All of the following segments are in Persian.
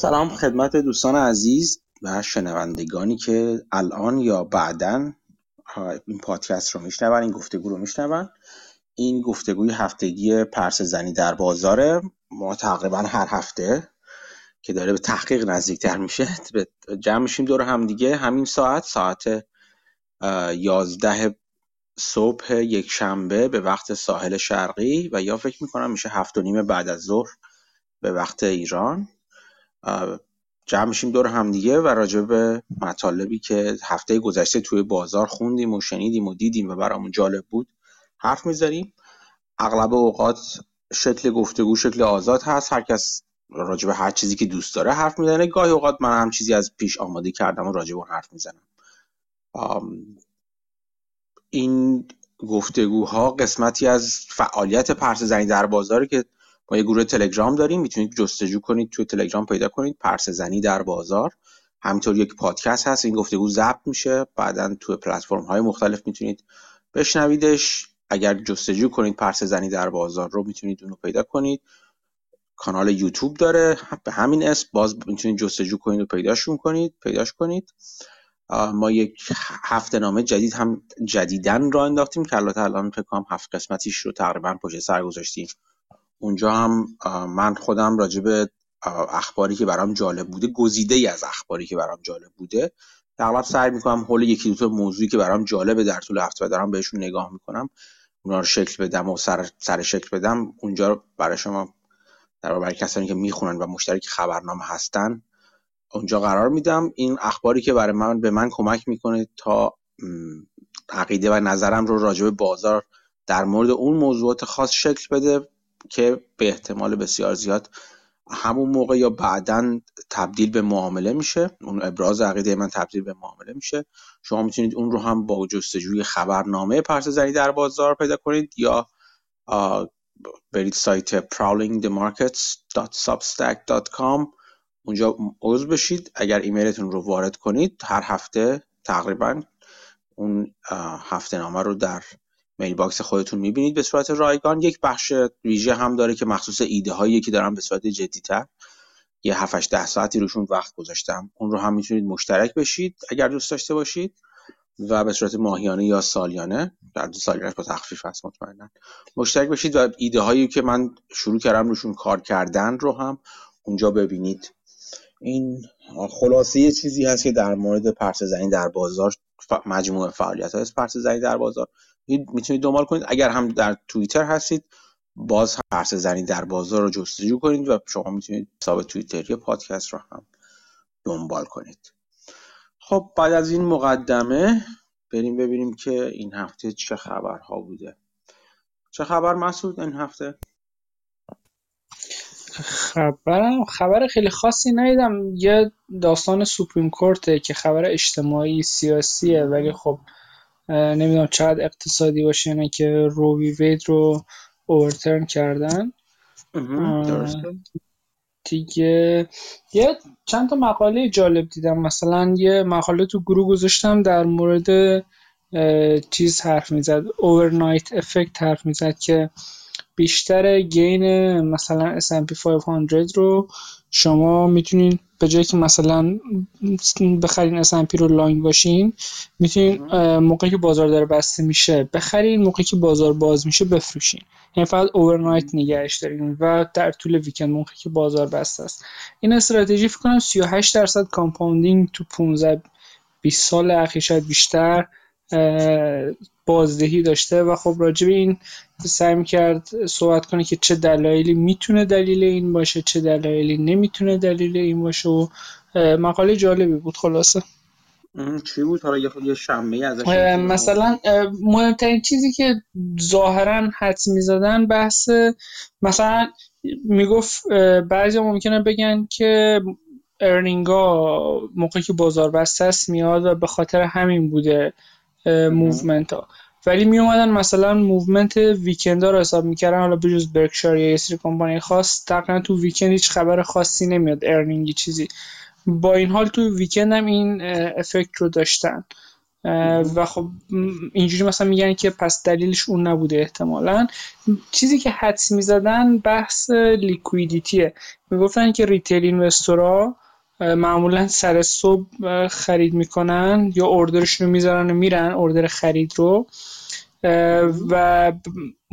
سلام خدمت دوستان عزیز و شنوندگانی که الان یا بعدا این پادکست رو میشنون این گفتگو رو میشنون. این گفتگوی هفتگی پرس زنی در بازاره ما تقریبا هر هفته که داره به تحقیق نزدیکتر میشه. جمع میشیم دور هم دیگه. همین ساعت ساعت یازده صبح یک شنبه به وقت ساحل شرقی و یا فکر می‌کنم میشه هفت و نیم بعد از ظهر به وقت ایران. جمع میشیم دور همدیگه و راجع به مطالبی که هفته گذشته توی بازار خوندیم و شنیدیم و دیدیم و برامون جالب بود حرف می‌زنیم. اغلب اوقات شکل گفتگو شکل آزاد هست. هر کس راجع به هر چیزی که دوست داره حرف می‌زنه. گاهی اوقات من هم چیزی از پیش آماده کردم و راجع به حرف می‌زنم. این گفتگوها قسمتی از فعالیت پرس زنی در بازاری که ما یه گروه تلگرام داریم می‌تونید جستجو کنید توی تلگرام پیدا کنید. پرس زنی در بازار. همینطور یک پادکست هست این گفتگو ضبط میشه. بعدا توی پلتفرم های مختلف می‌تونید بشنویدش. اگر جستجو کنید پرس زنی در بازار رو می‌تونید اونو پیدا کنید. کانال یوتیوب داره. به همین اسم باز می‌تونید جستجو کنید و پیداشون کنید پیداش کنید. ما یک هفته نامه جدید هم جدیدن را انداختیم. که الان فکر کنم هفت قسمتیش رو تقریبا پشت سر گذاشتیم. اونجا هم من خودم راجع به اخباری که برام جالب بوده گزیده ای از اخباری که برام جالب بوده اغلب سعی می‌کنم حول یکی دو تا موضوعی که برام جالبه در طول هفته دارم بهشون نگاه می‌کنم اونا رو شکل بدم و سر, سر شکل بدم اونجا برای شما در برای کسانی که می‌خونن و مشترک خبرنامه هستن اونجا قرار میدم. این اخباری که برای من به من کمک می‌کنه تا عقیده و نظرم رو راجع به بازار در مورد اون موضوعات خاص شکل بده. که به احتمال بسیار زیاد همون موقع یا بعدا تبدیل به معامله میشه. اون ابراز عقیده من تبدیل به معامله میشه. شما می‌تونید اون رو هم با جستجوی خبرنامه پرس زنی در بازار پیدا کنید یا برید سایت prowlingthemarkets.substack.com اونجا عضو بشید. اگر ایمیلتون رو وارد کنید هر هفته تقریبا اون هفته نامه رو در mailbox خودتون می‌بینید به صورت رایگان. یک بخش ویژه هم داره که مخصوص ایده هایی که دارم به صورت جدیتر. یه 7 ده ساعتی روشون وقت گذاشتم. اون رو هم می‌تونید مشترک بشید اگر دوست داشته باشید و به صورت ماهیانه یا سالیانه. در دو سالیانه با تخفیف هست مطمئنا. مشترک بشید و ایده هایی که من شروع کردم روشون کار کردن رو هم اونجا ببینید. این خلاصه یه چیزی هست که در مورد پرس زنی در بازار مجموعه فعالیت های پرس زنی در بازار می‌تونید دنبال کنید. اگر هم در توییتر هستید باز پرس زنی در بازار رو جستجو کنید و شما می‌تونید حساب توییتری پادکست رو هم دنبال کنید. خب بعد از این مقدمه بریم ببینیم که این هفته چه خبرها بوده. چه خبر مسعود این هفته؟ خبرم خبر خیلی خاصی ندیدم. یه داستان سوپریم کورته که خبر اجتماعی سیاسیه ولی خب نمی‌دونم چقدر اقتصادی باشه نه که روی وید رو اوورترن کردن. دیگه یه چند تا مقاله جالب دیدم. مثلا یه مقاله تو گروه گذاشتم در مورد چیز حرف می‌زد اوورنایت افکت حرف می‌زد که بیشتر gain مثلا S&P 500 رو شما می‌تونید به جایی که مثلا بخرین S&P رو long باشین می‌تونین موقعی که بازار داره بسته میشه بخرین موقعی که بازار باز میشه بفروشین. یعنی فقط overnight نگهش دارین و در طول weekend موقعی که بازار بسته است. این استراتژی فکر کنم 38 درصد compounding تو 15 20 سال اخیر شاید بیشتر بازدهی داشته و خب راجع به این سعی کرد صحبت کنه که چه دلایلی می‌تونه دلیل این باشه چه دلایلی نمی‌تونه دلیل این باشه و مقاله جالبی بود خلاصه. چی بود؟ حالا یه شمه ازش مثلا مهمترین چیزی که ظاهرا حدس می‌زدن بحث مثلا می‌گفت بعضی ممکنه بگن که ارنینگا موقعی که بازار بسته است میاد و به خاطر همین بوده movement ها ولی می اومدن مثلا movement weekend رو حساب می‌کردن حالا بجز برکشار یا یه سری کمپانی خاص تقریبا تو weekend هیچ خبر خاصی نمیاد earning ی چیزی. با این حال تو weekend هم این effect رو داشتن. و خب اینجوری مثلا میگن که پس دلیلش اون نبوده احتمالا. چیزی که حدس می‌زدن بحث liquidity ه می‌گفتن که retail investor ا معمولا سر صبح خرید می‌کنن یا order شون رو می‌ذارن و میرن order خرید رو. و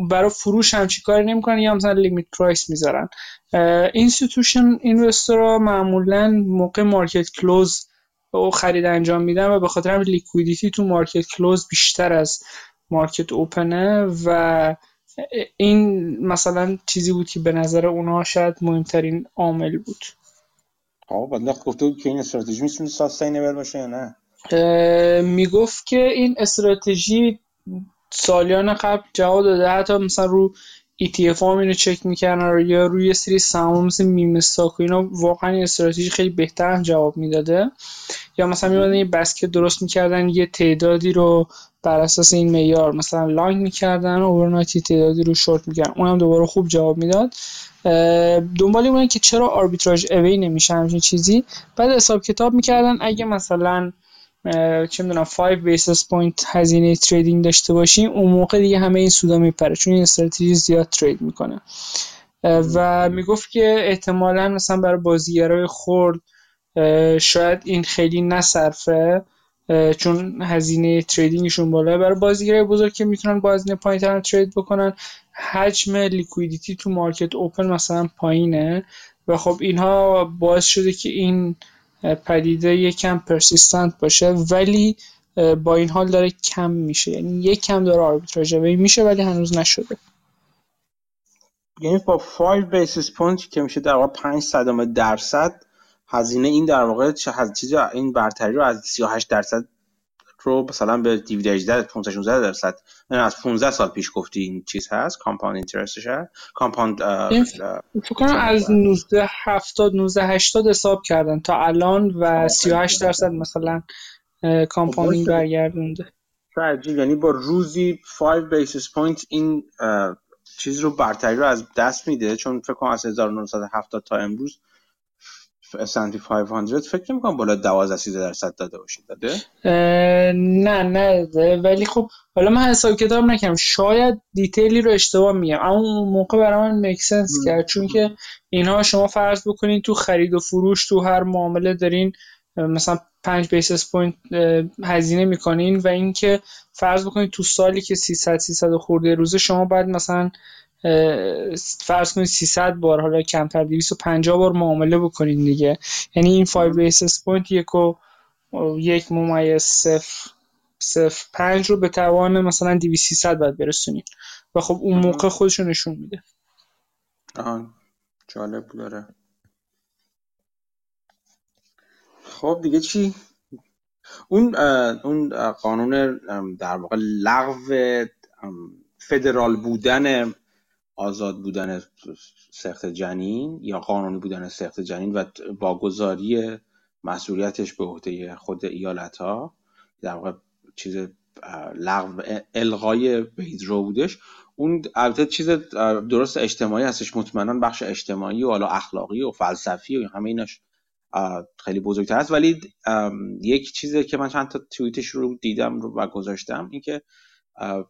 برای فروش هم چی کاری نمی‌کنن یا مثلا limit price می‌ذارن. institution investor ا معمولا موقع market close او خرید انجام میدن و به خاطر هم liquidity تو market close بیشتر از market open ه و این مثلا چیزی بود که به نظر اونها شاید مهمترین عامل بود. آقا بعد گفته بود که این استراتژی می‌تونه ساستینبل باشه یا نه؟ می‌گفت که این استراتژی سالیان قبل جواب داده. حتی مثلا رو ETF هم اینو چک می‌کردن یا روی سری سهام مثل میم استاک و اینا واقعا این استراتژی خیلی بهتر جواب می‌داده. یا مثلا میمدن یه بسکت درست می‌کردن یه تعدادی رو بر اساس این معیار مثلا لانگ می‌کردن اورنایت تعدادی رو شورت می‌کردن. اونم دوباره خوب جواب می‌داد. دنبالی بودن که چرا arbitrage away نمیشه همچین چیزی. بعد حساب کتاب می‌کردن اگه مثلا چه می‌دونم 5 basis point هزینه trading داشته باشیم اون موقع دیگه همه این سودا میپره چون این استراتژی زیاد trade می‌کنه. و می‌گفت که احتمالا مثلا برای بازیگرای خورد شاید این خیلی نصرفه. چون هزینه trading شون بالا. برای بازیگرای بزرگ که می‌تونن با هزینه پایین trade بکنن حجم liquidity تو market open مثلا پایینه. و خب اینها باعث شده که این پدیده یکم persistent باشه ولی با این حال داره کم میشه. یعنی یک کم داره آربیتراژ میشه ولی هنوز نشده. یعنی با 5 basis point که میشه در واقع 5 صدم درصد هزینه این در واقع چیز این برتری رو از 38 درصد رو مثلا به 18 15 16 درصد. یعنی از 15 سال پیش گفتی این چیز هست compound interest ش هست. کامپاند فکر کنم از 19 70 19 80 حساب کردن تا الان و 38 درصد مثلا compounding خب، برگردونده. عجیب یعنی با روزی 5 basis point این چیز رو برتری رو از دست میده چون فکر کنم از 1970 تا امروز S&P 500 فکر نمی‌کنم بالا 12 13 درصد داده باشید داده نه نه ولی خب حالا من حساب کتاب نکنم شاید detail ی رو اشتباه میگم. اما اون موقع برای من make sense کرد. چون که اینها شما فرض بکنین تو خرید و فروش تو هر معامله دارین مثلا 5 basis point هزینه می‌کنین و اینکه فرض بکنید تو سالی که 300 300 خورده روزه شما باید مثلا فرض کنید 300 بار حالا کمتر 250 بار معامله بکنین دیگه. یعنی این 5 basis point یک و یک ممیز صفر صفر پنج رو به توان مثلا 2300 باید برسونیم و خب اون موقع خودشو نشون میده. آه جالب داره خب دیگه چی؟ اون اون قانون در واقع لغو فدرال بودن آزاد بودن سخت جنین یا قانونی بودن سخت جنین و واگذاری مسئولیتش به عهده خود ایالت ها در واقع چیز لغو الغای ویدرو بودش. اون البته چیز درست اجتماعی هستش. مطمئنا بخش اجتماعی و حالا اخلاقی و فلسفی و همه ایناش خیلی بزرگتر است ولی یک چیزی که من چند تا توییتش رو دیدم و گذاشتم این که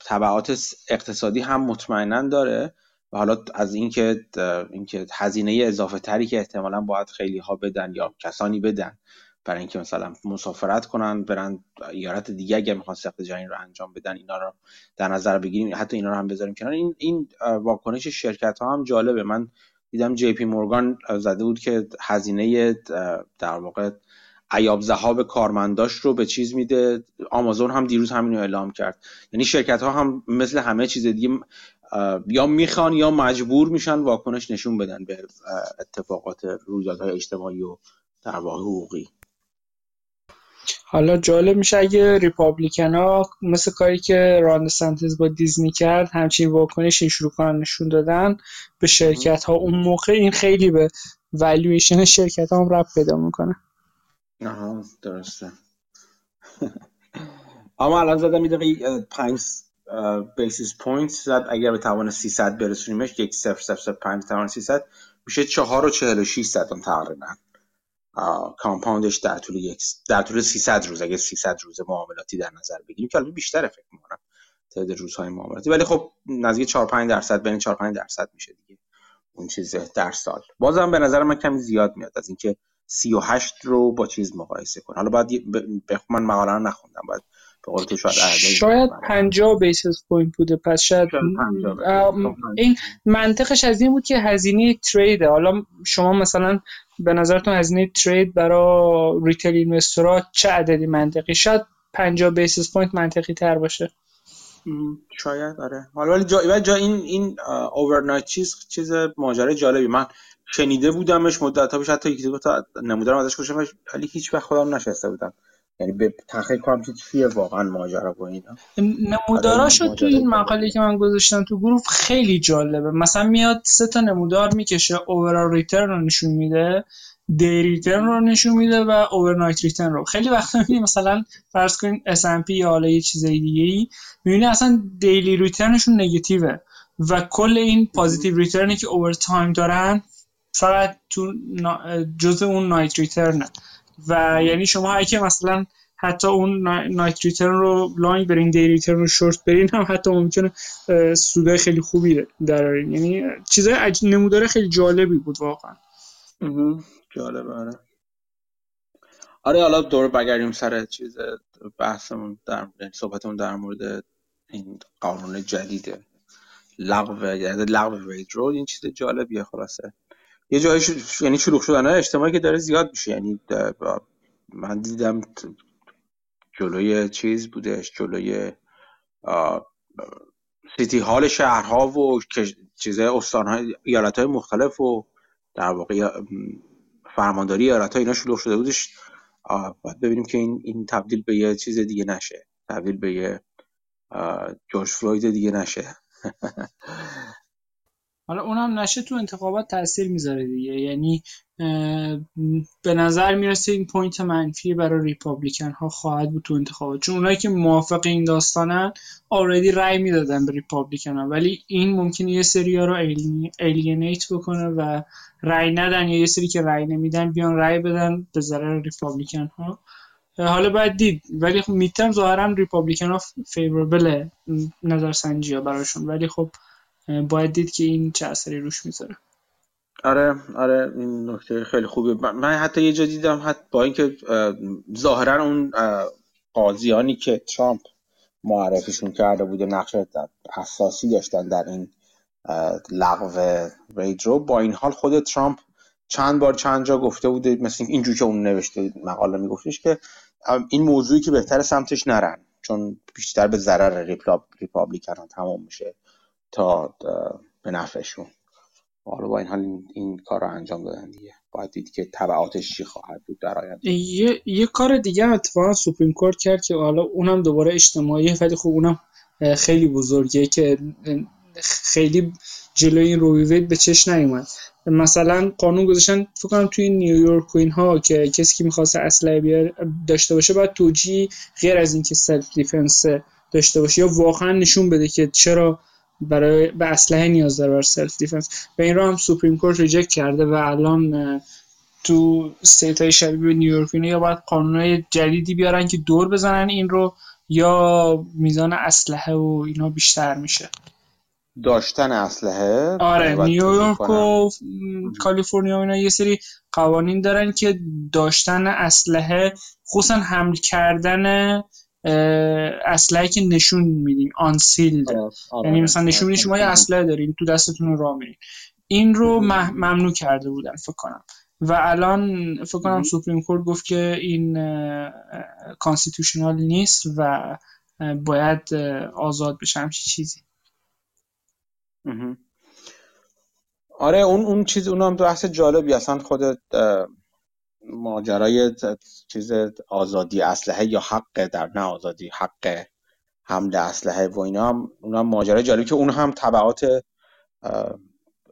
تبعات اقتصادی هم مطمئنا داره. و حالا از اینکه اینکه هزینه اضافه تری که احتمالا باید خیلی ها بدن یا کسانی بدن برای اینکه مثلا مسافرت کنن برن ایارت دیگه اگه می‌خوان سخت جنین رو انجام بدن اینا رو در نظر بگیریم حتی اینا رو هم بذاریم کنار. این این واکنش شرکت ها هم جالبه. من دیدم جی پی مورگان زده بود که هزینه در واقع عیاب ذهاب کارمنداش رو به چیز میده. آمازون هم دیروز همین رو اعلام کرد. یعنی شرکت ها هم مثل همه چیز دیگه یا می‌خوان یا مجبور میشن واکنش نشون بدن به اتفاقات رویدادهای اجتماعی و در واقع حقوقی. حالا جالب میشه اگه Republican ها مثل کاری که ران دسنتیس با دیزنی کرد همچین واکنش شروع کنن نشون دادن به شرکت ها اون موقع این خیلی به والویشن شرکت ها هم ربط پیدا می‌کنه. آها درسته. اما الان زدم میده پنج basis point زد. اگر به توان 300 برسونیمش یک 0 0 5 توان 300 میشه 4 و 46 صدم تقریبا compound ش در طول یک در طول 300 روز. اگه 300 روز معاملاتی در نظر بگیریم که البته بیشتر فکر می‌کنم تعداد روزهای معاملاتی. ولی خب نزدیک 4 5 درصد بین 4 5 درصد میشه دیگه اون چیز در سال. بازم به نظر من کمی زیاد میاد از اینکه 38 رو با چیز مقایسه کن حالا باید. من مقاله رو نخوندم به قول تو شاید شاید 50 basis point بوده پس شاید این منطقش از این بود که هزینه trade حالا شما مثلا به نظرتون هزینه trade برای retail investor ها چه عددی منطقی؟ شاید 50 basis point منطقی تر باشه. شاید آره. حالا ولی جا, جا این این overnight چیز چیز ماجرای جالبی. من شنیده بودمش مدت ها پیش حتی یکی دو تا نمودارم ازش گوشم ولی هیچ وقت خودم نشسته بودم. یعنی به تحقیق کنم که چیه واقعا ماجرا با اینا. نموداراشو تو این مقاله که من گذاشتم تو گروه خیلی جالبه. مثلا میاد سه تا نمودار می‌کشه overall return رو نشون میده day return رو نشون میده و overnight return رو. خیلی وقتا می‌بینی مثلا فرض کنین S&P یا حالا یه چیز دیگه ای می‌بینی اصلا daily return شون negative ه و کل این positive return ی که over time دارن فقط تو جزء overnight return ه و یعنی شما اگه مثلا حتی overnight return رو long برین day return رو شورت برین هم حتی ممکنه سودای خیلی خوبی درارین یعنی چیزای نمودار خیلی جالبی بود واقعا. جالبه آره. آره حالا دور بگردیم سر چیز بحثمون در یعنی صحبتمون در مورد این قانون جدید لغو یعنی لغو رو. این چیز جالبیه خلاصه. یه جایی یعنی شلوغ شدن اجتماعی که داره زیاد میشه. یعنی من دیدم جلوی چیز بودش جلوی سیتی هال شهرها و چیزهای استانهای ایالت های مختلف و در واقع فرمانداری ایالت ها اینا شلوغ شده بودش. باید ببینیم که این, این تبدیل به یه چیز دیگه نشه. تبدیل به یه جورج فلوید دیگه نشه. حالا اونم نشه تو انتخابات تاثیر می‌ذاره دیگه. یعنی به نظر می‌رسه این point منفی برای Republican ها خواهد بود تو انتخابات. چون اونایی که موافق این داستانن already رای می‌دادن به Republican ها ولی این ممکنه یه سری ها رو alienate بکنه و رای ندن یا یه سری که رای نمیدن بیان رای بدن به ضرر Republican ها حالا باید دید. ولی خب midterm ظاهرا Republican ها favorable نظرسنجی ها براشون. ولی خب باید دید که این چه اثری روش می‌ذاره. آره آره این نکته خیلی خوبه. من حتی یه جا دیدم حتی با اینکه ظاهرا اون قاضیانی که ترامپ معرفیشون کرده بوده نقش اساسی داشتن در این لغو رید رو با این حال خود ترامپ چند بار چند جا گفته بوده مثل اینجور که اون نوشته مقاله میگفتش که این موضوعی که بهتر سمتش نرن چون بیشتر به ضرر ریپابلیکن ها تمام میشه. تا به نفعشون. حالا با این حال این, این کار رو انجام دادن دیگه. باید دید که تبعاتش چی خواهد بود در آینده. یه،, یه کار دیگه اتفاقا سوپریم کورت کرد که حالا اونم دوباره اجتماعیه ولی خب اونم خیلی بزرگه که خیلی جلوی این روی به چش نیومد. مثلا قانون گذاشتن فکر کنم توی نیویورک و اینها که کسی که می‌خواست اسلحه داشته باشه باید توجیه غیر از اینکه self-defense داشته باشه یا واقعا نشون بده که چرا برای به اسلحه نیاز داره برای self-defense و این رو هم Supreme Court reject کرده و الان تو state های شبیه نیویورک یا باید قانون جدیدی بیارن که دور بزنن این رو یا میزان اسلحه و اینا بیشتر میشه. داشتن اسلحه؟ آره نیویورک و کالیفرنیا و اینا یه سری قوانین دارن که داشتن اسلحه خصوصا حمل کردن اسلحه که نشون میدین آنسیل آره، آره، یعنی مثلا نشون میدین شما یه اسلحه دارین تو دستتون رو میرین این رو ممنوع کرده بودن فکر کنم. و الان فکر کنم سوپریم کورت گفت که این کانستیتوشنال نیست و باید آزاد بشه همچی چیزی. آره اون اون چیز اون هم بحث جالبی. اصلا خود ماجرای چیز آزادی اسلحه یا حق در نه آزادی حق حمل اسلحه و اینا هم اون هم ماجرای جالبی که اون هم تبعات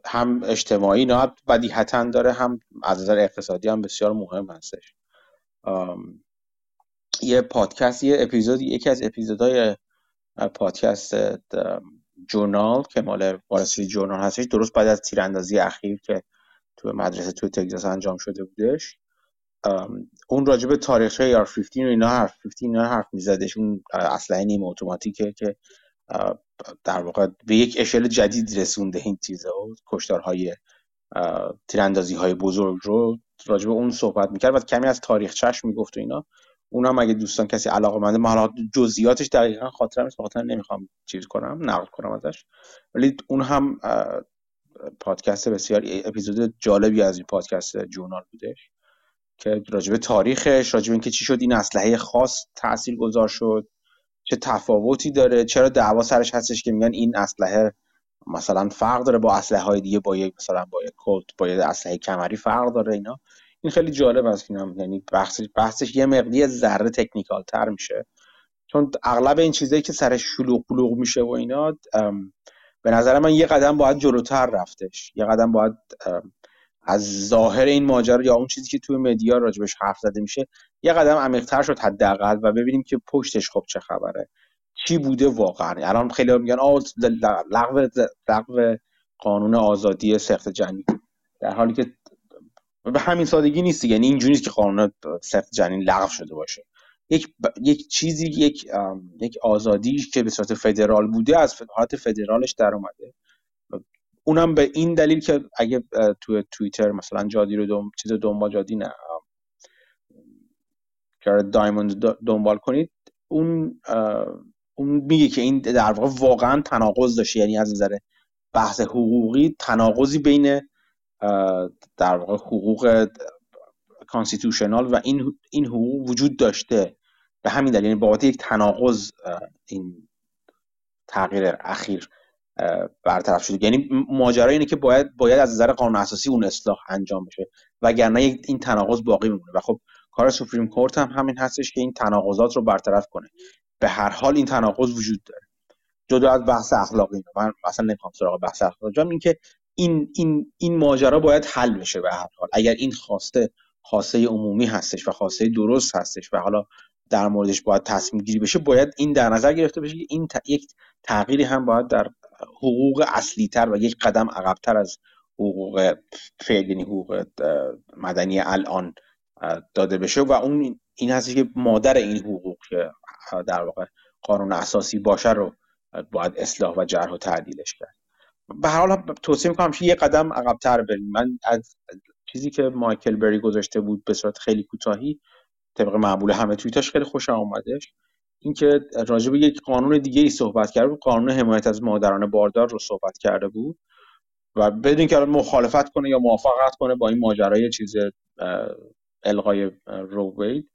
هم اجتماعی نه بدیهتا داره هم از نظر اقتصادی هم بسیار مهم هستش. یه پادکست یه اپیزود یکی از اپیزودهای پادکست جورنال که مال وارسری جورنال هستش درست بعد از تیراندازی اخیر که تو مدرسه تو تگزاس انجام شده بودش. اون راجب تاریخچه AR 15 و اینا حرف 15 اینا حرف میزدش. اون اسلحه نیم اتوماتیکه که در واقع به یک اشل جدید رسونده این چیزا و کشتارهای تیراندازی های بزرگ رو راجب اون صحبت می‌کرد و کمی از تاریخچش می‌گفت و اینا. اونم اگه دوستان کسی علاقه منده ما حالا جزئیاتش دقیقا خاطرم نیست خاطر نمی‌خوام چیز کنم نقل کنم ازش. ولی اون هم پادکست بسیار اپیزود جالبی از این پادکست جورنال بودش. که راجب تاریخش راجب اینکه چی شد این اسلحه خاص تاثیر گذار شد چه تفاوتی داره چرا دعوا سرش هستش که میگن این اسلحه مثلا فرق داره با اسلحه های دیگه با یک مثلا با یک کلت با یک اسلحه کمری فرق داره اینا. این خیلی جالب است اینم یعنی بحثش بحثش یه مقدی ذره تکنیکال تر میشه. چون اغلب این چیزایی که سرش شلوغ بلوغ میشه و اینا به نظر من یه قدم باید جلوتر رفتش. یه قدم باید از ظاهر این ماجرا یا اون چیزی که توی مدیا راجبش حرف زده میشه یه قدم عمیق‌تر شد حداقل و ببینیم که پشتش خب چه خبره. چی بوده واقعا؟ الان خیلی میگن آ لغو لغو قانون آزادی سخت جنین. در حالی که به همین سادگی نیست یعنی اینجوری نیست که قانون سخت جنین لغو شده باشه. یک یک چیزی یک یک آزادی که به صورت فدرال بوده از حالت فدرالش در اومده. اونم به این دلیل که اگه تو توییتر مثلا جادی رو دم... چیز دنبال جادی نه دایموند دنبال کنید اون اون میگه که این در واقع واقعا تناقض داشته یعنی از نظر بحث حقوقی تناقضی بین در واقع حقوق کانستیتوشنال و این این حقوق وجود داشته. به همین دلیل یعنی بابت یک تناقض این تغییر اخیر. برطرف شده. یعنی ماجرا اینه که باید باید از نظر قانون اساسی اون اصلاح انجام بشه وگرنه این تناقض باقی میمونه و خب کار سوپریم کورت هم همین هستش که این تناقضات رو برطرف کنه. به هر حال این تناقض وجود داره. جدا از بحث اخلاقی من اصلا نمی‌خوام سراغ بحث اخلاقی این که این این این ماجرا باید حل بشه به هر حال. اگر این خواسته خواسته عمومی هستش و خواسته درست هستش و حالا در موردش باید تصمیم گیری بشه باید این در نظر گرفته بشه که این یک تغییری هم باید در حقوق اصلی تر و یک قدم عقبتر از حقوق فعلی یعنی حقوق مدنی الان داده بشه و اون این هستی که مادر این حقوق که در واقع قانون اساسی باشه رو باید اصلاح و جرح و تعدیلش کرد. به هر حال توصیه می‌کنم یه قدم عقبتر بریم. من از چیزی که مایکل بری گذاشته بود به صورت خیلی کوتاهی طبق معمول همه توییتاش خیلی خوشم اومدش اینکه راجع به یک قانون دیگه ای صحبت کرده بود. قانون حمایت از مادران باردار رو صحبت کرده بود. و بدون که مخالفت کنه یا موافقت کنه با این ماجرای چیز الغای روید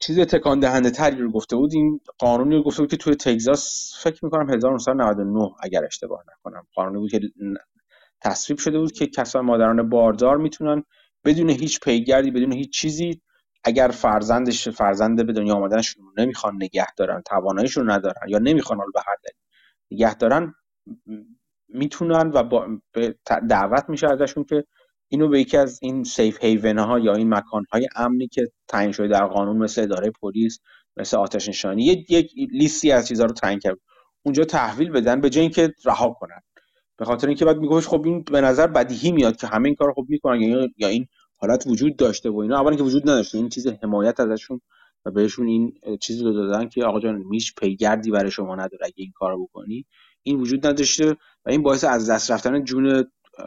چیز تکان دهنده تری رو گفته بود. این قانونی رو گفته بود که توی تگزاس فکر می‌کنم 1999 اگر اشتباه نکنم. قانونی بود که تصویب شده بود که کسان مادران باردار می‌تونن بدون هیچ پیگردی بدون هیچ چیزی اگر فرزندش فرزند به دنیا آمدنشون رو نمی‌خوان نگه دارن تواناییشون ندارن یا نمی‌خوان به هر دلیل نگه دارن می‌تونن و با دعوت میشه ازشون که اینو به یکی از این سیف هیون ها یا این مکان های امنی که تعیین شده در قانون مثل اداره پلیس مثل آتش نشانی یک لیستی از چیزها رو تعیین کرد. اونجا تحویل بدن به جای اینکه رها کنن. به خاطر اینکه بعد میگوش خب این به نظر بدیهی میاد که همه این کار خب می‌کنن یا این حالت وجود داشته و اینا. اولا که وجود نداشته. این چیز حمایت ازشون و بهشون این چیزی رو دادن که آقا جان میش پیگردی برای شما نداره اگه این کارو بکنی. این وجود نداشته و این باعث از دست رفتن جون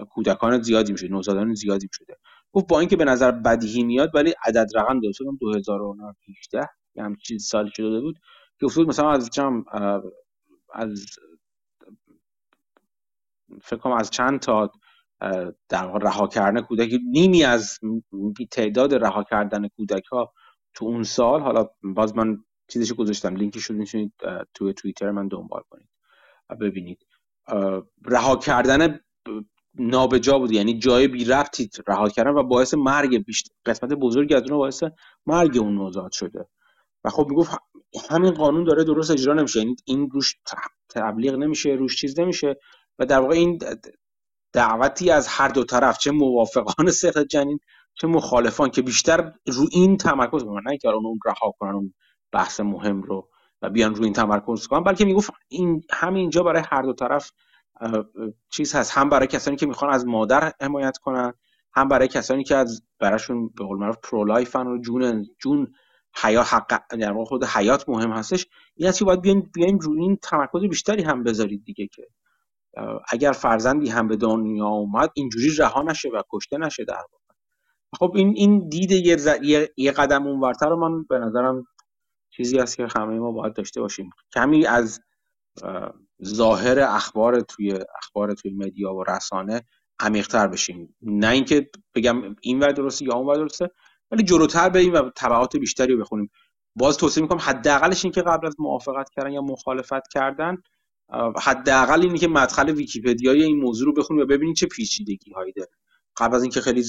کودکان زیادی میشه نوزادان زیادی میشه گفت با اینکه به نظر بدیهی میاد ولی عدد رقم داده 2018 یه هم چیز سالی شده بود که افتاد مثلا از چم از فکر کنم از چند تا در رها کردن کودک نیمی از تعداد رها کردن کودک ها تو اون سال حالا باز من چیزش گذاشتم لینکی شد می‌تونید تو توییتر من دنبال کنید ببینید. رها کردن نابجا بود یعنی جای بی ربطی رها کردن و باعث مرگ بیشتر قسمت بزرگی از اون باعث مرگ اون نوزاد شده. و خب می‌گفت همین قانون داره درست اجرا نمیشه یعنی این روش تبلیغ نمیشه روش چیز نمیشه. و در واقع این دعوتی از هر دو طرف چه موافقان سقط جنین چه مخالفان که بیشتر رو این تمرکز کنن نه اینکه اون رها کنن اون بحث مهم رو و بیان روی این تمرکز کنن بلکه می‌گفت این همینجا برای هر دو طرف چیز هست. هم برای کسانی که می‌خوان از مادر حمایت کنن هم برای کسانی که از براشون به قول معروف pro-life ن و جون جون حیات حق در خود حیات مهم هستش. این که باید بیاین بیاین روی این تمرکز بیشتری هم بذارید دیگه که اگر فرزندی هم به دنیا اومد اینجوری رها نشه و کشته نشه در واقع. خب این این دید یه, یه قدم اونورتر رو من به نظرم چیزی است که همه ما باید داشته باشیم. کمی از ظاهر اخبار توی اخبار توی مدیا و رسانه عمیقتر بشیم. نه اینکه بگم این ور درسته یا اون ور درسته ولی جلوتر بریم و تبعات بیشتری رو بخونیم. باز توصیه می‌کنم حداقلش این که قبل از موافقت کردن یا مخالفت کردن حداقل اینی که مدخل ویکیپدیای این موضوع رو بخونیم و ببینید چه پیچیدگی هایی داره. قبل از اینکه خیلی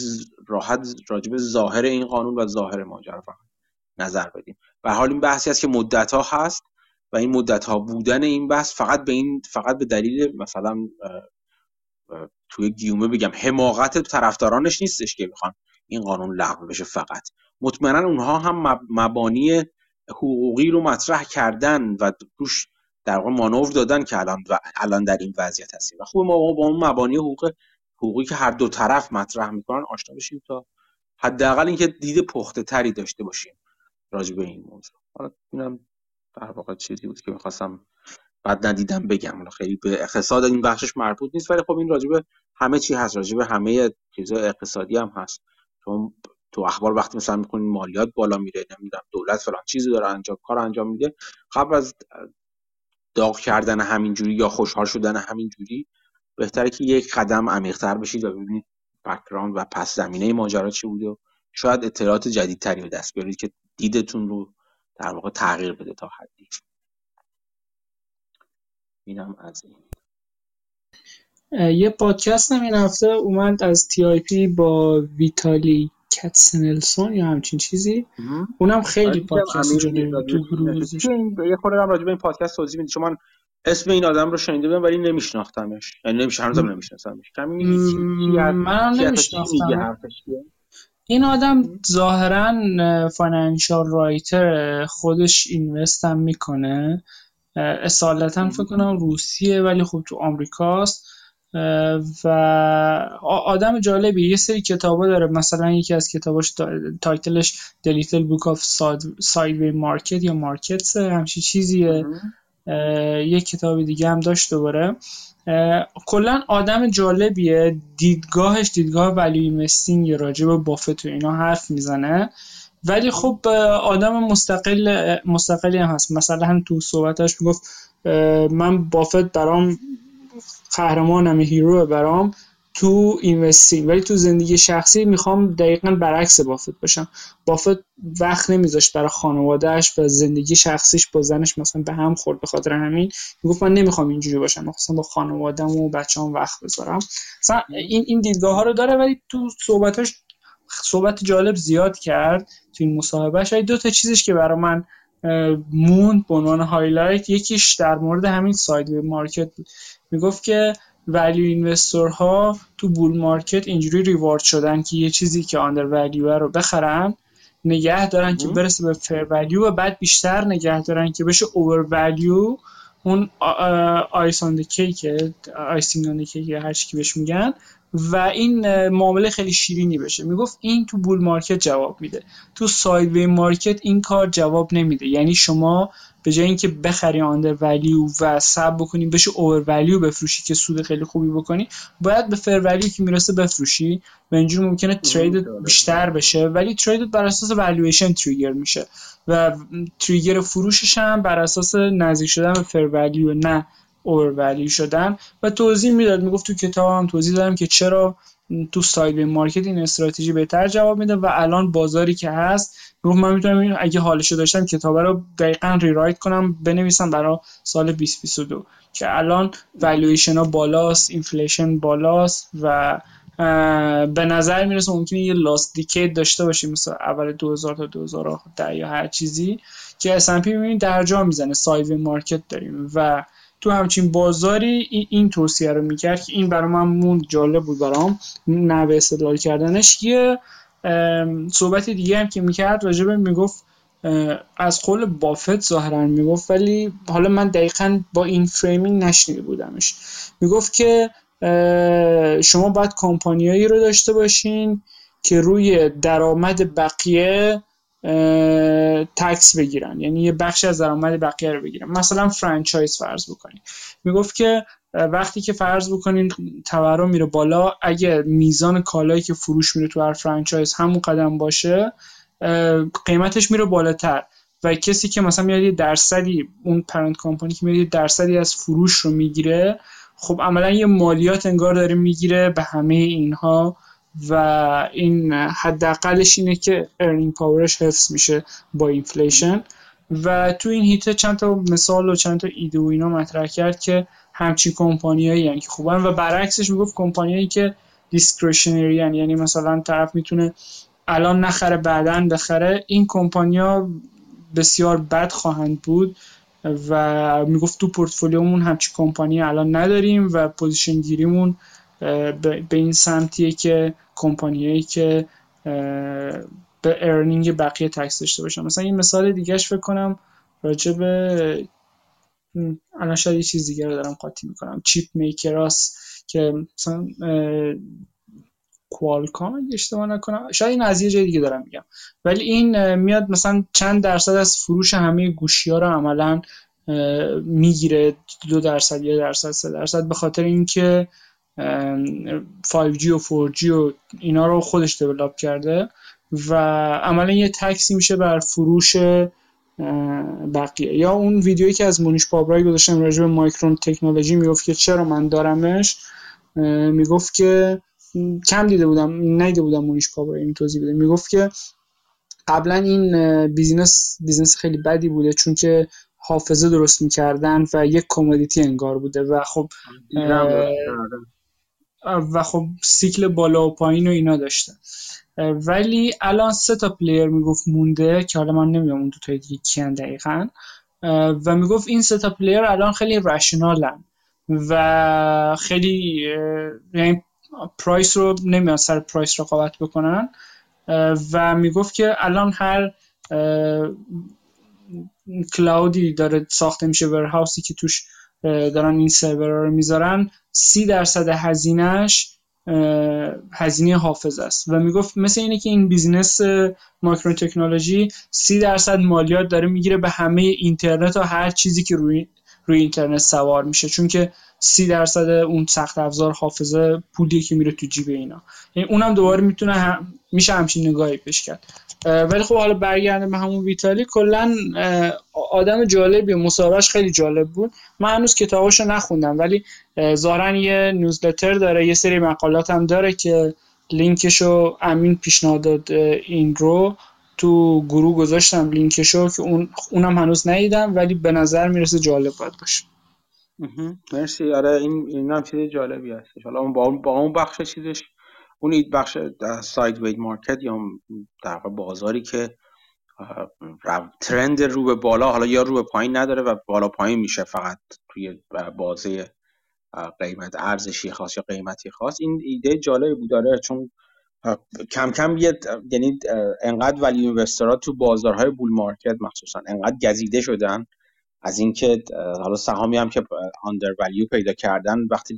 راحت راجب ظاهر این قانون و ظاهر ماجرا فقط نظر بدیم. و حال این بحثی است که مدت ها هست و این مدت ها بودن این بحث فقط به این فقط به دلیل مثلا توی گیومه بگم حماقت طرفدارانش نیستش که می‌خوان این قانون لغو بشه فقط. مطمئنا اونها هم مبانی حقوقی رو مطرح کردن و روش در واقع مانور دادن که الان الان در این وضعیت هستیم. و خوب ما با اون مبانی حقوق حقوقی که هر دو طرف مطرح می‌کنن آشنا بشیم تا حداقل اینکه دید پخته تری داشته باشیم راجع به این موضوع. حالا اینم در واقع چیزی بود که می‌خواستم بعد ندیدم بگم. خیلی به اقتصاد این بخشش مربوط نیست ولی خب این راجبه همه چی هست. راجبه همه چیزا اقتصادی هم هست. چون تو اخبار وقتی مثلا می‌خونین مالیات بالا میره نمی‌دونم دولت فلان چیزی داره انجام کار انجام میده. قبل از داغ کردن همینجوری یا خوشحال شدن همینجوری بهتره که یک قدم عمیق‌تر بشید و ببینید بک‌گراند و پس زمینه ماجرا چی بوده و شاید اطلاعات جدیدتری به دست بیارید که دیدتون رو در واقع تغییر بده تا حدی. اینم از این. یه پادکست هم این هفته اومد از TIP با ویتالی. کتسنلسون یا همچین چیزی؟ اونم خیلی پادکست جالبی تو گروه یه خورده هم راجع به این پادکست توضیح می‌دید چون من اسم این آدم رو شنیده بودم ولی نمیشناختمش. یعنی نمیشه هنوزم نمیشناسمش. کمی من نمیشناختم این آدم ظاهرا financial writer خودش invest هم می‌کنه. اصالتا فکر کنم روسیه ولی خب تو آمریکاست. و آدم جالبی. یه سری کتابا داره. مثلا یکی از کتاباش تایتلش The Little Book of Sideway Market یا Markets همچی چیزیه. یه کتاب دیگه هم داشت دوباره. کلا آدم جالبیه. دیدگاهش دیدگاه ولی اینوستینگ راجع به بافت و اینا حرف می‌زنه. ولی خب آدم مستقل مستقلی هم هست. مثلا هم تو صحبتش می‌گفت من بافت برام قهرمانم hero برام تو investing. ولی تو زندگی شخصی می‌خوام دقیقا برعکس بافت باشم. بافت وقت نمیذاشت برای خانوادهش و زندگی شخصیش با زنش مثلا به هم خورد به خاطر همین. می‌گفت من نمی‌خوام اینجوری باشم می‌خواستم با خانوادم و بچه‌ام وقت بذارم. مثلا این این دیدگاه ها رو داره ولی تو صحبتاش صحبت جالب زیاد کرد تو این مصاحبهش دو تا چیزش که برای من موند به عنوان highlight یکیش در مورد همین sideways market بود. می‌گفت که value investor ها تو bull market اینجوری reward شدن که یه چیزی که undervalue رو بخرن نگه دارن که برسه به fair value و بعد بیشتر نگه دارن که بشه اوور ولیو اون ice on cake icing on cake هر چی که بهش میگن. و این معامله خیلی شیرینی بشه. می‌گفت این تو bull market جواب میده. تو sideway market این کار جواب نمیده. یعنی شما به جای اینکه بخری undervalue و صبر بکنی بشه overvalue بفروشی که سود خیلی خوبی بکنی. باید به fair value که می‌رسه بفروشی. و اینجور ممکنه trade بیشتر بشه. ولی trade بر اساس valuation trigger میشه. و trigger فروشش هم بر اساس نزدیک شدن به fair value نه over شدن و توضیح می‌داد می‌گفت تو کتابم توضیح دادم که چرا تو side market این استراتژی بهتر جواب میده و الان بازاری که هست می‌گفت من می‌تونم اگه حالشو داشتم کتابه رو دقیقا rewrite کنم بنویسم برای سال 2022 که الان والویشن ها بالاست inflation بالاست و به نظر می‌رسه ممکنه یه lost decade داشته باشیم مثل اول 2000 تا 2010 یا هر چیزی که S&P می‌بینید درجا می‌زنه sideway market داریم و تو همچین بازاری این توصیه رو می‌کرد که این برای من مون جالب بود برام نوع استدلال کردنش. یه صحبت دیگه هم که می‌کرد راجبه می‌گفت از قول بافت ظاهرا می‌گفت ولی حالا من دقیقا با این framing نشنیده بودمش. می‌گفت که شما باید کمپانیایی رو داشته باشین که روی درآمد بقیه tax بگیرن. یعنی یه بخش از درآمد بقیه رو بگیرن. مثلا franchise فرض بکنید می‌گفت که وقتی که فرض بکنین تورم میره بالا اگه میزان کالایی که فروش میره تو هر franchise همون قدر هم باشه قیمتش میره بالاتر. و کسی که مثلا میاد یه درصدی اون parent company که میاد یه درصدی از فروش رو می‌گیره خب عملا یه مالیات انگار داره می‌گیره به همه اینها. و این حداقلش اینه که earning power ش حفظ میشه با inflation و تو این حیطه چند تا مثال و چند تا ایده و اینا مطرح کرد که همچین کمپانیایی که خوبن. و برعکسش می‌گفت کمپانیایی که discretionary یعنی مثلا طرف می‌تونه الان نخره بعدا بخره. این کمپانیا بسیار بد خواهند بود و می‌گفت تو پورتفولیومون همچی کمپانی الان نداریم و position گیریمون به این سمتیه که کمپانیایی که به earning بقیه tax داشته باشن. مثلا این مثال دیگهش فکر کنم راجع به الان شاید یه چیز دیگه رو دارم قاطی می‌کنم. chip makers که مثلا کوالکام اگه اشتباه نکنم. شاید این از یه جای دیگه دارم میگم. ولی این میاد مثلا چند درصد از فروش همه گوشی ها رو عملا می‌گیره. دو درصد یه درصد سه درصد. به خاطر اینکه 5G و 4G و اینا رو خودش دیولاب کرده و عملا یه تکسی میشه بر فروش بقیه. یا اون ویدیویی که از مونیش پابرای گذاشتم راجع به مایکرون تکنولوژی می‌گفت که چرا من دارمش؟ می‌گفت که کم دیده بودم نیده بودم مونیش پابرای این توضیح بده. می‌گفت که قبلا این business business خیلی بدی بوده چون که حافظه درست می‌کردن و یک commodity انگار بوده و خب و خب سیکل بالا و پایین و اینا داشته. ولی الان سه تا player می‌گفت مونده که حالا من نمی‌دونم اون دو تا دیگه کیان دقیقا. و می‌گفت این سه تا player الان خیلی rational ن و خیلی یعنی price رو نمیان سر پرایس رقابت بکنن. و می‌گفت که الان هر cloud ی داره ساخته میشه warehouse ی که توش دارن این سرور رو می‌ذارن. سی درصد هزینهش هزینه حافظه است. و می‌گفت مثل اینه که این business Micron Technology سی درصد مالیات داره می‌گیره به همه اینترنت و هر چیزی که روی روی اینترنت سوار میشه. چون که سی درصد اون سخت افزار حافظه پولی که میره تو جیب اینا. یعنی اونم دوباره می‌تونه هم... میشه همچین نگاهی پیش کرد. ولی خب حالا برگردم به همون ویتالی. کلا آدم جالبی. مصاحبهش خیلی جالب بود. من هنوز کتاباشو نخوندم ولی ظاهرا یه نیوزلتر داره یه سری مقالات هم داره که لینکشو امین پیشنهاد داد این رو. تو گروه گذاشتم لینکشو که اون اونم هنوز ندیدم ولی به نظر می‌رسه جالب باید باشه. مرسی. آره این این هم چیز جالبی هستش. حالا با اون با اون بخش چیزش اون بخش sideways market یا در بازاری که trend رو به بالا حالا یا رو به پایین نداره و بالا پایین میشه فقط توی بازه قیمت ارزشی خاص یا قیمتی خاص. این ایده جالبی بود. داره چون کم کم یه یعنی انقدر value investor ها تو بازارهای bull market مخصوصا انقدر گزیده شدن از اینکه حالا سهامی هم که آندر ولیو پیدا کردن وقتی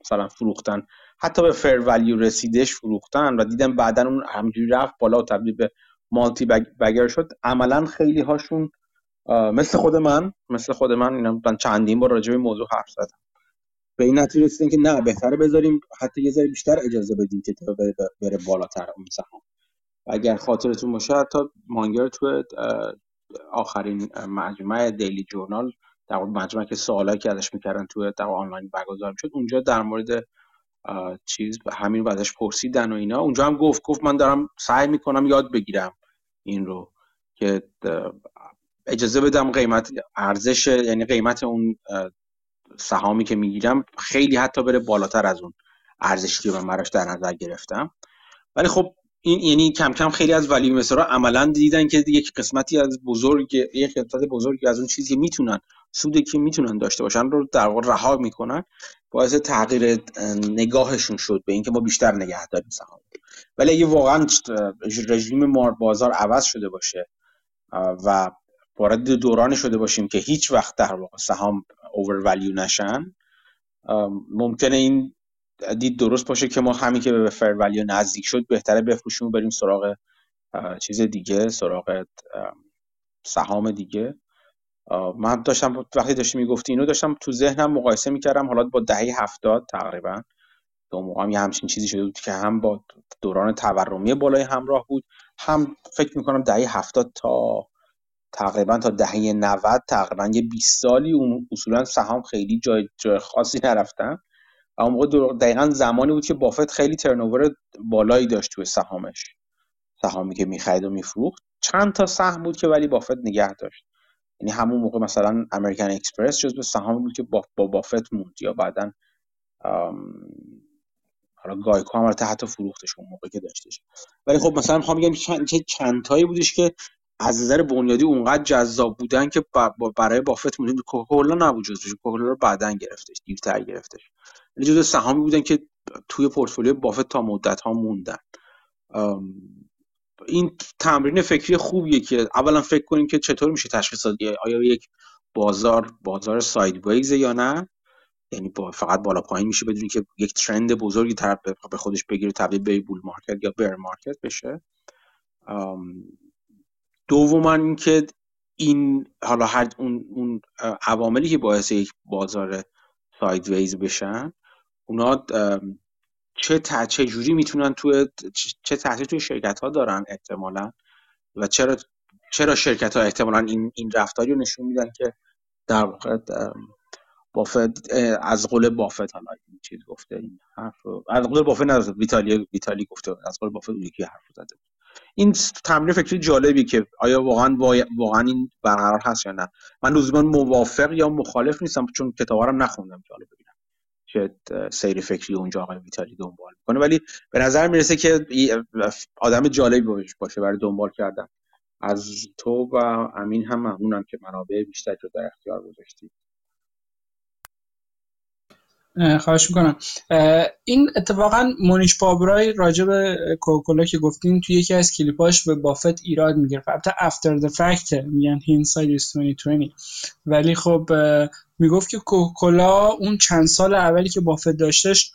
مثلا فروختن حتی به فر ولیو رسیدش فروختن و دیدن بعدا اون همجوری رفت بالا و تبدیل به مالتی بگر شد عملا خیلی هاشون مثل خود من مثل خود من اینا من چندین بار راجع به موضوع حرف زدم. به این نتیجه رسیدن که نه بهتره بذاریم حتی یه ذره بیشتر اجازه بدیم که بره, بره بالاتر اون سهام. اگر خاطرتون باشه حتی مانگر تو آخرین مجمع دیلی جورنال در مجمع که سوالایی که ازش می‌کردن تو در آنلاین برگزار شد اونجا در مورد چیز همین ازش پرسیدن و اینا. اونجا هم گفت گفت من دارم سعی می‌کنم یاد بگیرم این رو که اجازه بدم قیمت ارزش یعنی قیمت اون سهامی که می‌گیرم خیلی حتی بره بالاتر از اون ارزشی که من براش در نظر گرفتم. ولی خب این یعنی کم کم خیلی از ولی مثلا عملا دیدن که یک قسمتی از بزرگ یک قسمت بزرگی از اون چیزی که می‌تونن سودی که می‌تونن داشته باشن رو در واقع رها می‌کنن باعث تغییر نگاهشون شد به اینکه ما بیشتر نگه داریم سهام. ولی اگه واقعا رژیم بازار عوض شده باشه و وارد دورانی شده باشیم که هیچ وقت در واقع سهام اوور نشن ممکنه این دید درست باشه که ما همین که به فر ولیو نزدیک شد بهتره بفروشیم و بریم سراغ چیز دیگه سراغ سهام دیگه. من داشتم وقتی داشتی می‌گفتی اینو داشتم تو ذهنم مقایسه می‌کردم حالا با دهه هفتاد تقریبا. که اون موقع هم یه همچین چیزی شده بود که هم با دوران تورمی بالای همراه بود هم فکر می‌کنم دهه هفتاد تا تقریبا تا دهه 90 تقریبا یه 20 سالی اون اصولا سهام خیلی جای, جای خاصی نرفتن. اون موقع دقیقا زمانی بود که بافت خیلی turnover بالایی داشت توی سهامش. سهامی که می‌خرید و میفروخت. چند تا سهم بود که ولی بافت نگه داشت. یعنی همون موقع مثلا American Express جزو سهامی بود که با, با بافت موند یا بعدا حالا GEICO هم حتی فروختش اون موقع که داشتش. ولی خب مثلا می‌خوام بگم چند تایی بودش که از نظر بنیادی اونقدر جذاب بودن که برای بافت مونده. کوکاکولا نبود جزوش. کوکاکولا رو بعدن گرفتش. دیرتر گرفتش. ولی جزو سهامی بودن که توی پورتفولیو بافت تا مدت ها موندن. این تمرین فکری خوبیه که اولا فکر کنیم که چطور میشه تشخیص داد آیا یک بازار بازار sideways یا نه. یعنی با فقط بالا پایین میشه بدون اینکه یک trend بزرگی طرف به خودش بگیره تبدیل به bull market یا bear market بشه. دوما اینکه این حالا هر اون اون عواملی که باعث یک بازار سایدویز بشن اونا چه چه جوری می‌تونن تو چه تاثیر توی شرکت ها دارن احتمالا و چرا چرا شرکت ها احتمالا این این رفتاری رو نشون میدن که در واقع بافت از قول بافت حالا این چیز گفته این حرف از قول بافت نزد ویتالی ویتالی گفته از قول بافت یکی حرف زده این تمرین فکری جالبی که آیا واقعا واقعا این برقرار هست یا نه. من لزوما موافق یا مخالف نیستم چون کتابارم نخوندم حالا ببینم. که سیر فکری اونجا آقای ویتالی دنبال می‌کنه. ولی به نظر می‌رسه که آدم جالبی باشه برای دنبال کردن. از تو و امین هم ممنونم که منابع بیشتر رو در اختیار گذاشتید خواهش می‌کنم. این اتفاقا مونیش پابرای راجع به کوکاکولا که گفتین توی یکی از کلیپاش به بافت ایراد می‌گرفت. البته after the fact میگن hindsight 2020 ولی خب می‌گفت که کوکاکولا اون چند سال اولی که بافت داشتش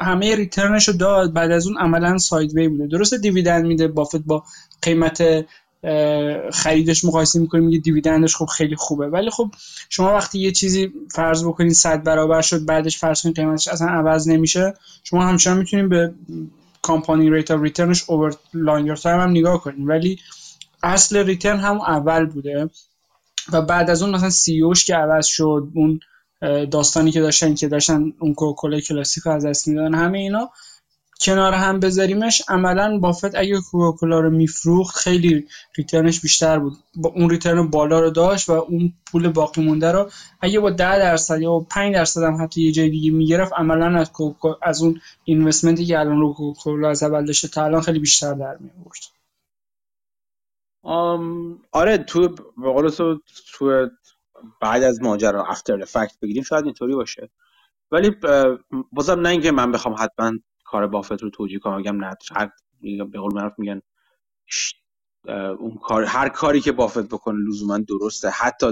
همه return ش رو داد. بعد از اون عملا sideway بوده. درسته dividend میده بافت با قیمت خریدش مقایسه می‌کنیم میگه dividend ش خب خیلی خوبه. ولی خب شما وقتی یه چیزی فرض بکنید صد برابر شد بعدش فرض کنید قیمتش اصلا عوض نمیشه شما همچنان می‌تونید به compounding rate of return ش over longer time هم نگاه کنید. ولی اصل return هم اول بوده و بعد از اون مثلا CEO ش که عوض شد اون داستانی که داشتن که داشتن اون Coca-Cola Classic از دست میدن همه اینا کنار هم بذاریمش عملا بافت اگه کوکاکولا رو میفروخت خیلی ریترنش بیشتر بود. با اون ریترن بالا رو داشت و اون پول باقی مونده رو اگه با 10 درصد یا 5 درصد هم حتی یه جای دیگه می‌گرفت عملا از از اون اینوستمنتی که الان رو کوکاکولا از اول داشته تا الان خیلی بیشتر در می آره تو به قول تو تو بعد از ماجرا افتر افکت بگیریم شاید اینطوری باشه. ولی بازم نه اینکه من بخوام حتما کار بافت رو توجیه کنم بگم نه. به قول معروف میگن اون کار هر کاری که بافت بکنه لزوما درسته حتی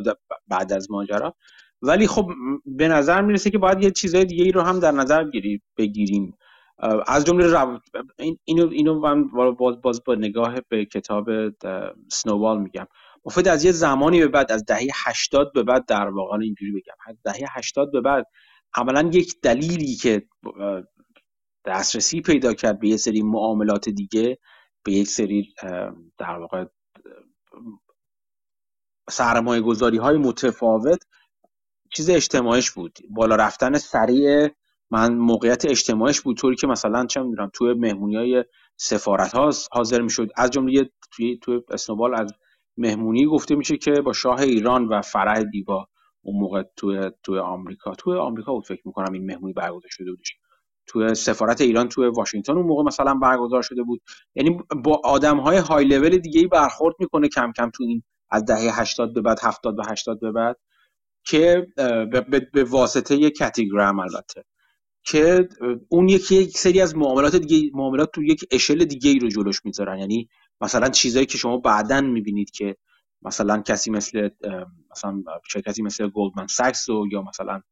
بعد از ماجرا. ولی خب به نظر می‌رسه که باید یه چیزای دیگه ای رو هم در نظر بگیریم. از جمله اینو اینو من باز باز با نگاه به کتاب سنوبال میگم. بافت از یه زمانی به بعد از دهه 80 به بعد در واقع اینجوری بگم. از دهه 80 به بعد عملا یک دلیلی که دسترسی پیدا کرد به یه سری معاملات دیگه به یک سری در واقع سرمایه گذاری های متفاوت. چیز اجتماعیش بود. بالا رفتن سریع من موقعیت اجتماعیش بود. طوری که مثلا چه می‌دونم توی مهمونی های سفارت ها حاضر می‌شد. از جمله توی توی اسنوبال از مهمونی گفته میشه که با شاه ایران و فرح دیبا اون موقع توی توی آمریکا. توی آمریکا بود فکر می‌کنم این مهمونی برگزار شده بودش. توی سفارت ایران توی واشنگتن اون موقع مثلا برگزار شده بود. یعنی با آدم های های لول دیگه ای برخورد می‌کنه کم کم تو این از دهه 80 به بعد 70 و 80 به بعد که به واسطه یک کاتیگرام البته که اون یکی یک سری از معاملات دیگه معاملات تو یک اشل دیگه ای رو جلوش می‌ذارن. یعنی مثلا چیزایی که شما بعدا می‌بینید که مثلا کسی مثل مثلا شرکتی مثل گلدمن ساکس و یا مثلا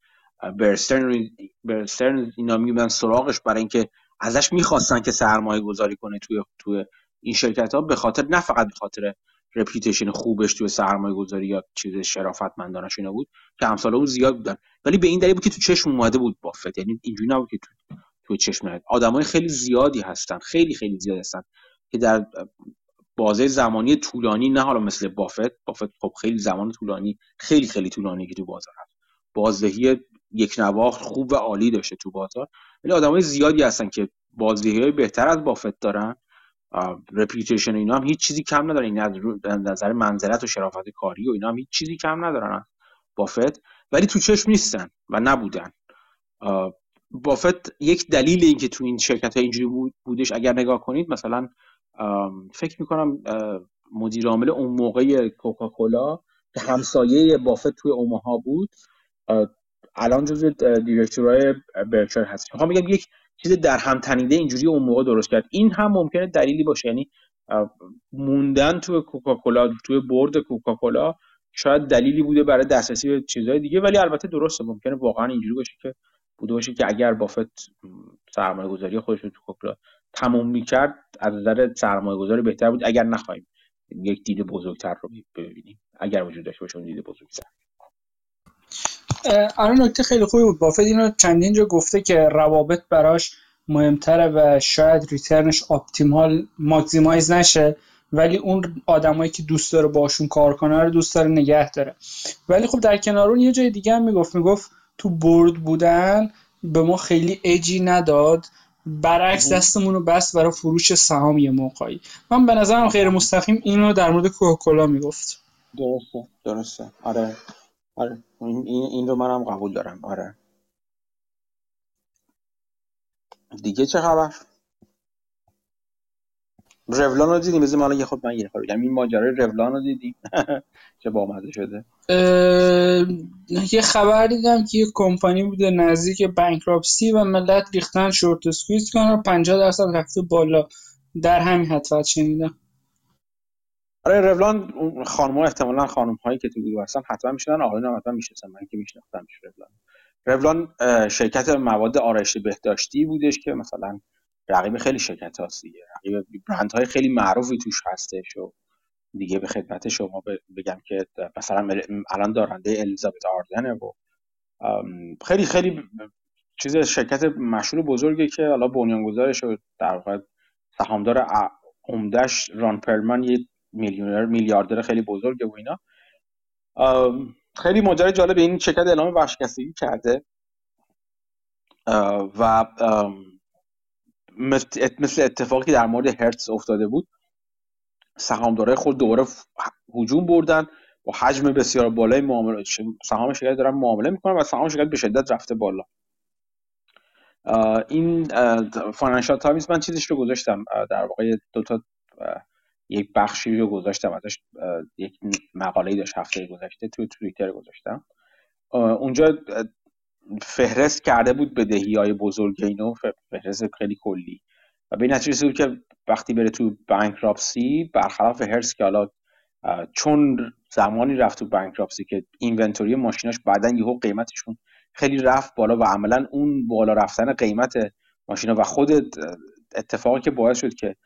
برسترن برسترن اینا میبودن سراغش برای اینکه ازش می‌خواستن که سرمایه گذاری کنه توی توی این شرکت ها به خاطر نه فقط به خاطر رپیوتیشن خوبش توی سرمایه گذاری یا چیز شرافتمندانش اینا بود که امثال اون زیاد بودن. ولی به این دلیل بود که تو چشم اومده بود بافت. یعنی اینجوری نبود که تو تو چشم آدم آدمای خیلی زیادی هستن. خیلی خیلی زیاد هستن که در بازه زمانی طولانی نه حالا مثل بافت. بافت خب خیلی زمان طولانی خیلی خیلی طولانی که تو بازار هست. بازدهی یک نواخت خوب و عالی داشته تو بازار. ولی آدمای زیادی هستن که بازدهی های بهتر از بافت دارن. رپیوتیشن اینا هم هیچ چیزی کم ندارن. این نظر منزلت و شرافت کاری و اینا هم هیچ چیزی کم ندارن بافت. ولی تو چشم نیستن و نبودن. بافت یک دلیل اینکه تو این شرکت های اینجوری بودش اگر نگاه کنید مثلا فکر می‌کنم مدیر عامل اون موقع کوکاکولا که همسایه بافت توی اوماها بود. الان جزو دیرکتورهای برکشایر هست می‌خوام بگم یک چیز در هم تنیده اینجوری اون موقع درست کرد. این هم ممکنه دلیلی باشه. یعنی موندن توی کوکاکولا توی برد کوکاکولا شاید دلیلی بوده برای دسترسی به چیزهای دیگه ولی البته درسته. ممکنه واقعا اینجوری باشه که بوده باشه که اگر بافت سرمایه گذاری خودش رو تو کوکاکولا تموم می‌کرد از نظر سرمایه گذاری بهتر بود. اگر نخواهیم یک دید بزرگتر رو ببینیم. اگر وجود داشته باشه دید بزرگتر. آره نکته خیلی خوبی بود. بافت اینو چندین جا گفته که روابط براش مهمتره و شاید ریترنش اپتیمال ماکسیمایز نشه ولی اون آدمایی که دوست داره باشون کار کنه رو دوست داره نگه داره. ولی خب در کنار اون یه جای دیگه هم می‌گفت می‌گفت تو برد بودن به ما خیلی اجی نداد. برعکس دستمون رو بس برای فروش سهام یه موقعی. من به نظرم خیر مستقیم اینو در مورد کوکاکولا می‌گفت. درسته درسته. آره. آره. این, این رو منم قبول دارم. آره. دیگه چه خبر؟ رولان رو دیدیم. بذار من یه خود من یه خود بگم. این ماجرای رولان رو دیدیم. چه بامزه شده. یه خبر دیدم که یه کمپانی بوده نزدیک بانکراپسی و ملت ریختن شورت سکویز کنن و 50 درصد رفته بالا. در همین حد شنیدم. آره رولان خانم ها احتمالا خانم هایی که تو گروه هستن حتما میشنن آقایون هم حتما می‌شناسن. من که میشناختم رولان. رولان شرکت مواد آرایشی بهداشتی بودش که مثلا رقیب خیلی شرکت هاست دیگه. رقیب برند های خیلی معروفی توش هستش و دیگه به خدمت شما بگم که مثلا الان دارنده الیزابت آردنه و خیلی خیلی چیز شرکت مشهور بزرگی که حالا بنیانگذارش و در واقع سهامدار عمدش ران پرلمن یه میلیونر میلیاردر خیلی بزرگه و اینا. خیلی ماجرا جالب این شرکت اعلام ورشکستگی کرده. و مثل اتفاقی در مورد هرتز افتاده بود سهامدارای خود دوباره هجوم بردن با حجم بسیار بالای معامله سهام شرکت دارن معامله می‌کنن و سهام شرکت به شدت رفته بالا. این Financial Times من چیزش رو گذاشتم در واقع دو تا یک بخشی رو گذاشتم ازش یک مقاله داشت هفته گذشته توی توییتر گذاشتم. اونجا فهرست کرده بود بدهی های بزرگ اینو فهرست خیلی کلی. و به نتیجه بود که وقتی بره تو bankruptcy برخلاف Hertz که حالا چون زمانی رفت تو بانکراپسی که اینونتوری ماشیناش بعدا یهو قیمتشون خیلی رفت بالا و عملا اون بالا رفتن قیمت ماشینا و خود اتفاقی که باعث شد که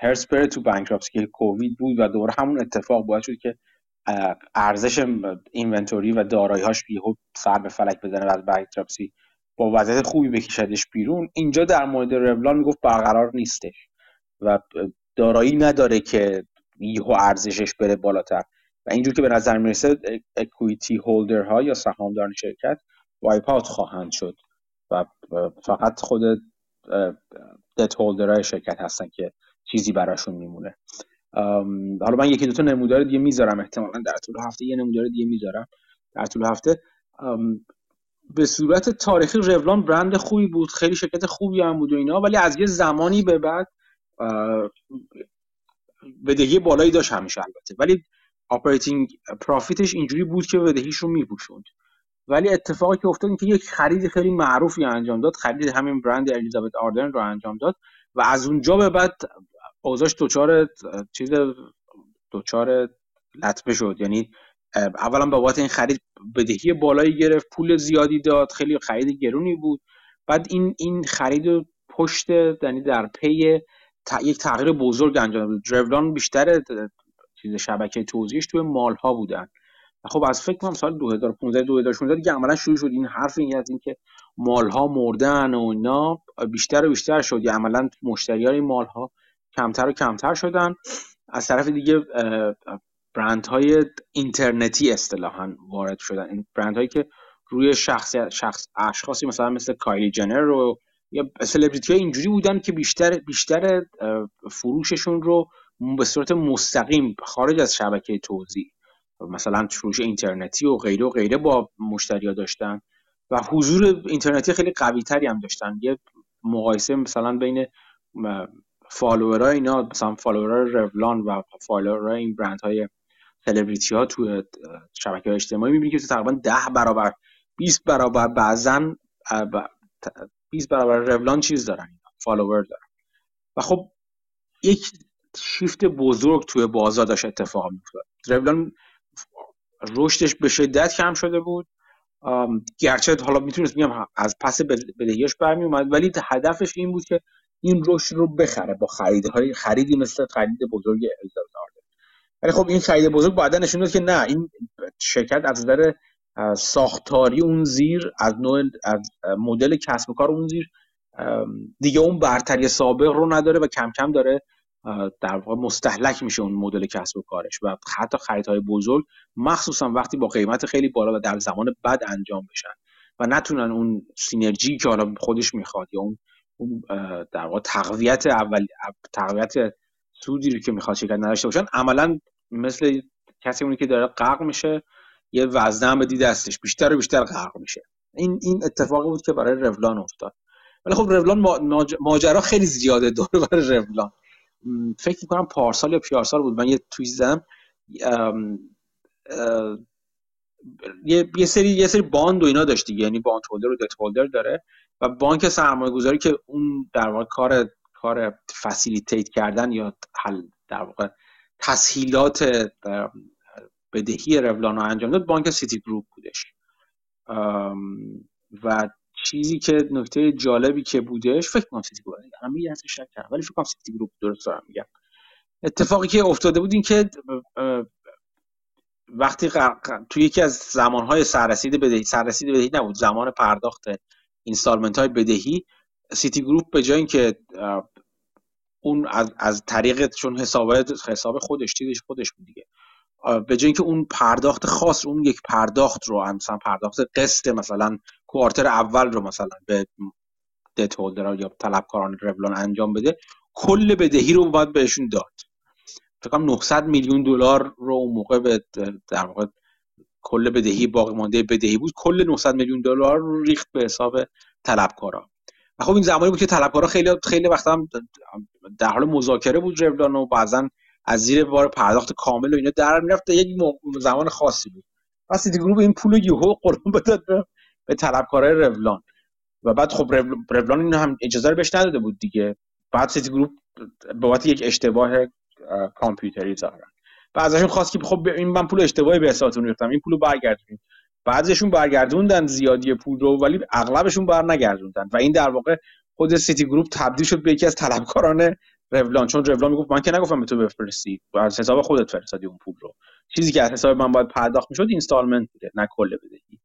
هرس بره تو بانکراپسی که کووید بود و دوباره همون اتفاق باعث شد که ارزش اینونتوری و دارایی‌هاش یهو سر به فلک بزنه از بانکراپسی با وضعیت خوبی بکشدش بیرون. اینجا در مورد رولان می‌گفت برقرار نیستش و دارایی نداره که یهو ارزشش بره بالاتر. و اینجور که به نظر می‌رسه اکویتی هولدر ها یا سهامداران شرکت وایپ خواهند شد و فقط خود دت هولدر های شرکت هستن که چیزی براشون میمونه. حالا من یکی دو تا نمودار دیگه می‌ذارم احتمالا در طول هفته یه نمودار دیگه می‌ذارم. در طول هفته به صورت تاریخی رولان برند خوبی بود خیلی شرکت خوبی هم بود و اینا ولی از یه زمانی به بعد بدهی بالایی داشت همیشه البته. ولی operating profit ش اینجوری بود که بدهیش رو میپوشوند. ولی اتفاقی که افتاد این که یک خرید خیلی معروفی انجام داد خرید همین برند Elizabeth Arden رو انجام داد و از اونجا به بعد اوضاعش دچار چیز دچار لطمه شد. یعنی اولا بابت این خرید بدهی بالایی گرفت پول زیادی داد خیلی خرید گرونی بود. بعد این این خرید پشت یعنی در پی یک تغییر بزرگ انجام داد. درولان بیشتر چیز شبکه توزیعش توی مال ها بودن. خب از فکر کنم سال 2015 2016 دیگه عملا شروع شد. این حرف این از اینکه مال ها مردن و اینا بیشتر و بیشتر شد. یا عملا مشتری های مال ها کمتر و کمتر شدن. از طرف دیگه برند های اینترنتی اصطلاحا وارد شدن. این برند هایی که روی شخص شخص اشخاصی مثلا مثل کایلی جنر و یا سلبریتی های اینجوری بودن که بیشتر بیشتر فروششون رو به صورت مستقیم خارج از شبکه توزیع مثلا فروش اینترنتی و غیره و غیره با مشتریا داشتن و حضور اینترنتی خیلی قوی تری هم داشتن. یه مقایسه مثلا بین فالوورای اینا مثلا فالوورای Revlon و فالوورای این برند های سلبریتی ها تو شبکه اجتماعی می‌بینی که تقریبا ده برابر 20 برابر بعضا 20 برابر رولان چیز دارن فالوور دارن. و خب یک شیفت بزرگ توی بازار داشت اتفاق میافتاد. رولان رشدش به شدت کم شده بود. گرچه حالا می‌تونست بگم از پس بدهیاش برمی اومد ولی هدفش این بود که این رشد رو بخره با خریدهای خریدی مثل خرید بزرگ الزازارده ولی خب این خرید بزرگ بعدا نشون داد که نه این شرکت از نظر ساختاری اون زیر از نوع از مدل کسب و کار اون زیر دیگه اون برتری سابق رو نداره و کم کم داره در واقع مستحلک میشه اون مدل کسب و کارش. و حتی خریدهای بزرگ مخصوصا وقتی با قیمت خیلی بالا و در زمان بد انجام بشن و نتونن اون سینرژی که حالا خودش می‌خواد یا اون در واقع تقویت اول تقویت سودی رو که می‌خواد شرکت نداشته باشن عملا مثل کسی اونی که داره غرق میشه یه وزنه بدی دستش بیشتر و بیشتر غرق میشه. این این اتفاقی بود که برای Revlon افتاد. ولی خب Revlon ماجرا خیلی زیاده دور برای Revlon. فکر می‌کنم پارسال یا پیارسال بود. من یه توییت زدم. یه،, یه سری یه سری bond و اینا داشت دیگه. یعنی bond holder و debt holder داره و بانک سرمایه گذاری که اون در واقع کار کار facilitate کردن یا حل در واقع تسهیلات بدهی Revlon و انجام داد بانک Citigroup بودش. و چیزی که نکته جالبی که بودش فکر کنم Citigroup همه یه شک کردم ولی فکر کنم Citigroup درست دارم میگم. اتفاقی که افتاده بود این که وقتی توی یکی از زمانهای سررسید بدهی سررسید بدهی نبود زمان پرداخت installment های بدهی سیتی گروپ به جای اینکه اون از, از طریق چون حساب حساب خودش چیزش خودش بود دیگه. به جای اینکه اون پرداخت خاص اون یک پرداخت رو مثلا پرداخت قسط مثلا کوارتر اول رو مثلا به دت هولدر یا طلبکاران رولان انجام بده کل بدهی رو باید بهشون داد. فکر کنم 900 میلیون دلار رو اون موقع به در واقع کل بدهی باقی مانده بدهی بود کل 900 میلیون دلار رو ریخت به حساب طلبکارا. و خب این زمانی بود که طلبکارا خیلی خیلی وقتا هم در حال مذاکره بود Revlon و بعضا از زیر بار پرداخت کامل و اینا در می‌رفت. یک زمان خاصی بود. و Citigroup این پول یهو قربان بداد به طلبکارای Revlon. و بعد خب Revlon این هم اجازه رو بهش نداده بود دیگه. بعد Citigroup بابت یک اشتباه کامپیوتری ظاهرا. و ازشون خواست که خب این من پول اشتباهی به حسابتون ریختم این پولو برگردونید بعضیشون برگردوندن زیادی پول رو ولی اغلبشون بر نگردوندن. و این در واقع خود Citigroup تبدیل شد به یکی از طلبکاران Revlon. چون Revlon می‌گفت من که نگفتم به تو بفرستی از حساب خودت فرستادی اون پول رو. چیزی که از حساب من باید پرداخت می‌شد installment بوده نه کل بدهی.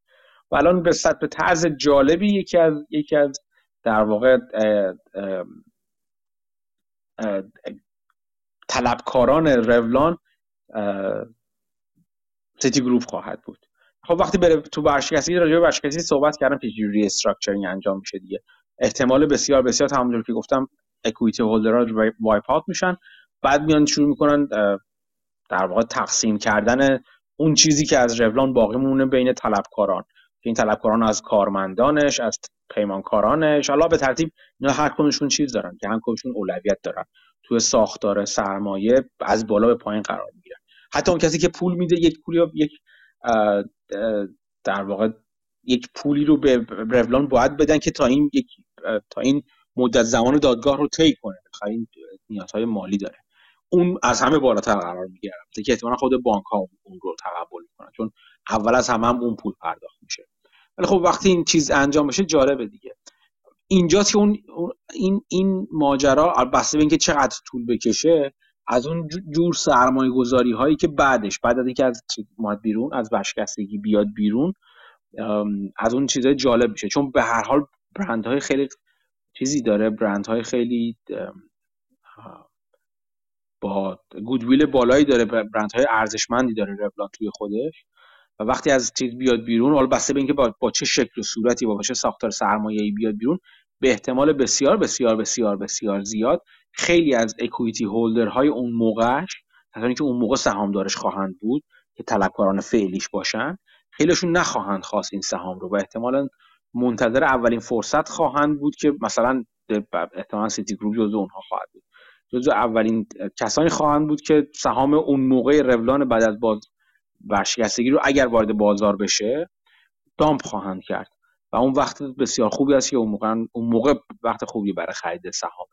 و الان به به طرز جالبی یکی از یکی از در واقع طلبکاران Revlon Citigroup خواهد بود. خب وقتی بره تو ورشکستگی راجع به صحبت کردم که restructuring انجام میشه دیگه. احتمال بسیار بسیار همونجور که گفتم equity holder ها wipe out میشن. بعد میان شروع می‌کنن در واقع تقسیم کردن اون چیزی که از Revlon باقی مونه بین طلبکاران. که این طلبکاران از کارمندانش از پیمانکارانش. حالا به ترتیب اینا هر کدومشون چیز دارن که هر کدومشون اولویت دارن. توی ساختار سرمایه از بالا به پایین قرار می‌گیرن. حتی اون کسی که پول میده یک پولی یک در واقع یک پولی رو به رولان باید بدن که تا این تا این مدت زمان دادگاه رو طی کنه. این نیازهای مالی داره. اون از همه بالاتر قرار می‌گیره که احتمالا خود بانک ها اون رو تقبل می‌کنن. چون اول از همه هم اون پول پرداخت میشه. ولی خب وقتی این چیز انجام بشه جالبه دیگه. اینجاست که اون این این ماجرا بسته به اینکه چقدر طول بکشه از اون جور سرمایه گذاری هایی که بعدش بعد از اینکه از ماد بیرون از ورشکستگی بیاد بیرون از اون چیزهای جالب میشه. چون به هر حال برند های خیلی چیزی داره برند های خیلی با گودویل بالایی داره برند های ارزشمندی داره ربلان توی خودش. وقتی از چیز بیاد بیرون حالا بسته به اینکه با, با چه شکل و صورتی با, با چه ساختار سرمایه‌ای بیاد بیرون به احتمال بسیار بسیار بسیار بسیار زیاد خیلی از اکویتی هولدرهای اون موقعش حتی که اون موقع سهامدارش خواهند بود که طلبکاران فعلیش باشن خیلیشون نخواهند خواست این سهام رو. و احتمالا منتظر اولین فرصت خواهند بود که مثلا احتمالا سیتی گروپ جزو اونها خواهد بود. جزو اولین کسانی خواهند بود که سهام اون موقع رولان بعد از باز ورشکستگی رو اگر وارد بازار بشه دامپ خواهند کرد. و اون وقت بسیار خوبی است که اون موقع اون موقع وقت خوبی برای خرید سهام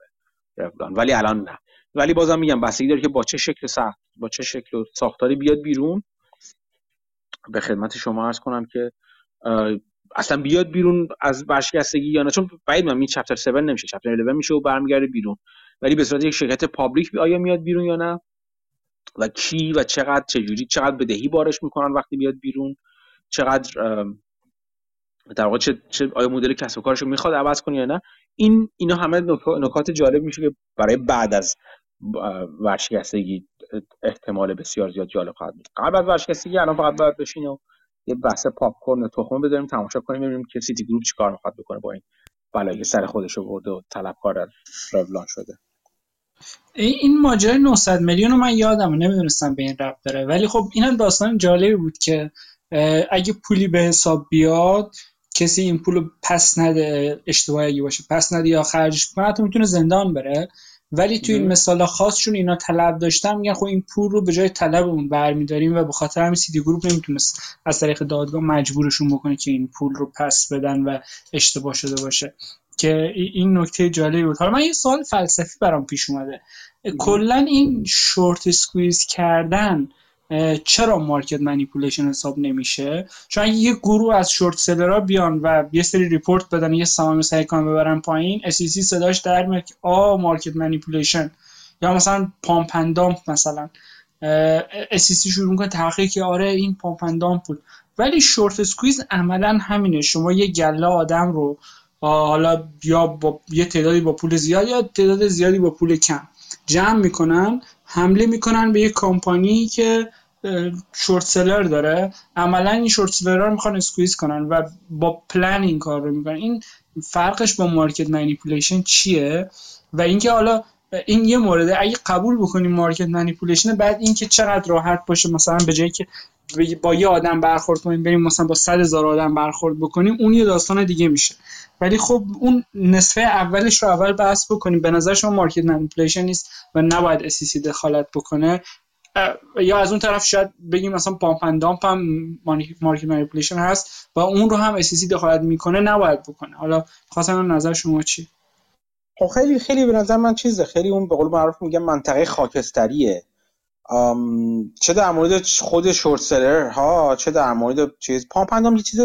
رولان ولی الان نه. ولی بازم میگم بستگی داره که با چه شکل سخت با چه شکل و ساختاری بیاد بیرون. به خدمت شما عرض کنم که اصلا بیاد بیرون از ورشکستگی یا نه. چون بعید من این چپتر 7 نمیشه. چپتر 11 میشه و برمیگرده بیرون. ولی به صورت یک شرکت پابلیک آیا میاد بیرون یا نه؟ و کی و چقدر چجوری چقدر بدهی بارش می‌کنن وقتی بیاد بیرون چقدر در واقع چه, چه آیا مدل کسب و کارش رو می‌خواد عوض کنه یا نه. این اینا همه نکات جالب میشه که برای بعد از ورشکستگی احتمال بسیار زیاد جالب خواهد بود. قبل از ورشکستگی الان فقط باید بشین و یه بحث پاپ کورن تخم بذاریم تماشا کنیم ببینیم که سیتی گروپ چیکار می‌خواد بکنه با این بلایی سر خودش رو برده و طلبکار رولان شده. این ماجرای 900 میلیون رو من یادم نمی‌دونستم به این رب داره. ولی خب اینم داستان جالبی بود که اگه پولی به حساب بیاد کسی این پول رو پس نده اشتباهی باشه پس نده یا خرجش کنه حتی می‌تونه زندان بره. ولی توی این مثال خاص چون اینا طلب داشتن میگن خب این پول رو به جای طلب اون برمیداریم و به خاطر همین Citigroup نمی‌تونست از طریق دادگاه مجبورشون بکنه که این پول رو پس بدن و اشتباه شده باشه. که این نکته جالبی بود. حالا من یه سوال فلسفی برام پیش اومده. کلا این short squeeze کردن چرا market manipulation حساب نمیشه؟ چون یه گروه از short seller ها بیان و یه سری report بدن یه سهام سعی کنن ببرن پایین SEC صداش در میاد که آ market manipulation. یا مثلا pump and dump مثلا. SEC شروع می‌کنه تحقیق که آره این pump and dump بود. ولی short squeeze عملا همینه. شما یه گله آدم رو حالا یا با یه تعدادی با پول زیاد یا تعداد زیادی با پول کم. جمع می‌کنن حمله می‌کنن به یه کمپانی که short seller داره. عملا این short seller رو می‌خوان squeeze کنن و با پلن این کار رو می‌کنن. این فرقش با market manipulation چیه؟ و اینکه حالا این یه مورده اگه قبول بکنیم market manipulation بعد اینکه چقدر راحت باشه مثلا به جایی که با یه آدم برخورد کنیم بریم مثلا با صد هزار آدم برخورد بکنیم اون یه داستان دیگه میشه. ولی خب اون نصفه اولش رو اول بحث بکنیم. به نظر شما market manipulation نیست و نباید SEC دخالت بکنه؟ یا از اون طرف شاید بگیم مثلا pump and dump هم market manipulation هست و اون رو هم SEC دخالت می‌کنه نباید بکنه. حالا خواستم نظر شما چی خب خیلی خیلی به نظر من چیزه. خیلی اون به قول معروف میگم منطقه خاکستریه. چه در مورد خود short seller ها چه در مورد چیز. pump and یه چیز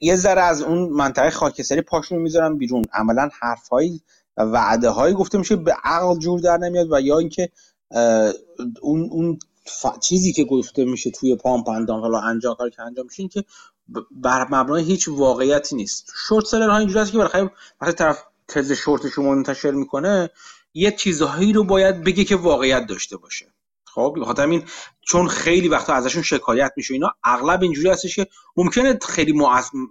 یه ذره از اون منطقه خاکستری پاشون می‌ذارن بیرون. عملا حرفهایی و وعده هایی گفته میشه به عقل جور در نمیاد و یا اینکه اون اون چیزی که گفته میشه توی پامپ اندام حالا انجام کاری که انجام میشه این که بر مبنای هیچ واقعیتی نیست. شورت سلر ها اینجوری هست که برای وقتی طرف تز شورتش رو منتشر می‌کنه یه چیزهایی رو باید بگه که واقعیت داشته باشه. خب بخاطر همین چون خیلی وقتا ازشون شکایت میشه. اینا اغلب اینجوری هستش که ممکنه خیلی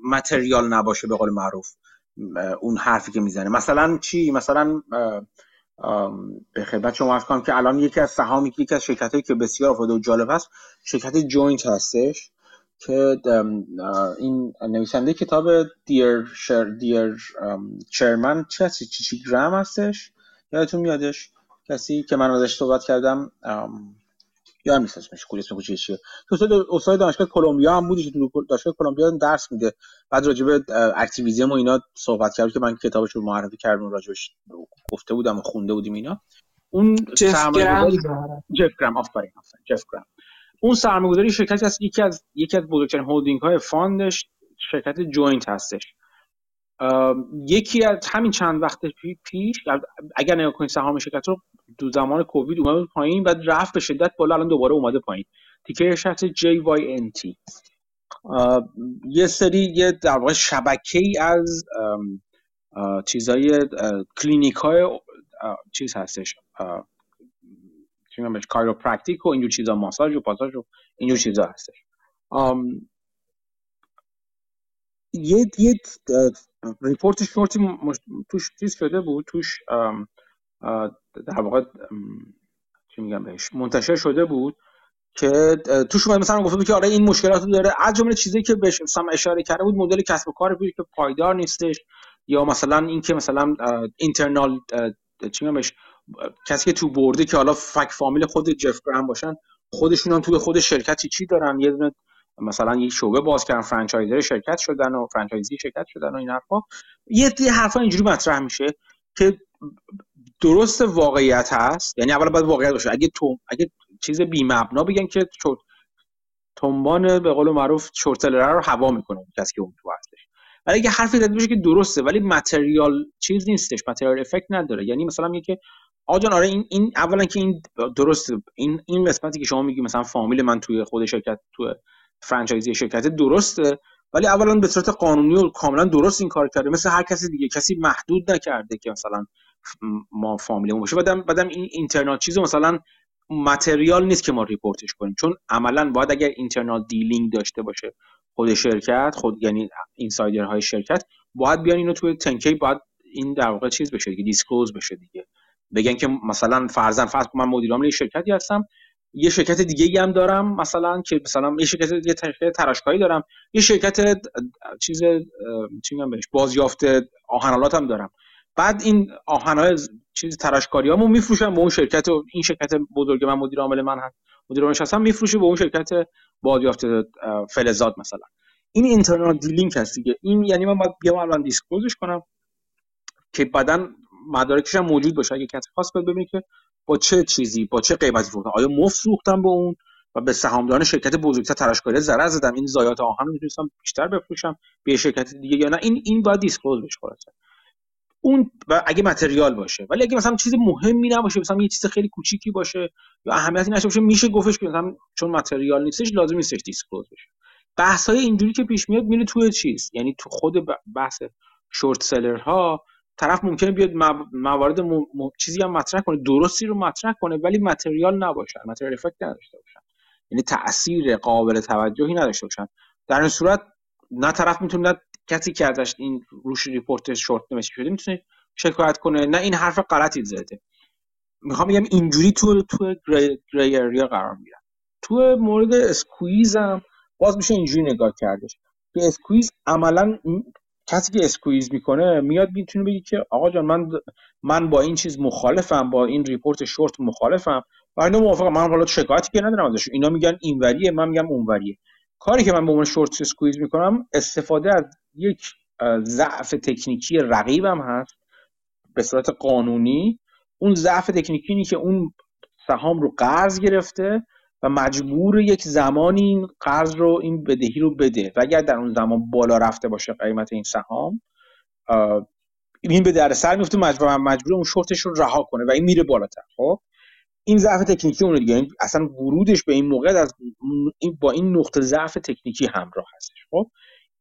متریال نباشه به قول معروف اون حرفی که می‌زنه. مثلا چی؟ مثلا به خدمت شما عرض کنم که الان یکی از سهامی که یکی از شرکت که بسیار افتاده و جالب هست شرکت جوینت هستش که این نویسنده کتاب دیر شر دیر چرمن چه هستی؟ چی چی گرام هستش؟ یادتون میادش؟ کسی که من ازش صحبت کردم یا نیست اسمش کولی اسم کوچیه چیه؟ تو استاد دانشگاه کلمبیا هم بودی تو دانشگاه کلمبیا درس میده. بعد راجع به اکتیویسم و اینا صحبت کرد که من کتابش رو معرفی کردم راجبش گفته بودم و خونده بودیم اینا. اون سرمایه‌گذاری جف گرام آفرین جف گرام. اون سرمایه‌گذاری شرکتی از یکی از یکی از بزرگترین هولدینگ های fund ش شرکت جوینت هستش. یکی از همین چند وقت پیش اگر نگاه کنید سهام شرکت رو تو زمان کووید اومد پایین بعد رفت به شدت بالا الان دوباره اومده پایین. ticker ش هست JYNT یه سری یه در واقع شبکه ای از چیزای کلینیک های چیز هستش. چی chiropractic و اینجور چیزا ماساژ و پاساژ و اینجور چیزا هستش. یه یه ریپورت شورتی توش چیز شده بود؟ توش در واقع چی میگم بهش؟ منتشر شده بود که توش اومد مثلا گفته بود که آره این مشکلات رو داره. از جمله چیزی که بهش مثلا اشاره کرده بود مدل کسب و کار بود که پایدار نیستش. یا مثلا اینکه مثلا اینترنال چی بهش؟ کسی که تو برده که حالا فک فامیل خود جف گرام باشن خودشون هم توی خود شرکتی چی دارن؟ یه دونه مثلا یک شعبه باز کردن فرانچایزر شرکت شدن و فرانچایزی شرکت شدن و این حرفا. یه دی حرفا اینجوری مطرح میشه که درست واقعیت هست. یعنی اولا باید واقعیت باشه. اگه تو اگه چیز بی مبنا بگن که تنبان به قول معروف شورتلره رو هوا می‌کنه کسی که اون تو هستش. ولی اگه حرفی زده بشه که درسته ولی متریال چیز نیستش متریال افکت نداره. یعنی مثلا میگه که آجان آره این این اولا که این درسته. این این قسمتی که شما میگی مثلا فامیل من توی خود شرکت توی franchise ی شرکت درسته ولی اولا به صورت قانونی و کاملا درست این کار کرده. مثل هر کسی دیگه کسی محدود نکرده که مثلا ما فامیلمون باشه. بعدم بعدم این internal چیزو مثلا material نیست که ما report ش کنیم. چون عملا باید اگر internal dealing داشته باشه خود شرکت خود یعنی insider های شرکت باید بیان اینو توی تنکی باید این در واقع چیز بشه دیگه دیسکلوز بشه دیگه. بگن که مثلا فرضاً فرض من مدیر عامل شرکتی هستم. یه شرکت دیگه هم دارم مثلا که مثلا یه شرکت یه تراشکاری دارم. یه شرکت چیز چی میگم بهش بازیافت آهنالات هم دارم. بعد این آهنای چیز تراشکاریامو میفروشم به اون شرکت و این شرکت بزرگ من مدیر عامل من هست مدیر عاملش هستم میفروشه به اون شرکت بازیافت فلزات مثلا. این internal dealing هست دیگه. این یعنی من باید بیام الان disclose ش کنم که بعدا مدارکش هم موجود باشه. اگه کسی خواست ببینه که با چه چیزی با چه قیمتی فروختم؟ آیا مفت فروختم به اون؟ و به سهامداران شرکت بزرگتر تراشکاری ضرر زدم. این ضایعات آهن رو می‌تونستم بیشتر بفروشم. به شرکت دیگه یا نه. این این باید disclose بشه اون اگه material باشه. ولی اگه مثلا چیز مهمی نباشه مثلا یه چیز خیلی کوچیکی باشه یا اهمیتی نشه باشه میشه گفتش که مثلا چون material نیستش لازم نیستش disclose بشه. بحث های اینجوری که پیش میاد میره توی چیز. یعنی تو خود بحث short seller ها طرف ممکنه بیاد موارد م... م... چیزی هم مطرح کنه درستی رو مطرح کنه ولی material نباشن material effect نداشته باشن. یعنی تاثیر قابل توجهی نداشته باشن. در این صورت نه طرف می‌تونه کسی که ازش این روش report short نمیشه شده می‌تونه شکایت کنه نه این حرف غلطی زده. می‌خوام بگم اینجوری تو تو gray area قرار می‌گیرن تو مورد squeeze هم باز میشه اینجوری نگاه کردش. که squeeze عملا کسی که squeeze می‌کنه میاد می‌تونه بگی که آقا جان من من با این چیز مخالفم با این report short مخالفم. و اینا موافقم من حالا شکایتی که ندارم ازش اینا میگن اینوریه من میگم اونوریه. کاری که من به عنوان short squeeze می‌کنم استفاده از یک ضعف تکنیکی رقیبم هست. به صورت قانونی. اون ضعف تکنیکی که اون سهام رو قرض گرفته و مجبور یک زمانی این قرض رو این بدهی رو بده. و اگر در اون زمان بالا رفته باشه قیمت این سهام این به در سر میفته مجبور مجبور اون شورتش رو رها کنه و این میره بالاتر. خب؟ این ضعف تکنیکی اون دیگه اصلا ورودش به این موقع از با این نقطه ضعف تکنیکی همراه هستش. خب؟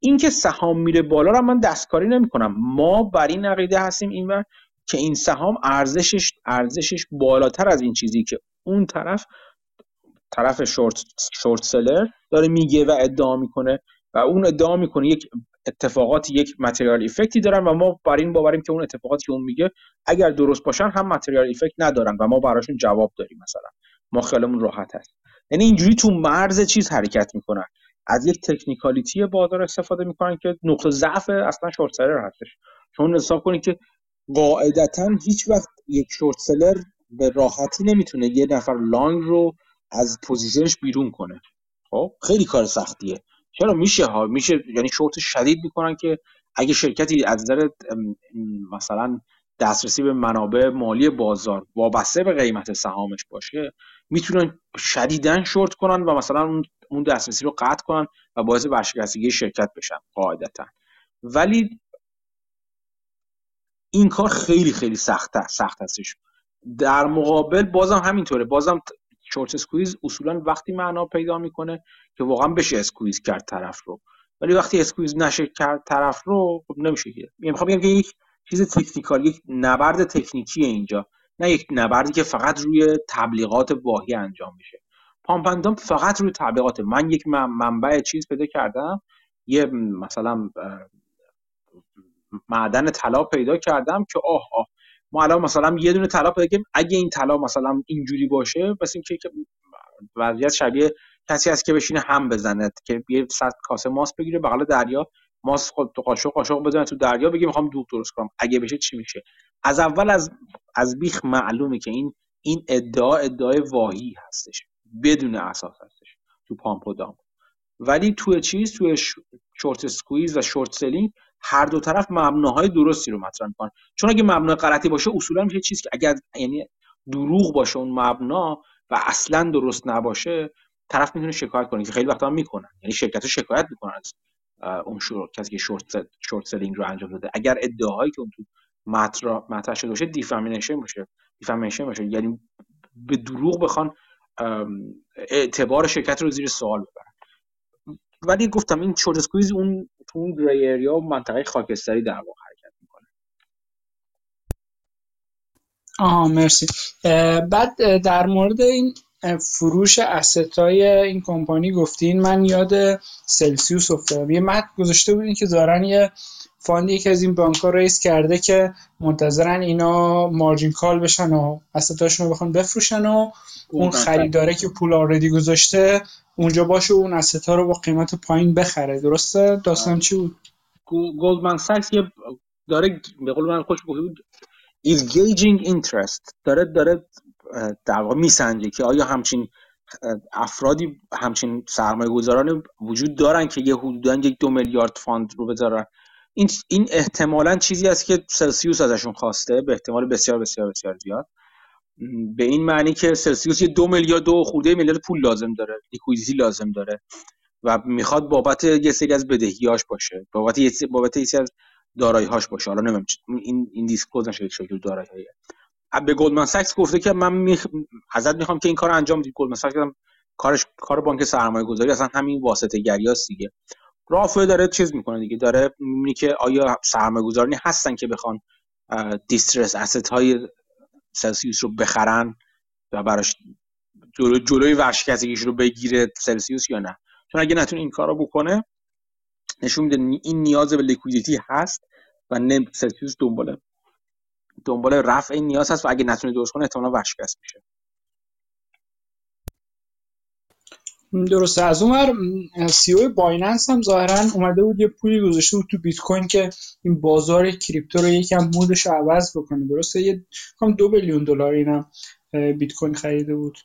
این که سهام میره بالا رو من دستکاری نمی‌کنم. ما بر این عقیده هستیم اینور که این سهام ارزشش ارزشش بالاتر از این چیزی که اون طرف طرف شورت, شورت سلر داره میگه و ادعا می‌کنه و اون ادعا می‌کنه. یک اتفاقات یک متریال افکتی دارن و ما بر این باوریم که اون اتفاقاتی که اون میگه اگر درست باشن هم متریال افکت ندارن و ما براشون جواب داریم مثلا. ما خیالمون راحت هست. یعنی اینجوری تو مرز چیز حرکت می‌کنن. از یک technicality بازار استفاده می‌کنن که نقطه ضعف اصلا short seller هستش. چون حساب کنید که قاعدتا هیچ وقت یک short seller به راحتی نمی‌تونه یه نفر long رو از position ش بیرون کنه. خب خیلی کار سختیه. چرا؟ میشه ها میشه یعنی شورت شدید می‌کنن که اگه شرکتی از نظر مثلا دسترسی به منابع مالی بازار وابسته به قیمت سهامش باشه می‌تونن شدیدن شورت کنن و مثلا اون دسترسی رو قطع کنن و باعث ورشکستگی شرکت بشن قاعدتا. ولی این کار خیلی خیلی سخت سخت هستش. در مقابل بازم همینطوره. بازم short squeeze اصولا وقتی معنا پیدا می‌کنه که واقعا بشه squeeze کرد طرف رو. ولی وقتی squeeze نشه کرد طرف رو خب نمیشه که یعنی می‌خوام بگم که یک چیز technical یک نبرد تکنیکی اینجا. نه یک نبردی که فقط روی تبلیغات واهی انجام میشه. پامپندام فقط روی تبلیغات. من یک منبع چیز پیدا کردم. یه مثلا معدن طلا پیدا کردم که آه آه ما الان مثلا یه دونه طلا پیدا کردیم. اگه این طلا مثلا اینجوری باشه بس این که وضعیت شبیه کسی هست که بشینه هم بزنه که یه صد کاسه ماست بگیره بغل دریا ماست خود تو قاشق قاشق بزنه تو دریا بگه می‌خوام دوغ درست کنم. اگه بشه چی میشه؟ از اول از از بیخ معلومه که این این ادعا ادعای واهی هستش. بدون اساس هستش تو pump و ولی تو چیز؟ تو short squeeze و short selling هر دو طرف مبناهای درستی رو مطرح می‌کنن. چون اگه مبنا غلطی باشه اصولا میشه چیزی که اگر یعنی دروغ باشه اون مبنا و اصلا درست نباشه طرف می‌تونه شکایت کنه که خیلی وقتا هم می‌کنن. یعنی شرکت شکایت می‌کنن از اون شروع کسی که short, short selling رو انجام داده. اگر ادعاهایی که اون تو مطرح شده باشه defamation باشه. defamation باشه. یعنی به دروغ بخوان اعتبار شرکت رو زیر سوال ببرن. ولی گفتم این short squeeze اون تو اون gray area و منطقه خاکستری در واقع حرکت می‌کنه. آها مرسی. بعد در مورد این فروش های این کمپانی گفتین من یاد سلسیوس افتادم. یه متن گذاشته بودین که دارن یه fund یکی از این بانک ها raise کرده که منتظرن اینا margin call بشن و asset اشون رو بخوان بفروشن و اون خریداره که پول آردی گذاشته اونجا باشه اون asset ا رو با قیمت پایین بخره. درسته؟ داستان چی بود؟ گلدمن ساکس یه داره به قول من خوش بود is gauging interest. داره داره در واقع میسنجه که آیا همچین افرادی همچین سرمایه گذاران وجود دارن که یه حدودا یک دو میلیارد fund رو بذارن؟ این این احتمالا چیزی است که سلسیوس ازشون خواسته به احتمال بسیار بسیار بسیار زیاد. به این معنی که سلسیوس یه دو میلیارد دو خورده میلیارد پول لازم داره liquidity لازم داره و می‌خواد بابت یه سری از بدهیاش باشه بابت یه بابت یه سری از دارایی‌هاش باشه. حالا نمی‌دونم این این disclose نشه شکل دارایی به گلدمن ساکس گفته که من می... ازت می‌خوام که این کار انجام بدی. گلدمن ساکس کارش کار بانک سرمایه گذاری اصلا همین واسطه گریاست دیگه. راوند داره چیز می‌کنه دیگه داره می‌بینی که آیا سرمایه گذارانی هستن که بخوان distressed asset های سلسیوس رو بخرن و براش جلو جلوی ورشکستگیش رو بگیره سلسیوس یا نه. چون اگه نتونه این کارو بکنه نشون میده این نیاز به liquidity هست و نم سلسیوس دنباله. دنبال رفع این نیاز هست و اگه نتونه درست کنه احتمالا ورشکست میشه. درسته. از اون CEO بایننس هم ظاهرا اومده بود یه پولی گذاشته بود تو بیت کوین که این بازار کریپتو رو یکم mood ش رو عوض بکنه. درسته؟ یه کم دو billion دلار اینم بیت کوین خریده بود.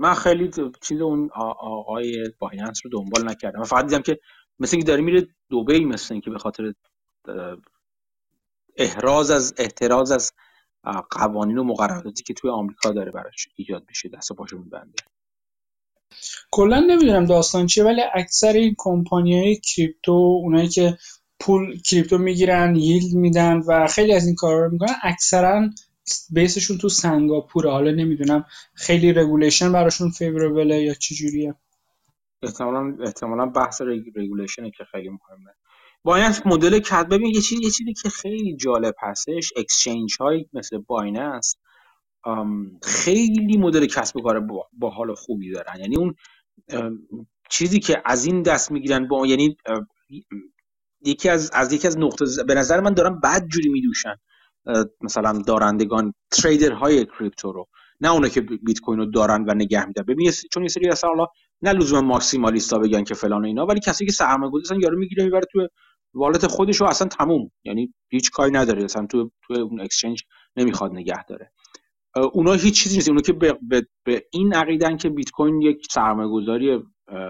من خیلی چیز اون آقای بایننس رو دنبال نکردم. من فقط دیدم که مثل اینکه داره میره دوبی مثل اینکه به خاطر احراز از احتراز از قوانین و مقرراتی که توی آمریکا داره براش ایجاد میشه دست پاشو میبنده. کلا نمی‌دونم داستان چیه ولی اکثر این کمپانی های کریپتو اونایی که پول کریپتو می‌گیرن ییلد میدن و خیلی از این کارا رو می‌کنن اکثرا base شون تو سنگاپوره. حالا نمی‌دونم خیلی regulation براشون favorable ه یا چی جوریه. احتمالا احتمالا بحث regulation ه که خیلی مهمه. بایننس مدل کد ببین یه چیزی یه چیزی که خیلی جالب هستش exchange های مثل بایننس خیلی مدل کسب و کار با, حال خوبی دارن. یعنی اون چیزی که از این دست می‌گیرن با یعنی یکی از از یکی از نقطه به نظر من دارن بد جوری میدوشن مثلا دارندگان تریدر های کریپتو رو. نه اونا که بیت کوین رو دارن و نگه میدن ببین چون یه سری اصلا حالا نه لزوما ماکسیمالیستا بگن که فلان اینا ولی کسی که سرمایه گذاری یارو می‌گیره می‌بره تو والت خودش رو اصلا تموم. یعنی هیچ کاری نداره اصلا تو تو اون اکسچنج نمی‌خواد نگه داره. اونا هیچ چیزی نیست. اونا که به, به, به این عقیدن که بیت کوین یک سرمایه گذاری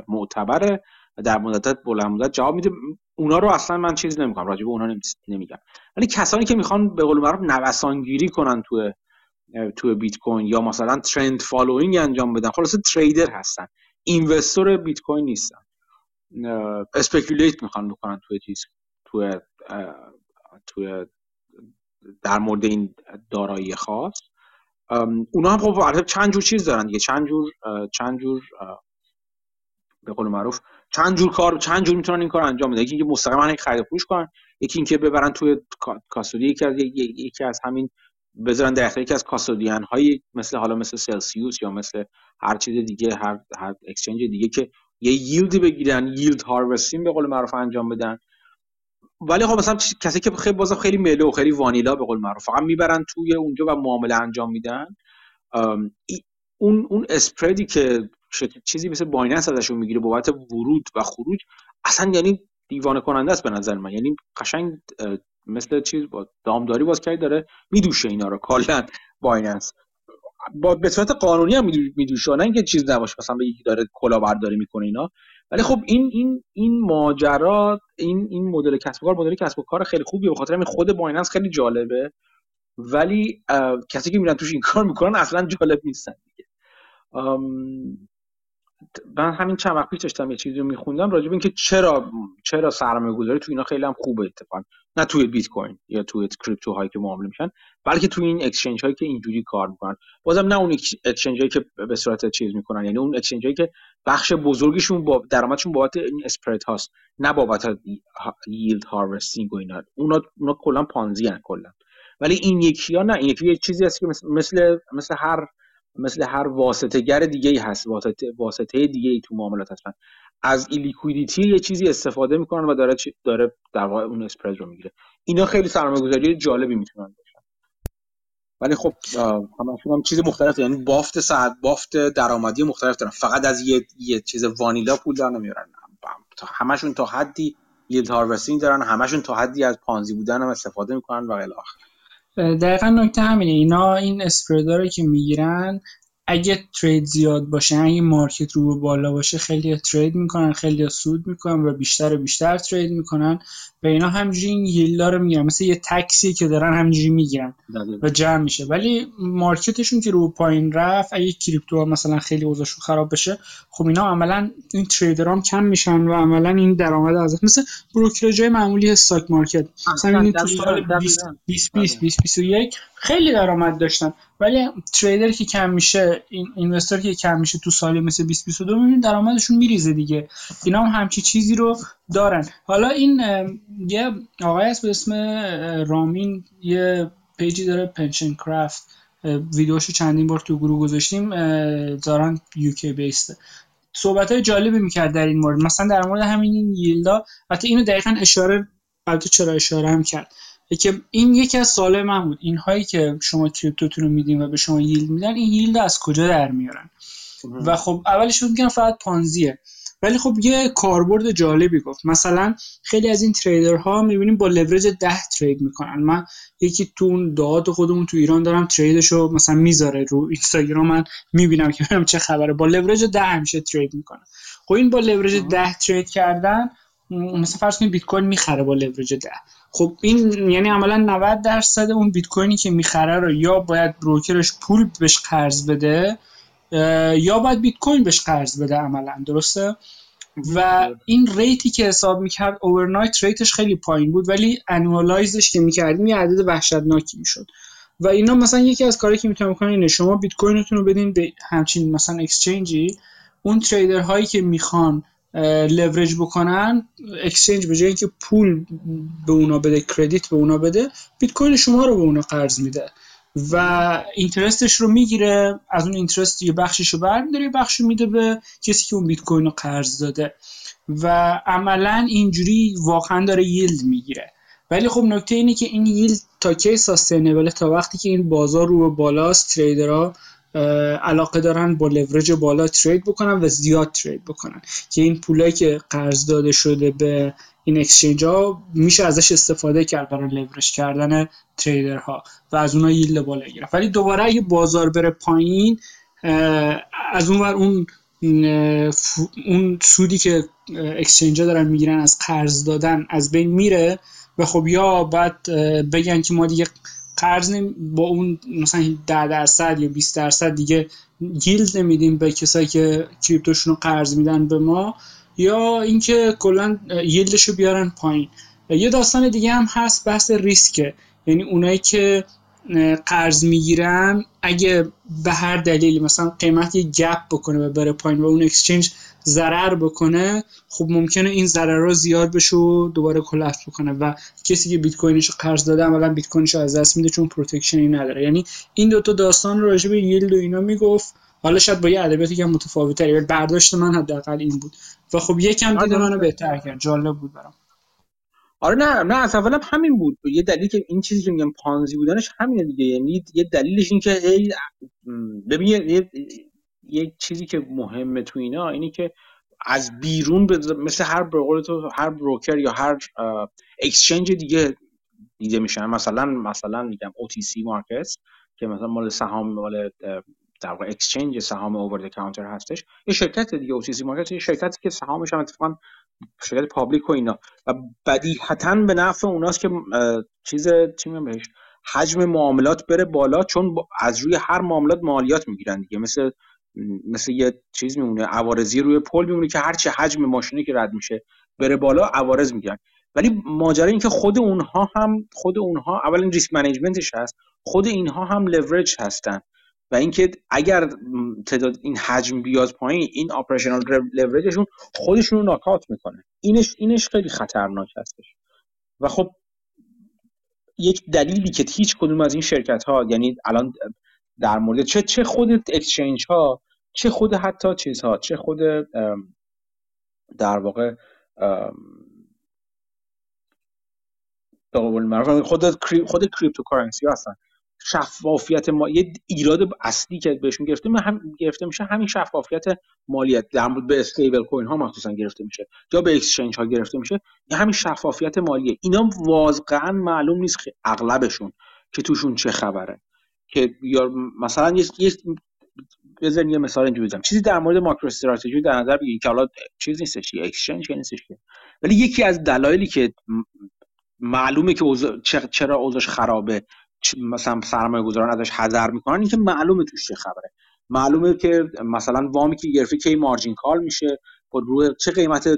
معتبره در مدت بلند مدت جواب میده. اونا رو اصلا من چیز نمی‌کنم راجع به اونا نمیگم. ولی کسانی که می‌خوان به قول معروف نوسانگیری کنن تو تو بیت کوین یا مثلا trend following انجام بدن خلاصه trader هستن. investor بیت کوین نیستن speculate می‌خوان بکنن توی چیز توی توی در مورد این دارایی خاص. اونا هم خب چند جور چیز دارن دیگه. چند جور چند جور به قول معروف چند جور کار چند جور می‌تونن این کار انجام بدن. یکی اینکه مستقیما خرید فروش کنن یکی اینکه ببرن توی کاستودی یکی از یکی از همین بذارن در یکی از کاستودیان های مثل حالا مثل سلسیوس یا مثل هر چیز دیگه هر هر اکسچنج دیگه که یه ییلد بگیرن ییلد هاروستینگ به قول معروف انجام بدن. ولی خب مثلا کسی که خیلی بازم خیلی ملو خیلی وانیلا به قول معروف. فقط می‌برن توی اونجا و معامله انجام میدن. اون اون spread ی که چیزی مثل بایننس ازشون می‌گیره بابت ورود و خروج اصلا یعنی دیوانه کننده است به نظر من. یعنی قشنگ مثل چیز با دامداری باز داره میدوشه اینا رو کلا بایننس. با به صورت قانونی هم میدوشه نه اینکه چیز نباشه مثلا به یکی داره کلاهبرداری می‌کنه اینا. ولی خب این این این ماجرا این این مدل کسب و کار مدل کسب و کار خیلی خوبیه. به خاطر خود بایننس خیلی جالبه. ولی کسی که میرن توش این کار می‌کنن اصلا جالب نیستن دیگه. من همین چند وقت پیش داشتم یه چیزی رو میخوندم راجع به اینکه چرا چرا سرمایه گذاری تو اینا خیلی هم خوبه اتفاقا. نه توی بیت کوین یا توی کریپتو هایی که معامله میشن بلکه توی این exchange هایی که اینجوری کار می‌کنن. بازم نه اون exchange هایی که به صورت چیز می‌کنن یعنی اون exchange هایی که بخش بزرگیشون با درآمدشون بابت این spread هاست نه بابت yield harvesting و اینا. اونا اونا کلا پانزی ان کلا. ولی این یکی ها نه این یکی یه چیزی هست که مثل مثل هر مثل هر واسطه گر دیگه ای هست واسطه واسطه دیگه ای تو معاملات هستن. از liquidity یه چیزی استفاده می‌کنن و داره داره در واقع اون spread رو می‌گیره. اینا خیلی سرمایه‌گذاری جالبی می‌تونن باشن. ولی خب همشون هم چیز مختلف یعنی بافت ساخت بافت درآمدی مختلف دارن. فقط از یه, یه چیز vanilla پول در نمیارن. همشون تا حدی ییلد هاروستینگ دارن. همشون تا حدی از پانزی بودن هم استفاده می‌کنن و الی دقیقا نکته همینه. اینا این اسپردا رو که می‌گیرن اگه ترید زیاد باشه اگه مارکت رو بالا باشه خیلی ترید می‌کنن خیلی سود می‌کنن و بیشتر و بیشتر ترید می‌کنن. و اینا همجوری این ییلدا رو می‌گیرن مثل یه تکسی که دارن همجوری می‌گیرن و جمع میشه. ولی مارکتشون که رو پایین رفت اگه کریپتو مثلا خیلی اوضاعشون خراب بشه خب اینا عملا این trader ام کم میشن و عملا این درآمد از مثل brokerage معمولی stock market. مثلا تو سال 2020 2021 خیلی درآمد داشتن. ولی trader که کم میشه این investor که کم میشه تو سالی مثل 2022 می‌بینید درآمدشون میریزه دیگه. اینا هم همچی چیزی رو دارن. حالا این یه آقای هست به اسم رامین یه پیجی داره PensionCraft ویدیوشو چندین بار تو گروه گذاشتیم دارن یوکی بیسته صحبت های جالبی می‌کرد در این مورد. مثلا در مورد همین این ییلدا حتی اینو دقیقا اشاره البته چرا اشاره هم کرد. که این یکی از سوال من بود. اینهایی که شما کریپتوتون رو میدین و به شما ییلد میدن این ییلد از کجا در میارن؟ و خب اولش میگن فقط پانزیه. ولی خب یه کاربرد جالبی گفت. مثلا خیلی از این تریدرها می‌بینیم با لورج ده ترید می‌کنن. من یکی تو اون دهات خودمون تو ایران دارم trade شو مثلا می‌ذاره رو اینستاگرام من می‌بینم که ببینم چه خبره. با لورج ده همیشه trade می‌کنه خب این با لورج ده trade کردن مثلا فرض کنید بیت کوین می‌خره با لورج ده. خب این یعنی عملا 90 درصد اون بیت کوینی که می‌خره رو یا باید broker ش پول بهش قرض بده یا باید بیت کوین بهش قرض بده عملا درسته؟ و این rate ی که حساب می‌کرد overnight rate ش خیلی پایین بود ولی annualize ش که می‌کردیم یه عدد وحشتناکی می‌شد. و اینا مثلا یکی از کاری که می‌تونن بکنن اینه شما بیت کوینتون رو بدین به همچین مثلا exchange ی اون trader هایی که می‌خوان لورج بکنن exchange به جای اینکه پول به اونا بده credit به اونا بده بیت کوین شما رو به اونا قرض میده. و interest ش رو می‌گیره از اون interest یه بخشش رو برمیداره یه بخش میده به کسی که اون بیت کوین رو قرض داده. و عملا اینجوری واقعا داره yield می‌گیره. ولی خب نکته اینه که این ییلد تا کی ساستینبل تا وقتی که این بازار رو به بالاست تریدرها علاقه دارن با لورج بالا ترید بکنن و زیاد ترید بکنن. که این پولایی که قرض داده شده به این اکسچنج ها میشه ازش استفاده کرد برای لورج کردن تریدر ها و از اونها ییلد بالا گرفت. ولی دوباره اگه بازار بره پایین از اون ور اون اون سودی که exchange دارن می‌گیرن از قرض دادن از بین میره و خب یا باید بگن که ما دیگه قرض با اون مثلا 10 درصد یا 20 درصد دیگه yield نمیدیم به کسایی که کریپتوشون رو قرض میدن به ما. یا اینکه کلا yield ش رو بیارن پایین. یه داستان دیگه هم هست بحث ریسکه. یعنی اونایی که قرض می‌گیرن اگه به هر دلیلی مثلا قیمت یه gap بکنه و بره پایین و اون exchange ضرر بکنه خب ممکنه این ضرر رو زیاد بشه و دوباره collapse بکنه و کسی که بیت کوینش قرض داده عملا بیت کوینش از دست میده چون protection ی نداره. یعنی این دوتا داستان رو راجع به yield و اینا می‌گفت. حالا شاید با یه ادبیاتی که متفاوت‌تری برداشت من حداقل این بود. و خب یکم دید منو بهتر کرد. جالب بود برام. آره نه نه از اول همین بود. یه دلیل که این چیزی که میگم پانزی بودنش همینه دیگه. یعنی یه دلیلش این که ببین یه, یه چیزی که مهمه تو اینا اینی که از بیرون مثل هر تو هر broker یا هر exchange دیگه دیده میشن. مثلا مثلا میگم OTC market که مثلا مال سهام مال در واقع exchange سهام over counter هستش. یه شرکت دیگه OTC market یه شرکتی که سهامش هم اتفاقا شرکت public و اینا. و بدیهتا به نفع اوناست که چیز چی بهش حجم معاملات بره بالا چون از روی هر معاملات مالیات می‌گیرن دیگه. مثل مثل یه چیز میمونه عوارضی روی پل میمونه که هرچی حجم ماشینی که رد میشه بره بالا عوارض می‌گیرن. ولی ماجرا این که خود اونها هم خود اونها اولا ریسک منیجمنتش هست خود اینها هم لورج هستن. و اینکه اگر تعداد این حجم بیاد پایین این اپریشنال لورجشون خودشون رو ناکات می‌کنه. اینش اینش خیلی خطرناک هستش. و خب یک دلیلی که هیچ کدوم از این شرکت ها یعنی الان در مورد چه چه خود exchange ها چه خود حتی چیزها چه خود در واقع خود خود cryptocurrency هستن. شفافیت ما یه ایراد اصلی که بهشون گرفته هم گرفته میشه همین شفافیت مالیت در مورد به stable coin ها مخصوصا گرفته میشه یا به exchange ها گرفته میشه. یا همین شفافیت مالیه. اینا واقعا معلوم نیست که اغلبشون که توشون چه خبره. که یا مثلا یه بزنین یه مثال اینجوری بزنم. چیزی در مورد ماکرو استراتژی در نظر بگیرید که حالا چیز نیستش اکسچنج نیستش ولی یکی از دلایلی که معلومه که چرا اوضاعش خرابه مثلا سرمایه گذاران ازش حذر می‌کنن اینکه معلومه توش چه خبره. معلومه که مثلا وامی که گرفته کی مارجین کال میشه با روی چه قیمت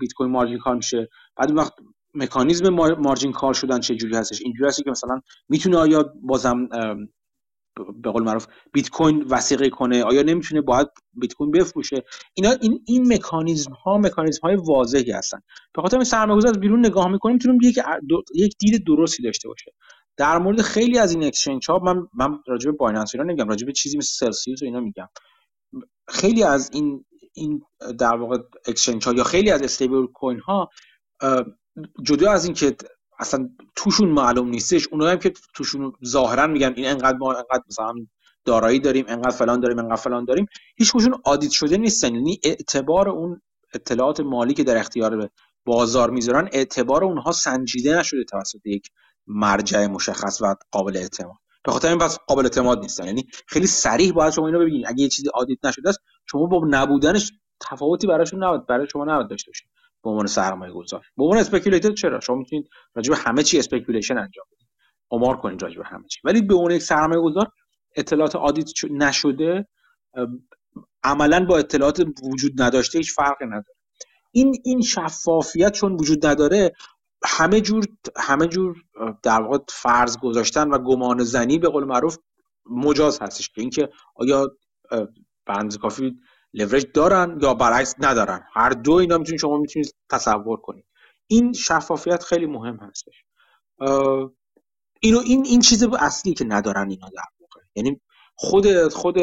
بیت کوین margin call میشه. بعد وقت مکانیزم margin call شدن چه جوری هستش. اینجوری هستی که مثلا می‌تونه آیا بازم به قول معروف بیت کوین وثیقه کنه آیا نمی‌تونه باید بیت کوین بفروشه. اینا این این مکانیزم ها مکانیزم های واضحی هستن. به خاطر سرمایه‌گذار از بیرون نگاه می‌کنیم می‌تونیم یک یک دید درستی داشته باشه. در مورد خیلی از این exchange ها من من راجع به بایننس اینا نمیگم راجع به چیزی مثل سلسیوس و اینا میگم. خیلی از این این در واقع اکسچنج ها یا خیلی از استیبل کوین ها جدا از اینکه اصلا توشون معلوم نیستش اونایی هم که توشون ظاهرا میگن این انقدر ما انقدر مثلا دارایی داریم انقدر فلان داریم انقدر فلان داریم هیچ کدومشون آدیت شده نیستن. یعنی اعتبار اون اطلاعات مالی که در اختیار بازار می‌ذارن اعتبار اونها سنجیده نشده توسط یک مرجع مشخص و قابل اعتماد. به خاطر این پس قابل اعتماد نیستن. یعنی خیلی سریع باید شما اینو ببینید اگه یه چیزی audit نشده است شما با نبودنش تفاوتی براشون نباید برای شما نباید داشته باشید به عنوان سرمایه گذار به عنوان speculator چرا؟ شما می‌تونید راجع به همه چی speculation انجام بدید قمار کنید راجع به همه چی. ولی به عنوان یک سرمایه گذار اطلاعات audit نشده عملا با اطلاعات وجود نداشته هیچ فرقی نداره. این این شفافیت چون وجود نداره همه جور همه جور در واقع فرض گذاشتن و گمان زنی به قول معروف مجاز هستش که اینکه آیا بنز کافی لورج دارن یا برعکس ندارن. هر دو اینا می‌تونید شما می‌تونید تصور کنید این شفافیت خیلی مهم هستش. اینو این این چیز اصلی که ندارن اینا در واقع. یعنی خود خود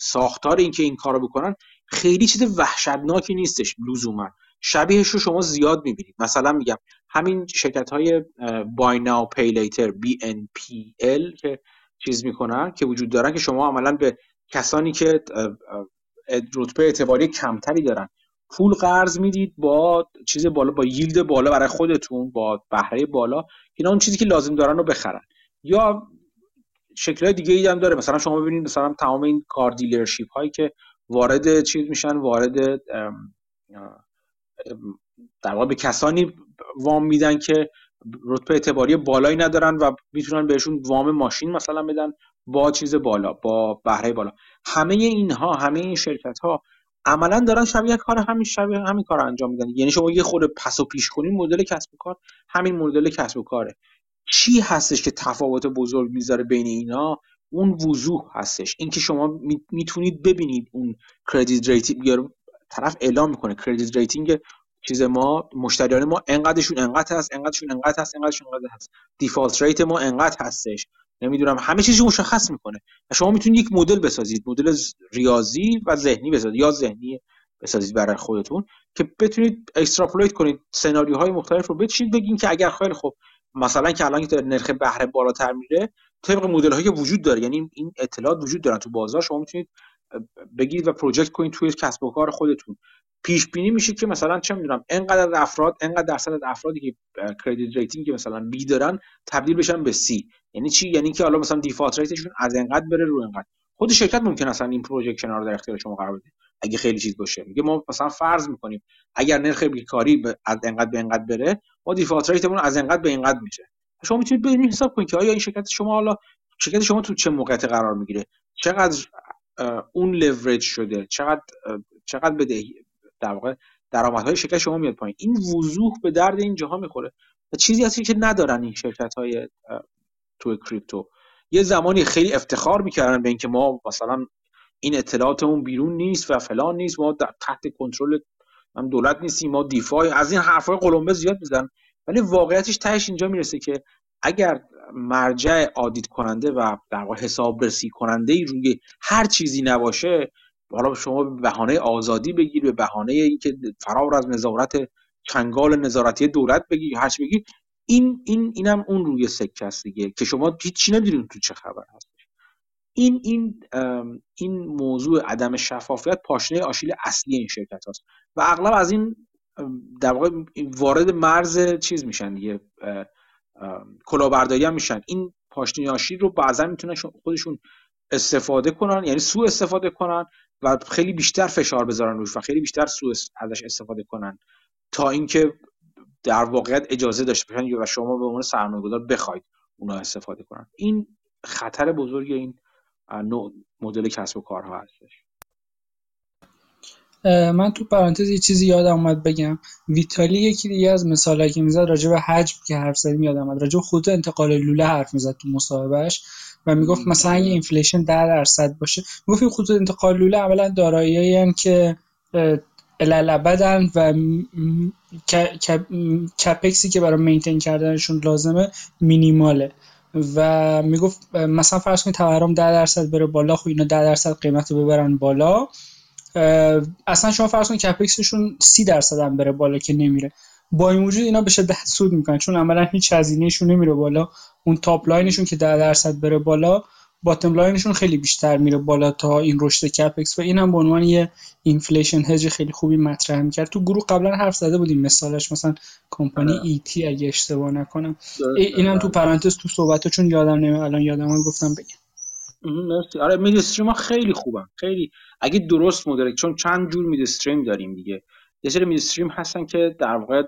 ساختار این که این کارو بکنن خیلی چیز وحشتناکی نیستش لزوما. شبیهش رو شما زیاد می‌بینید. مثلا میگم همین شرکت های بای ناو پی لیتر BNPL که چیز می‌کنن که وجود دارن که شما عملا به کسانی که رتبه اعتباری کمتری دارن پول قرض می‌دید با چیز بالا با ییلد بالا برای خودتون با بهره بالا اینا اون چیزی که لازم دارن رو بخرن. یا شکل دیگه ای هم داره. مثلا شما ببینید مثلا تمام این کار دیلرشیپ هایی که وارد چیز میشن وارد در واقع به کسانی وام میدن که رتبه اعتباری بالایی ندارن و می‌تونن بهشون وام ماشین مثلا بدن با چیز بالا با بهره بالا. همه اینها همه این شرکت ها عملا دارن شبیه کار همین شبیه همین کار انجام میدن. یعنی شما یه خود پس و پیش کنین مدل کسب و کار همین مدل کسب و کاره. چی هستش که تفاوت بزرگ می‌ذاره بین اینا؟ اون وضوح هستش. اینکه شما می‌تونید ببینید اون credit rating طرف اعلام می‌کنه credit rating چیز ما مشتریان ما انقدرشون انقدر هست انقدرشون انقدر هست انقدرشون انقدر هست. default rate ما انقدر هستش. نمی‌دونم همه چیزی مشخص می‌کنه. و شما می‌تونید یک مدل بسازید مدل ریاضی و ذهنی بسازید یا ذهنی بسازید برای خودتون که بتونید extrapolate کنید سناریوهای مختلف رو بچینید بگین که اگر خیلی خوب مثلا که الان که نرخ بهره بالاتر میره طبق مدل هایی وجود داره یعنی این اطلاعات وجود دارن تو بازار شما می‌تونید بگید و project کنید توی کسب و کار خودتون. پیش بینی میشه که مثلا چه می‌دونم انقدر افراد انقدر درصد از افرادی که credit rating که مثلا B دارن تبدیل بشن به C یعنی چی؟ یعنی که حالا مثلا default rate شون از انقدر بره رو انقدر. خود شرکت ممکن اصلا این projection رو در اختیار شما قرار بده اگه خیلی چیز باشه. میگه ما مثلا فرض می‌کنیم اگر نرخ بیکاری از انقدر به انقدر بره ما دیفالت ریتمون از انقدر به انقدر میشه. شما می‌تونید ببینید حساب کنید که آیا این شرکت شما حالا شرکت شما تو چه موقعیت قرار می‌گیره؟ چقدر اون لورج شده. چقدر چقدر بدهی در واقع درآمدهای شرکت شما میاد پایین. این وضوح به درد این جاها می‌خوره. و چیزی هستی که ندارن این شرکت های تو کریپتو. یه زمانی خیلی افتخار می‌کردن به اینکه ما مثلا این اطلاعاتمون بیرون نیست و فلان نیست. ما در تحت کنترل هم دولت نیستیم. ما دیفای از این حرفای قلمبه زیاد می‌زنن. ولی واقعیتش تهش اینجا می‌رسه که اگر مرجع آدیت کننده و در واقع حسابرسی کننده ای روی هر چیزی نباشه حالا شما به بهانه آزادی بگیر به بهانه اینکه فرار از نظارت چنگال نظارتی دولت بگیر هر چی بگیر این این اینم اون روی سکه است دیگه که شما هیچی نمی‌دونید تو چه خبر هست. این این این موضوع عدم شفافیت پاشنه آشیل اصلی این شرکت هاست و اغلب از این در واقع وارد مرز چیز میشن دیگه کلاهبرداری هم میشن. این پاشنه آشیل رو بعضا می‌تونن خودشون استفاده کنن یعنی سوء استفاده کنن و خیلی بیشتر فشار بذارن روش و خیلی بیشتر سوء ازش استفاده کنن تا اینکه در واقعیت اجازه داشته باشن و شما به عنوان سرمایه‌گذار بخواید اونا استفاده کنن. این خطر بزرگ این نوع مدل کسب و کارها هستش. من تو پرانتز یه چیزی یادم اومد بگم. ویتالی یکی دیگه از مثالایی که می‌زد راجع به حجم که حرف زدیم یادم اومد. راجع به خود انتقال لوله حرف می‌زد تو مصاحبهش و می‌گفت مثلا اگه inflation 10 درصد باشه می‌گفت این خطوط انتقال لوله اولا دارایی‌ای که الی‌الابدن و CapEx ی که برای maintain کردنشون لازمه مینیماله. و می‌گفت مثلا فرض کنید تورم 10 درصد بره بالا خب اینا 10 درصد قیمت رو ببرن بالا. اصلا شما فرض کنید CapEx شون 30 درصد هم بره بالا که نمیره. با این وجود اینا به شدت سود می‌کنن چون عملا هیچ هزینهشون نمیره بالا. اون top line شون که 10 درصد بره بالا bottom line شون خیلی بیشتر میره بالا تا این رشد CapEx. و این هم به عنوان یه inflation hedge خیلی خوبی مطرح می‌کرد. تو گروه قبلا حرف زده بودیم مثالش مثلا کمپانی ET اگه اشتباه نکنم. اینم تو پرانتز تو صحبت چون یادم نمیاد الان یادم گفتم بگم. مرسی. آره midstream ها خیلی خوبن. خیلی اگه درست مدرک چون چند جور midstream داریم دیگه. یه سری midstream هستن که در واقع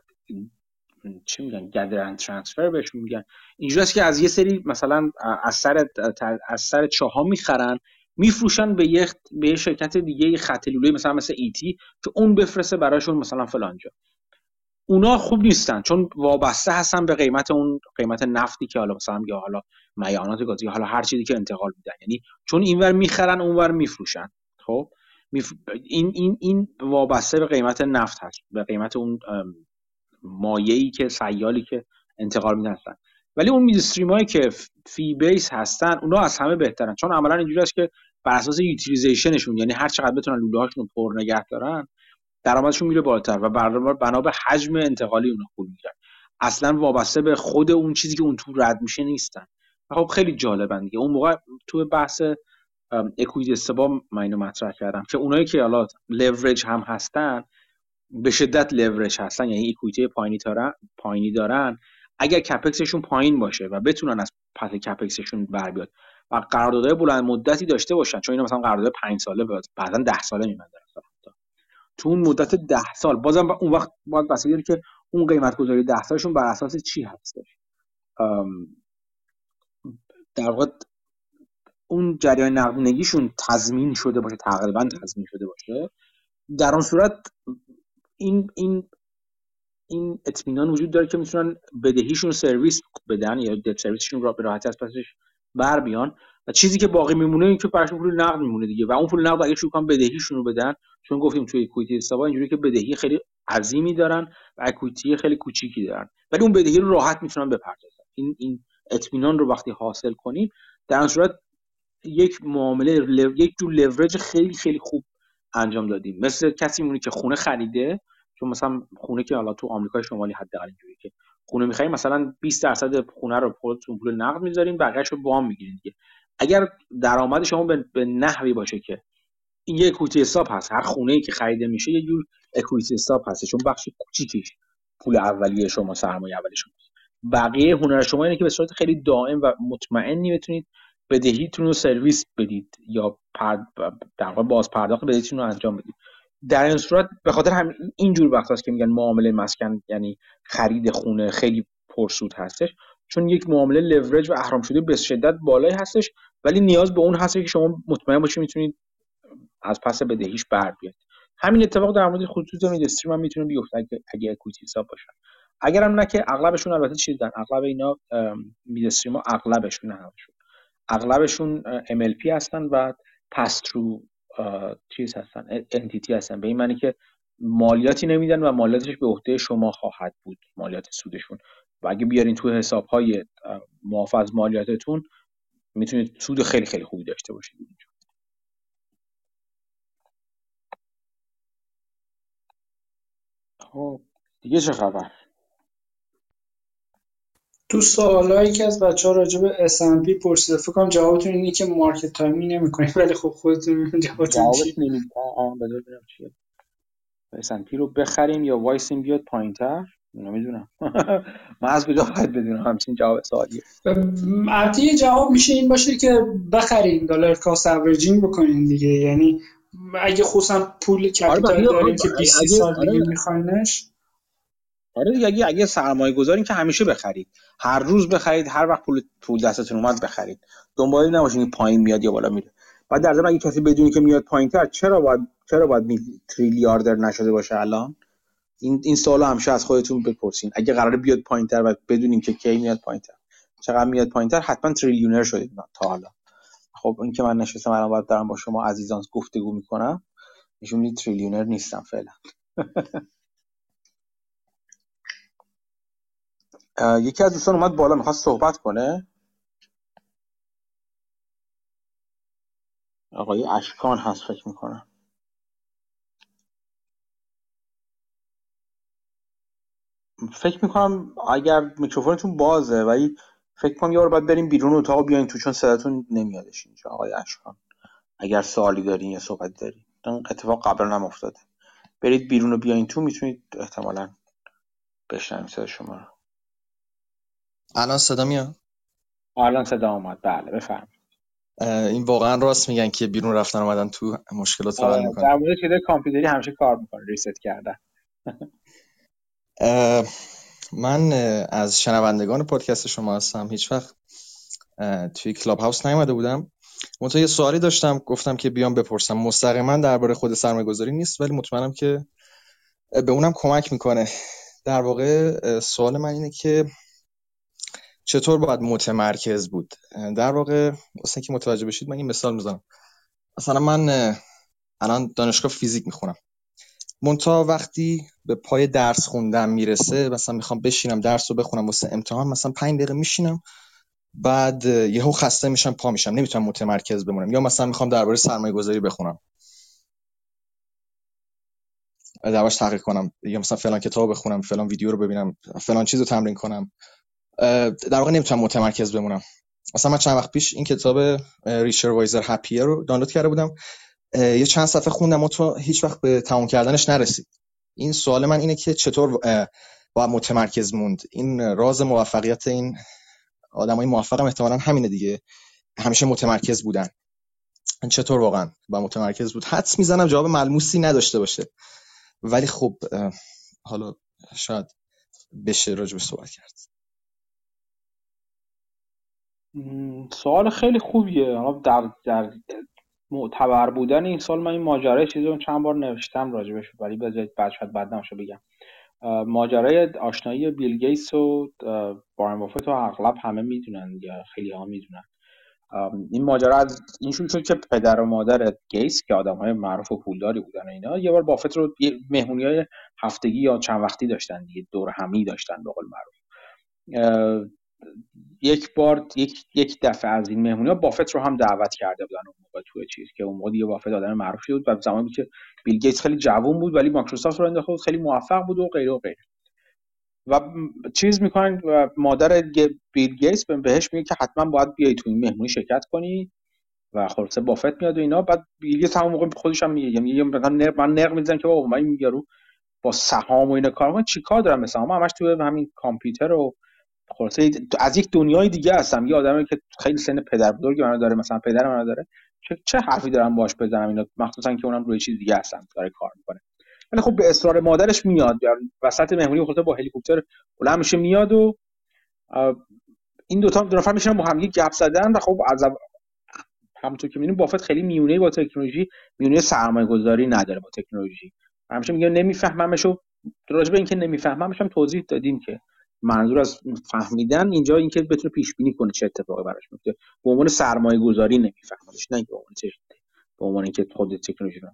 چی میگن gather transfer بهش میگن. اینجوری که از یه سری مثلا از سر از سر چاها می‌خرن میفروشن به یه به یه شرکت دیگه خط لوله مثلا مثل ایتی که اون بفرسته براشون مثلا فلانجا. اونا خوب نیستن چون وابسته هستن به قیمت اون قیمت نفتی که حالا مثلا یا حالا میانات گازی حالا هر چیزی که انتقال میدن. یعنی چون اینور می‌خرن اونور میفروشن. خب؟ این این این وابسته به قیمت نفت هست به قیمت اون مایعی که سیالی که انتقال میدن هستن. ولی اون میدستریم هایی که فی بیس هستن اونا از همه بهترن. چون عملا اینجوری است که بر اساس یوتیلیزیشنشون یعنی هر چقدر بتونن لوله هاشون پر نگه دارن درآمدشون میره بالاتر و بنا به حجم انتقالی اونا خوب می‌گیرن. اصلا وابسته به خود اون چیزی که اون تو رد میشه نیستن. خب خیلی جالبن دیگه. اون موقع تو بحث اکوید استبا من اینو مطرح کردم که اونایی که حالا لورج هم هستن به شدت لورج هستن. یعنی ایکویتی پایینی دارن پایینی دارن. اگر کپکسشون پایین باشه و بتونن از پس کپکسشون بر بیاد و قراردادهای بلند مدتی داشته باشن چون اینا مثلا قرارداد 5 ساله بعدا 10 ساله میمونه تو اون مدت 10 سال. بازم اون وقت باید بسیاری که اون قیمت گذاری 10 سالشون بر اساس چی هستش در واقع اون جریان نقدینگیشون تضمین شده باشه تقریبا تضمین شده باشه. در اون صورت این این این اطمینان وجود داره که می‌تونن بدهیشون رو سرویس بدن یا دب سرویسشون رو به راحتی از پسش بر بیان. و چیزی که باقی میمونه این که براشون پول نقد میمونه دیگه. و اون پول نقد اگه شروع بدهیشون رو بدن چون گفتیم توی اکویتی استابا اینجوری که بدهی خیلی عظیمی دارن و اکویتی خیلی کوچیکی دارن. ولی اون بدهی رو راحت می‌تونن بپردازن. این این اطمینان رو وقتی حاصل کنیم در صورت یک معامله یک جور لورج خیلی خیلی خوب انجام دادیم مثل کسی مونی که خونه خریده چون مثلا خونه که حالا تو آمریکای شمالی حداقل اینجوری که خونه می‌خوایم مثلا 20 درصد خونه رو خودتون پول نقد می‌ذاریم بقیه‌اش رو وام می‌گیرید دیگه. اگر درآمد شما به نحوی باشه که این یه اکویتی حساب هست. هر خونه ای که خریده میشه یه جور اکویتی حساب هست. چون بخش کوچیکیش پول اولیه شما سرمایه اولیه شما. بقیه هنر شما اینه که به صورت خیلی دائم و مطمئنی بتونید بدهیتون رو سرویس بدید یا در واقع باز پرداخت بدهیتون رو انجام بدید. در این صورت به خاطر هم اینجور وقت هست که میگن معامله مسکن یعنی خرید خونه خیلی پرسود هستش. چون یک معامله لورج و اهرام شده به شدت بالایی هستش ولی نیاز به اون هست که شما مطمئن باشید می‌تونید از پس بدهیش بر بیاد. همین اتفاق در مورد خطوط میدستریم هم می‌تونه بیفته اگه اگه اکویتی حساب باشن اگر هم نه که اغلبشون البته چیزن اغلب اینا میدستریم ها اغلبشون نه همشون. اغلبشون MLP هستن و پسترو چیز هستن انتیتی هستن. به این معنی که مالیاتی نمیدن و مالیاتش به عهده شما خواهد بود مالیات سودشون. و اگه بیارین تو حساب های معاف از مالیاتتون می‌تونید سود خیلی خیلی خوبی داشته باشید. خب دیگه چه خبر؟ تو سوالایی که از بچه ها راجع به S&P پرسیده فکر کنم جوابتون اینه که market timing نمی‌کنید ولی خب خودتون جوابتون چیه. چیه. S&P رو بخریم یا وایسیم بیاد پایینتر؟ نمی‌دونم من از کجا باید بدونم همچین جواب سوالیه البته یه جواب میشه این باشه که بخرین dollar cost averaging بکنین دیگه. یعنی اگه خصوصا پول کپیتال آره دارین که 20 سال دیگه آره. میخواینش. آره دیگه اگه اگه سرمایه گذارین که همیشه بخرید. هر روز بخرید هر وقت پول پول دستتون اومد بخرید. دنبال نباشین پایین میاد یا بالا میره. بعد در ضمن اگه کسی بدونی که میاد پایین تر چرا باید چرا باید تریلیاردر نشده باشه الان؟ این این سوالو همیشه از خودتون بپرسین. اگه قراره بیاد پایین تر و بدونیم که کی میاد پایین تر چقدر میاد پایین تر حتما تریلیونر شدید تا حالا. خب این که من نشستم الان باید دارم با شما عزیزان گفتگو می‌کنم نشون تریلیونر نیستم فعلا. یکی از دوستان اومد بالا می‌خواست صحبت کنه. آقای اشکان هست فکر می‌کنم. فکر می‌کنم اگر میکروفونتون بازه ولی فکر کنم یه بار باید بریم بیرون اتاق بیاین تو چون صداتون نمیادش اینجا. آقای اشکان اگر سوالی دارین یا صحبت دارین. این اتفاق قبل هم افتاده. برید بیرون و بیاین تو می‌تونید احتمالا بشنویم صدا شما رو. الان صدا میاد؟ الان صدا اومد. بله بفرم این واقعا راست میگن که بیرون رفتن اومدن تو مشکلات حل آره، می‌کنن. در مورد کامپیوتری همیشه کار می‌کنه. ریست کردن. من از شنوندگان پادکست شما هستم. هیچ وقت توی کلاب هاوس نیومده بودم. منتها یه سوالی داشتم. گفتم که بیام بپرسم. مستقیما درباره خود سرمایه گذاری نیست ولی مطمئنم که به اونم کمک می‌کنه. در واقع سوال من اینه که چطور باید متمرکز بود؟ در واقع واسه که متوجه بشید من این مثال می‌زنم. مثلا من الان دانشگاه فیزیک می‌خونم. مونتا وقتی به پای درس خوندم می‌رسه مثلا می‌خوام بشینم درس رو بخونم واسه امتحان مثلا پنج دقیقه میشینم بعد یهو خسته میشم پا میشم نمی‌تونم متمرکز بمونم. یا مثلا می‌خوام درباره سرمایه گذاری بخونم. دربارش تحقیق کنم. یا مثلا فلان کتاب بخونم فلان ویدیو رو ببینم فلان چیز رو تمرین کنم. در واقع نمی‌تونم متمرکز بمونم. مثلا من چند وقت پیش این کتاب ریچر وایزر هپیه رو دانلود کرده بودم. یه چند صفحه خوندم و تو هیچ وقت به تمام کردنش نرسید. این سوال من اینه که چطور باید متمرکز موند؟ این راز موفقیت این آدمای موفق هم احتمالا همینه دیگه. همیشه متمرکز بودن. چطور واقعا با متمرکز بود؟ حدس می‌زنم جواب ملموسی نداشته باشه. ولی خب حالا شاید بشه راجب صحبت کرد. سوال خیلی خوبیه. در, در معتبر بودن این سال من این ماجرای چیزی رو چند بار نوشتم راجبش ولی بذارید بعد شاید بعد بگم. ماجرای آشنایی بیل گیتس و بارن بافت رو اغلب همه می‌دونن یا خیلی ها می‌دونن این ماجرا از این شد که پدر و مادر گیتس که آدم های معروف و پولداری بودن اینا یه بار بافت رو مهمونی های هفتگی یا چند وقتی داشتن دیگه دور همی داشتن به قول معروف. یک بار یک یک دفعه از این مهمونی بافت رو هم دعوت کرده بودن اون موقع توی چیز که اون موقع دیگه بافت آدم معروفی بود و زمانی که بیل گیتس خیلی جوون بود ولی مایکروسافت رو انداخت خیلی موفق بود و غیره و غیره. و چیز می‌کنن و مادر بیل گیتس بهش میگه که حتما باید بیای تو این مهمونی شرکت کنی و خلاصه بافت میاد و اینا. بعد بیل گیتس هم موقع خودش هم میگه میگه من نق می‌زنم که بابا من این رو با سهام و اینا کار من چیکار دارم مثلا؟ همش تو همین کامپیوتر و خلاصه از یک دنیای دیگه هستم. یه آدمی که خیلی سن پدر بزرگی منو داره مثلا پدر منو داره چه چه حرفی دارم باش بزنم اینا؟ مخصوصا که اونم روی چیز دیگه هستم داره کار می‌کنه. ولی خب به اصرار مادرش میاد. وسط مهمونی خودت با هلیکوپتر بلند میشه میاد و این دوتا دو نفر میشن با هم گپ زدن و خب از همونطور که می‌بینیم بافت خیلی میونه با تکنولوژی میونه سرمایه گذاری نداره با تکنولوژی. همیشه میگه نمیفهممش و راجع به اینکه نمیفهممش هم توضیح دادیم که منظور از فهمیدن اینجا اینکه بتونه پیش بینی کنه چه اتفاقی براش میفته. به عنوان سرمایه گذاری نمیفهمش نه به عنوان به عنوان اینکه خود تکنولوژی رو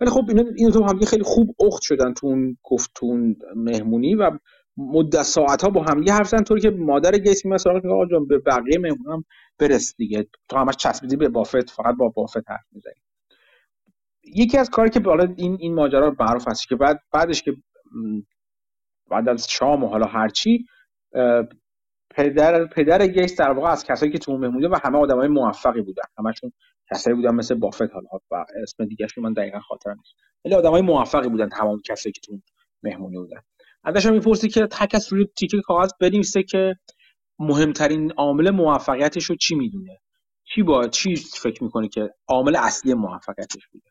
ولی خب اینا این تو هم خیلی خوب اخت شدن تو اون گفتون مهمونی و مدت ساعت ها با هم یه حرف طوری که مادر گیتس میاد سراغ آقا جان به بقیه مهمون هم برس دیگه. تو همش چسبیدی به بافت فقط با بافت حرف می‌زنی. یکی از کاری که بالا این این ماجرا معروف هست که بعد بعدش که بعد از شام و حالا هرچی پدر پدر گیتس در واقع از کسایی که تو مهمونی و همه آدمای موفقی بودن. همشون کسایی بودن مثل بافت حالا و اسم دیگه من دقیقا خاطرم نیست. ولی آدمای موفقی بودن تمام کسایی که تو مهمونی بودن. ازش می‌پرسی که هر کس روی تیکه کاغذ بنویسه که مهمترین عامل موفقیتش رو چی می‌دونه؟ چی با چی فکر می‌کنه که عامل اصلی موفقیتش بوده؟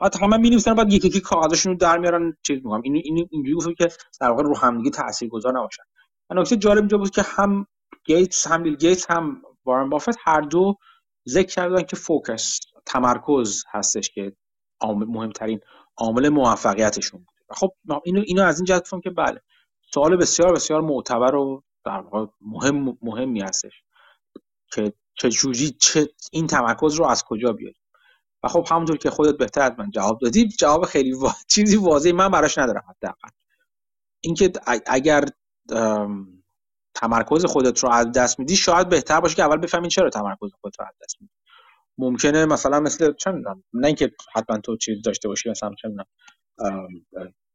بعد همه می نویسن بعد یکی یکی کاغذشون رو در میارن چیز میگم این این اینجوری گفتم که در واقع رو هم دیگه تاثیرگذار نباشن. نکته جالب اینجا بود که هم گیتس هم بیل گیتس هم وارن بافت هر دو ذکر کردن که فوکس تمرکز هستش که مهمترین عامل موفقیتشون بوده. خب اینو اینو از این جهت که بله سوال بسیار بسیار معتبر و در واقع مهم مهمی هستش که چه چه این تمرکز رو از کجا بیاریم و خب همونطور که خودت بهتر از من جواب دادی جواب خیلی وا... چیزی واضحی من براش ندارم حداقل. اینکه اگر تمرکز خودت رو از دست میدی شاید بهتر باشه که اول بفهمی چرا تمرکز خودت رو از دست میدی. ممکنه مثلا مثل چه می‌دونم نه اینکه حتما تو چیز داشته باشی مثلا چه می‌دونم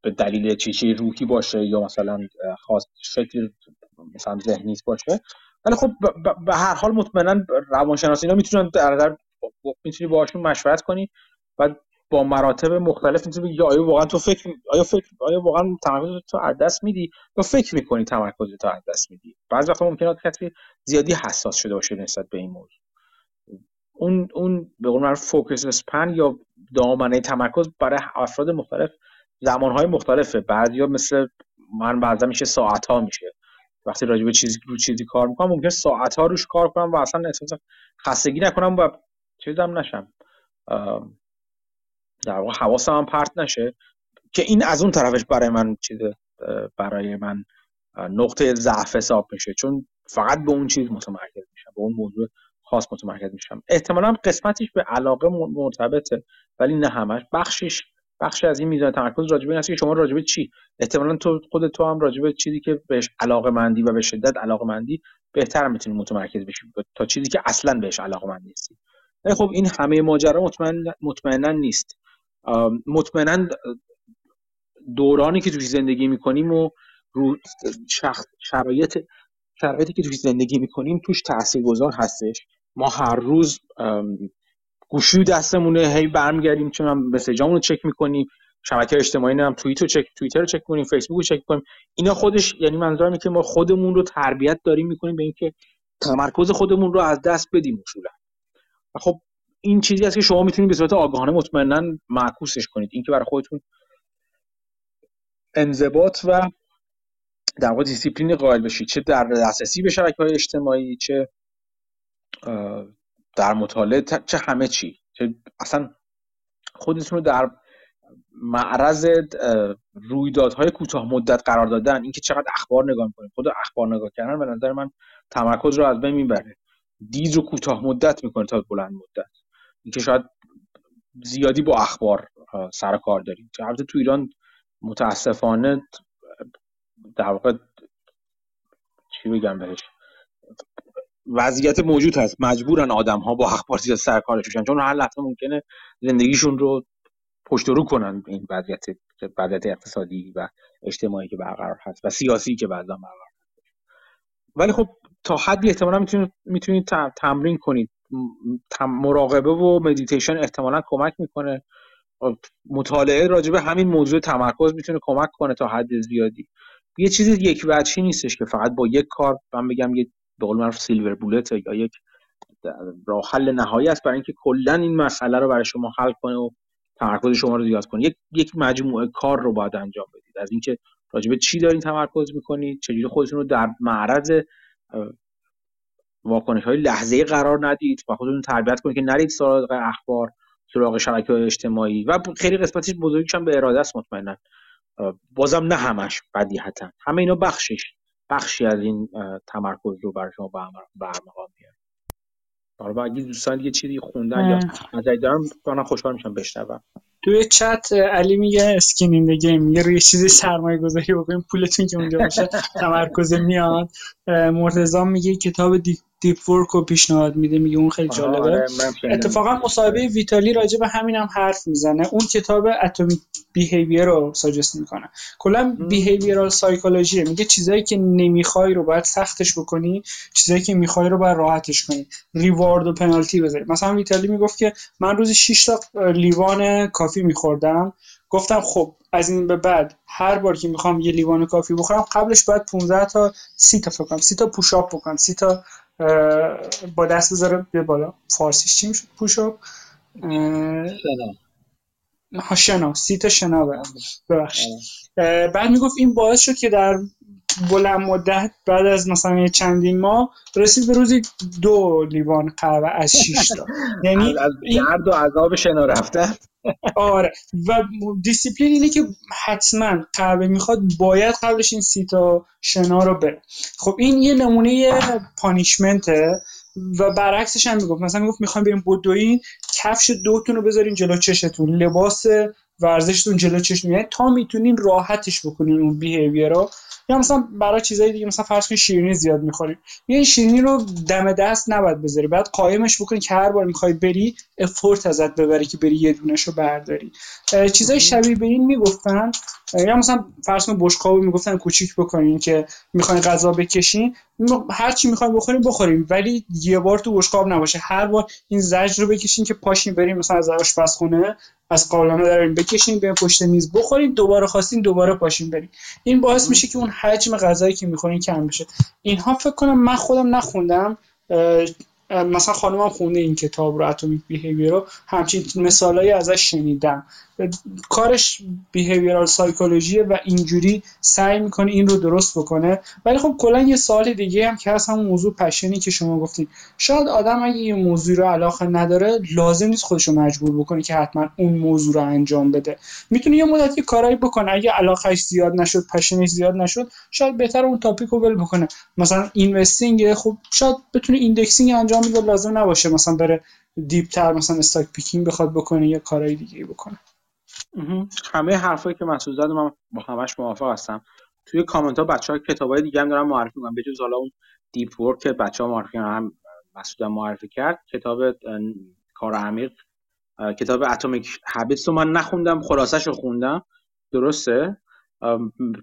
به دلیل چی چی روحی باشه یا مثلا خاص شکل مثلا ذهنیت باشه. ولی خب به هر حال مطمئنا روانشناسی اینا می‌تونن در می‌تونی باهاشون مشورت کنی و با مراتب مختلف می‌تونی بگی آیا واقعا تو فکر آیا فکر آیا واقعا تمرکز تو از دست میدی؟ یا فکر می‌کنی تمرکز تو از دست میدی؟ بعضی وقتا ممکنه کسی زیادی حساس شده باشه نسبت به این موضوع. اون اون به قول معروف فوکس اسپن یا دامنه تمرکز برای افراد مختلف زمانهای مختلفه. بعضیا مثل من بعضا میشه ساعت ها میشه. وقتی راجع به چیزی رو چیزی کار می‌کنم ممکنه ساعت ها روش کار کنم و اصلا احساس خستگی نکنم و چیزم نشم. در واقع حواسم هم پرت نشه که این از اون طرفش برای من چیز برای من نقطه ضعف حساب میشه. چون فقط به اون چیز متمرکز میشم به اون موضوع خاص متمرکز میشم. احتمالا قسمتش به علاقه مرتبطه ولی نه همش. بخشش بخش از این میزان تمرکز راجبه این هست که شما راجبه چی؟ احتمالا تو خود تو هم راجبه چیزی که بهش علاقه مندی و به شدت علاقه مندی بهتر می‌تونی متمرکز بشی. تا چیزی که اصلا بهش علاقه مند نیستی. خب این همه ماجرا مطمئن مطمئنا نیست. مطمئنا دورانی که توی زندگی می‌کنیم و رو شرایط شرایطی که توی زندگی می‌کنیم توش تاثیرگذار هستش. ما هر روز گوشی دستمونه هی برمیگردیم چون هم مسیجامون رو چک می‌کنیم شبکه اجتماعی هم توییت رو چک توییتر رو چک کنیم فیسبوک رو چک کنیم اینا خودش یعنی منظورم که ما خودمون رو تربیت داریم می‌کنیم به اینکه تمرکز خودمون رو از دست بدیم اصولا. و خب این چیزی است که شما می‌تونید به صورت آگاهانه مطمئنا معکوسش کنید. اینکه برای خودتون انضباط و در واقع دیسیپلین قائل بشید. چه در دسترسی به شبکه های اجتماعی چه در مطالعه چه همه چی. چه اصلا خودتون رو در معرض رویدادهای کوتاه مدت قرار دادن. اینکه چقدر اخبار نگاه می‌کنید. خود اخبار نگاه کردن به نظر من تمرکز رو از بین می‌بره. دید رو کوتاه مدت می‌کنه تا بلند مدت. اینکه شاید زیادی با اخبار سر کار داریم. البته تو ایران متاسفانه در واقع چی بگم بهش؟ وضعیت موجود هست. مجبورن آدم ها با اخبار زیاد سر کارش بشن. چون هر لحظه ممکنه زندگیشون رو پشت رو کنن این وضعیت وضعیت اقتصادی و اجتماعی که برقرار هست و سیاسی که بعضا برقرار هست. ولی خب تا حدی احتمالا می‌تونید تمرین کنید مراقبه و مدیتیشن احتمالا کمک می‌کنه. مطالعه راجبه همین موضوع تمرکز می‌تونه کمک کنه تا حد زیادی. یه چیزی یک وجهی نیستش که فقط با یک کار من بگم یه به قول معروف silver bullet یا یک راه حل نهایی است برای اینکه کلا این مسئله رو برای شما حل کنه و تمرکز شما رو زیاد کنه. یک یک مجموعه کار رو باید انجام بدید. از اینکه راجبه چی دارین تمرکز می‌کنید چجوری خودتون رو در معرض واکنش های لحظه قرار ندید و خودتون تربیت کنید که نرید سراغ اخبار سراغ شبکه های اجتماعی و خیلی قسمتش بزرگیش به اراده است مطمئنا. بازم نه همش بدیهتا. همه اینا بخشش بخشی از این تمرکز رو برای شما برمقام میاره. حالا اگه دوستان دیگه چیزی خوندن یا نظری دارم من خوشحال میشم بشنوم توی چت علی میگه اسکین این گیم میگه روی چیزی سرمایه گذاری بکنیم پولتون که اونجا باشه تمرکز میاد. مرتضا میگه کتاب Deep Work رو پیشنهاد میده میگه اون خیلی جالبه. آره، اتفاقا مصاحبه ویتالی راجع به همین هم حرف می‌زنه. اون کتاب Atomic Behavior رو suggest می‌کنه. کلا behavioral psychology میگه چیزایی که نمی‌خوای رو باید سختش بکنی چیزایی که می‌خوای رو باید راحتش کنی. reward و پنالتی بذاری. مثلا ویتالی می‌گفت که من روزی 6 تا لیوان coffee میخوردم. گفتم خب از این به بعد هر بار که می‌خوام یه لیوان coffee بخورم قبلش باید 15 تا 30 تا فکر کنم 30 تا push-up بکنم 30 تا با دست بذاره به بالا. فارسیش چی میشه push-up. شنا. سی تا شنا ببخشید. بعد می‌گفت این باعث شد که در بلند مدت بعد از مثلا چندین ماه رسید به روزی دو لیوان قهوه از شیش تا. یعنی از درد و عذاب شنا رفته آره. و دیسیپلین اینه که حتما قهوه می‌خواد باید قبلش این سی تا شنا رو بره. خب این یه نمونه پانیشمنته و برعکسش هم می‌گفت. مثلا می‌گفت می‌خوایم بریم بدوین کفش دوتون رو بذارین جلو چشتون. لباس ورزشتون جلو چشتون. یعنی تا می‌تونین راحتش بکنین اون بیهیویر رو. یا مثلا برای چیزای دیگه مثلا فرض کنید شیرینی زیاد می‌خورید یه شیرینی رو دم دست نباید بذاری. بعد قایمش بکنی که هر بار می‌خوای بری افورت ازت ببری که بری یه دونش رو برداری چیزای شبیه به این می‌گفتن یا مثلا فرض کن بشقابو می‌گفتن کوچیک بکنین که می‌خواین غذا بکشین هر چی می‌خوایم بخوریم بخوریم ولی یه بار تو بشقاب نباشه. هر بار این زجر رو بکشین که پاشین بریم مثلا از آشپزخونه از قابلمه داریم بکشین به پشت میز بخورین دوباره خواستین دوباره پاشین بریم. این باعث میشه که اون حجم غذایی که می‌خورین کم بشه. اینها فکر کنم من خودم نخوندم مثلا خانمم خونده این کتاب رو اتمیک بیهیویر رو همچین مثالایی ازش شنیدم. کارش behavioral psychology ه و اینجوری سعی می‌کنه این رو درست بکنه. ولی خب کلا یه سال دیگه هم که از همون موضوع passion ی که شما گفتین. شاید آدم اگه یه موضوع رو علاقه نداره لازم نیست خودش رو مجبور بکنه که حتما اون موضوع رو انجام بده. می‌تونه یه مدت یه کارایی بکنه. اگه علاقهش زیاد نشد پشنش زیاد نشد شاید بهتر اون topic رو ول بکنه. مثلا investing خب شاید بتونه indexing انجام بده لازم نباشه مثلا بره deep تر مثلا stock picking بخواد بکنه یا کارهای دیگه بکنه. همه حرفایی که مسعود زد من با همش موافق هستم. توی کامنت ها بچه ها کتاب های دیگه هم دارن معرفی می‌کنن. بجز حالا اون Deep Work که بچه ها معرفی هم مسعود معرفی کرد. کتاب کار عمیق. کتاب Atomic Habits رو من نخوندم خلاصش رو خوندم. درسته؟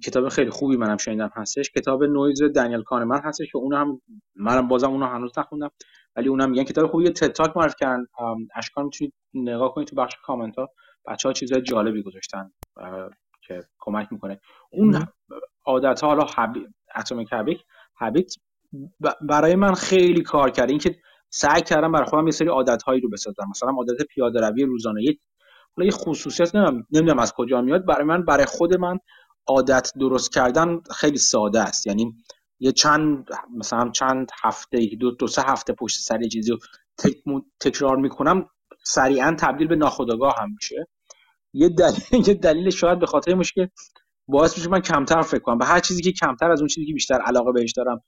کتاب خیلی خوبی منم شنیدم هستش. کتاب نویز دنیل کانمن هستش که اونم منم بازم اونو هنوز نخوندم. ولی اونم میگن کتاب خوبی تد تاک معرفی کردن. اشکان می‌تونید نگاه کنید تو بخش کامنت ها. بچه ها چیزای جالبی گذاشتن که کمک می‌کنه. اون عادت ها حالا اتمیک هابیت هابیت برای من خیلی کار کرد. اینکه سعی کردم برای خودم یه سری عادت هایی رو بسازم. مثلا عادت پیاده روی روزانه یه حالا یه خصوصیت نمی‌دونم از کجا میاد. برای من برای خود من عادت درست کردن خیلی ساده است. یعنی یه چند مثلا چند هفته دو دو سه هفته پشت سر چیزی رو تکرار می‌کنم سریعا تبدیل به ناخودآگاه هم میشه. یه دلیل یه دلیل شاید به خاطر مشکل باعث میشه من کمتر فکر کنم. به هر چیزی که کمتر از اون چیزی که بیشتر علاقه بهش دارم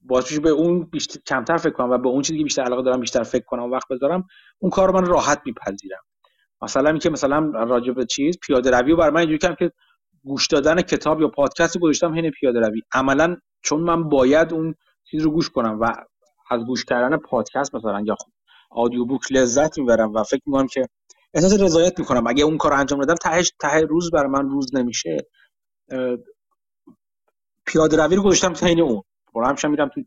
باعث میشه به اون بیشتر کمتر فکر کنم و به اون چیزی که بیشتر علاقه دارم بیشتر فکر کنم و وقت بذارم اون کار من راحت میپذیرم. مثلا اینکه مثلا راجع به چیز پیاده روی رو برای من اینجوری که گوش دادن کتاب یا پادکست گذاشتم حین پیاده روی. عملا چون من باید اون چیز رو گوش کنم و از گوش کردن پادکست مثلا یا آدیو بوک لذت می‌برم و فکر می‌کنم که احساس رضایت می‌کنم. اگه اون کار انجام بدم تهش ته روز برای من روز نمیشه. پیاده روی رو گذاشتم حین اون. برام همش میرم تو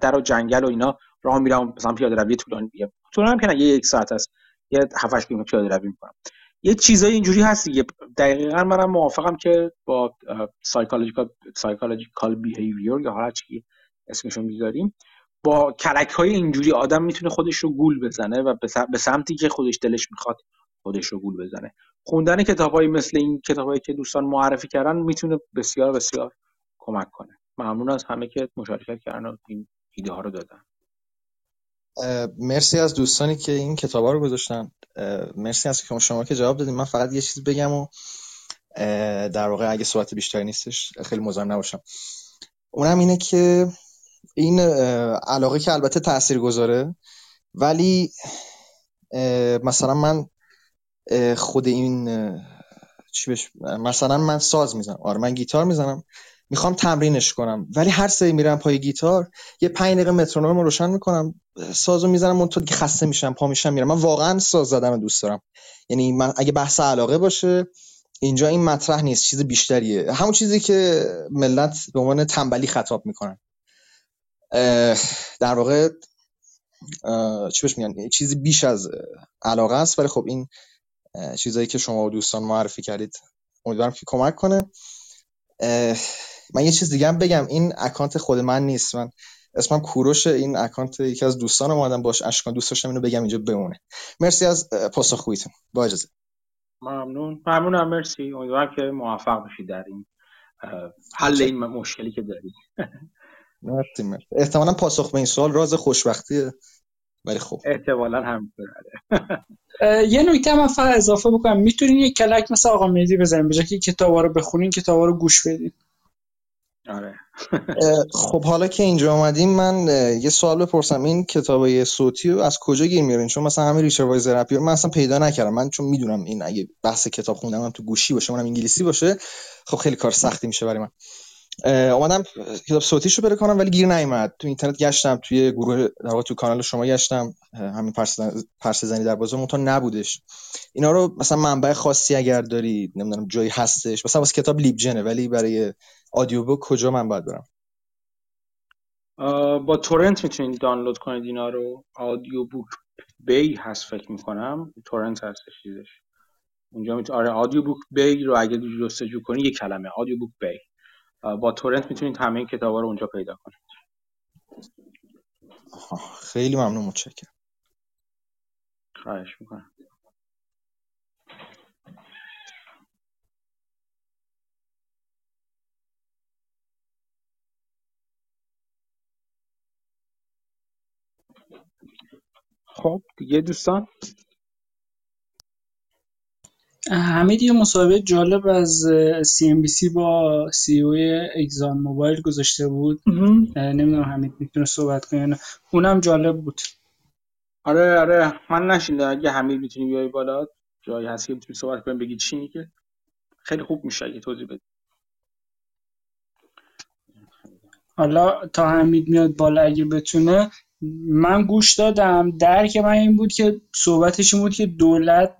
در و جنگل و اینا. راه میرم مثلا پیاده روی طولانی دیگه طولانی هم که یه یک ساعت است. یه 7 8 کیلومتر پیاده روی می‌کنم. یه چیزای اینجوری هست دیگه. دقیقا منم موافقم که با psychological psychological behavior یا هر چی اسمشو می‌ذاریم با کلک های اینجوری آدم می‌تونه خودش رو گول بزنه و به سمتی که خودش دلش می‌خواد خودش رو گول بزنه. خوندن کتابهایی مثل این کتابهایی که دوستان معرفی کردن می‌تونه بسیار بسیار کمک کنه. ممنون از همه که مشارکت کردن و این ایده ها رو دادن. مرسی از دوستانی که این کتاب ها رو گذاشتن. مرسی از شما که جواب دادیم من فقط یه چیز بگم و در واقع اگه صحبت بیشتری نیستش خیلی مزاحم نباشم. اونم اینه که این علاقه که البته تأثیر گذاره ولی مثلا من خود این چی بش... مثلا من ساز می‌زنم. آره من گیتار می‌زنم. می‌خوام تمرینش کنم. ولی هر سری میرم پای گیتار یه پنج دقیقه مترونوم رو روشن می‌کنم سازو می‌زنم اونطور که خسته میشم پا میشم میرم. من واقعا ساز زدن دوست دارم. یعنی من اگه بحث علاقه باشه اینجا این مطرح نیست چیز بیشتریه. همون چیزی که ملت به عنوان تنبلی خطاب می‌کنن در واقع چی بهش میگن؟ چیزی بیش از علاقه است ولی خب این چیزایی که شما و دوستان معرفی کردید امیدوارم که کمک کنه. من یه چیز دیگه هم بگم این اکانت خود من نیست. من اسمم کوروش این اکانت یکی از دوستان اومدم باش اشکان دوست داشتم اینو بگم اینجا بمونه. مرسی از پاسخگوییتون با اجازه. ممنون. ممنونم مرسی. امیدوارم که موفق بشید در این حل این مشکلی که دارید مرسی مرسی. احتمالا پاسخ به این سوال راز خوشبختیه ولی خب. احتمالا هم یه نکته من فقط اضافه بکنم. می‌تونین یه کلک مثل آقا مهدی بزنین به که کتابا رو بخونین کتابا رو گوش بدین. آره. خب حالا که اینجا آمدیم من یه سوال بپرسم. این کتابای صوتی رو از کجا گیر میارین؟ چون مثلا همین ریچارد وایز رپی من اصلا پیدا نکردم. من چون می‌دونم این اگه بحث کتاب خوندن هم تو گوشی باشه منم انگلیسی باشه خب خیلی کار سختی میشه برای من. اومدم کتاب صوتیش رو کنم ولی گیر نیومد. تو اینترنت گشتم توی گروه در تو کانال شما گشتم. همین پرس زنی در بازار تو نبودش. اینا رو مثلا منبع خاصی اگر داری نمی‌دونم جایی هستش. مثلا واسه کتاب لیبجنه ولی برای آدیو بوک کجا من باید برم؟ با تورنت می‌تونید دانلود کنید اینا رو. آدیو بوک بی هست فکر می‌کنم. تورنت هستش چیزش. اونجا می‌تونید آره آدیو بوک بی رو اگه جستجو کنید یه کلمه. آدیو بوک بی با تورنت می‌تونید همه این کتاب رو اونجا پیدا کنید. خیلی ممنون متشکرم. خواهش می‌کنم. خب دیگه دوستان؟ حمید یه مصاحبه جالب از سی ام بی سی با سی او اگزان موبایل گذاشته بود. نمی‌دونم حمید می‌تونه صحبت کنه اونم جالب بود. آره آره. من نشیندم. اگه حمید می‌تونی بیای بالا جایی هست که می‌تونی صحبت کنیم بگی چی میگه. خیلی خوب میشه اگه توضیح بدی. حالا تا حمید میاد بالا اگه بتونه من گوش دادم درک من این بود که صحبتش این بود که دولت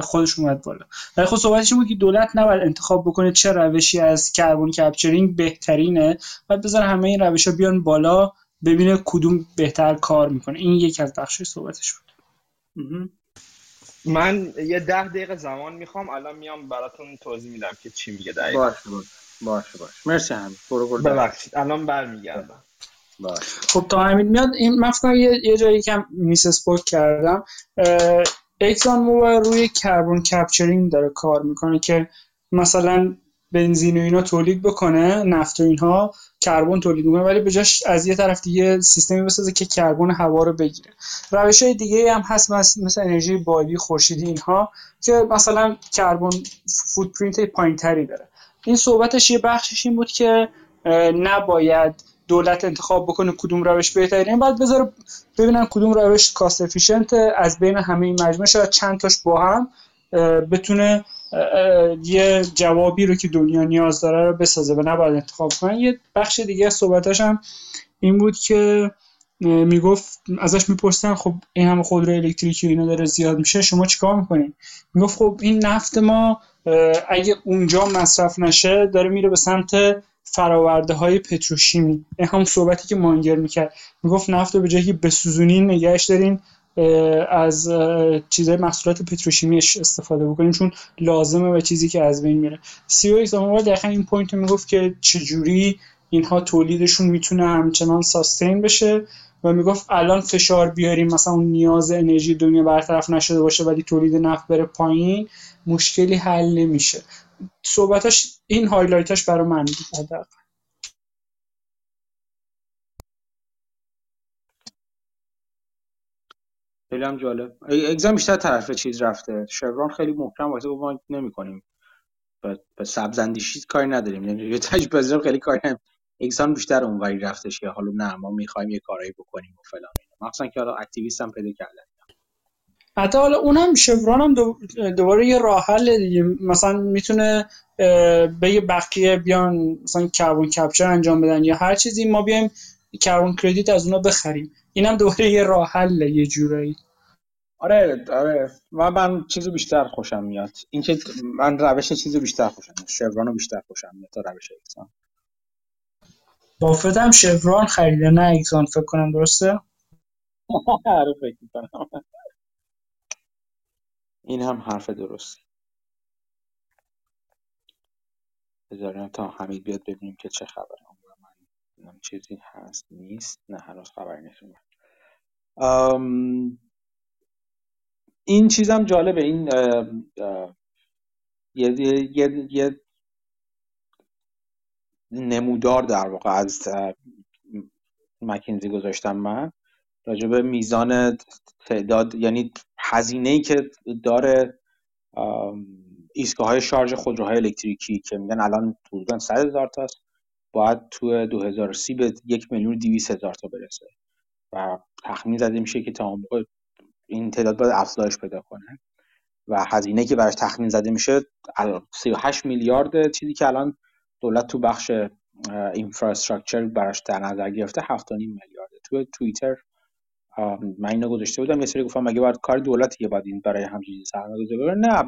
خودش اومد بالا. ولی خب صحبتش این بود که دولت نباید انتخاب بکنه چه روشی از کربن کپچرینگ بهترینه. و بذار همه این روش ها بیان بالا ببینه کدوم بهتر کار می‌کنه. این یکی از بخش صحبتش بود. من یه ده دقیقه زمان می‌خوام الان میام براتون توضیح میدم که چی میگه دقیقا. باشه باشه. باشه باشه. مرسی هم برو برو. ببخشید الان برمیگردم. خب تا امین میاد این من یه،, یه جایی که میس اسپورت کردم ExxonMobil روی carbon capturing داره کار می‌کنه که مثلا بنزین و اینا تولید بکنه نفت و اینها کربن تولید می‌کنه ولی به جاش از یه طرف دیگه سیستمی بسازه که کربن هوا رو بگیره. روش های دیگه هم هست مثل, انرژی بادی خورشیدی اینها که مثلا carbon footprint پایین تری داره. این صحبتش یه بخشش این بود که نباید دولت انتخاب بکنه کدوم روش بهترین بعد بذاره ببینن کدوم روش cost efficient از بین همه این مجموعه. شاید چند تاش با هم بتونه یه جوابی رو که دنیا نیاز داره رو بسازه و نباید انتخاب کنن یه بخش دیگه از صحبتاش هم این بود که می‌گفت ازش می‌پرسن خب این همه خودرو الکتریکی اینا داره زیاد میشه شما چیکار می‌کنین؟ می‌گفت خب این نفت ما اگه اونجا مصرف نشه داره میره به سمت فراورده های پتروشیمی. این هم صحبتی که مانگر می‌کرد. می‌گفت نفت رو به جایی بسوزونین نگهش دارین از چیزهای محصولات پتروشیمیش استفاده بکنیم چون لازمه و چیزی که از بین میره. سی او ایکس دقیقا این point رو می‌گفت که چجوری اینها تولیدشون می‌تونه همچنان sustain بشه و می‌گفت الان فشار بیاریم مثلا اون نیاز انرژی دنیا برطرف نشده باشه ولی تولید نفت بره پایین مشکلی حل نمیشه. صحبتاش این هایلایتاش برای من بود خیلی هم جالب. اگزام بیشتر طرف چیز رفته. شوران خیلی محکم واسه ما نمی کنیم به سبزندیشی کاری نداریم. یعنی یه تجربه خیلی کاری نداریم. اگزام بیشتر اونوری رفتش که حالا نه ما می‌خوایم یه کارایی بکنیم و فلان مخصوصا که حالا اکتیویست هم پیدا کردن حتی حالا اونم شفران هم دوباره یه راه حل دیگه. مثلا می‌تونه به یه بقیه بیان مثلا کربن کپچر انجام بدن یا هر چیزی ما بیایم کربن کردیت از اونا بخریم. اینم دوباره یه راه حل یه جورایی. آره آره. و من چیزی بیشتر خوشم میاد. اینکه من روش چیزی بیشتر خوشم میاد. شفران رو بیشتر خوشم میاد تا روش اکسان بافت هم شفران خریده نه اکسان فکر کنم درسته؟ آره فکر می‌کنم. این هم حرف درستی بذاریم تا حمید بیاد ببینیم که چه خبره. من چیزی هست نیست. نه هنوز خبری نیست این چیزم جالبه. این یه, یه،, یه نمودار در واقع از مکینزی گذاشتم من. راجع به میزان تعداد یعنی هزینه ای که داره ایستگاه های شارژ خودروهای الکتریکی که میگن الان حدودا 100 هزار تاست باید تو 2030 به یک میلیون دیویس هزار تا برسه. و تخمین زده میشه که تا موقع این تعداد باید افزایش پیدا کنه. و هزینه که براش تخمین زده میشه 38 میلیارد چیزی که الان دولت تو بخش اینفراستراکچر براش در نظر گرفته 7.5 میلیارد. تو توییتر من اینو گذاشته بودم یه سری گفتم مگه باید کار دولتیه باید این برای همچین سرمایه گذاری نه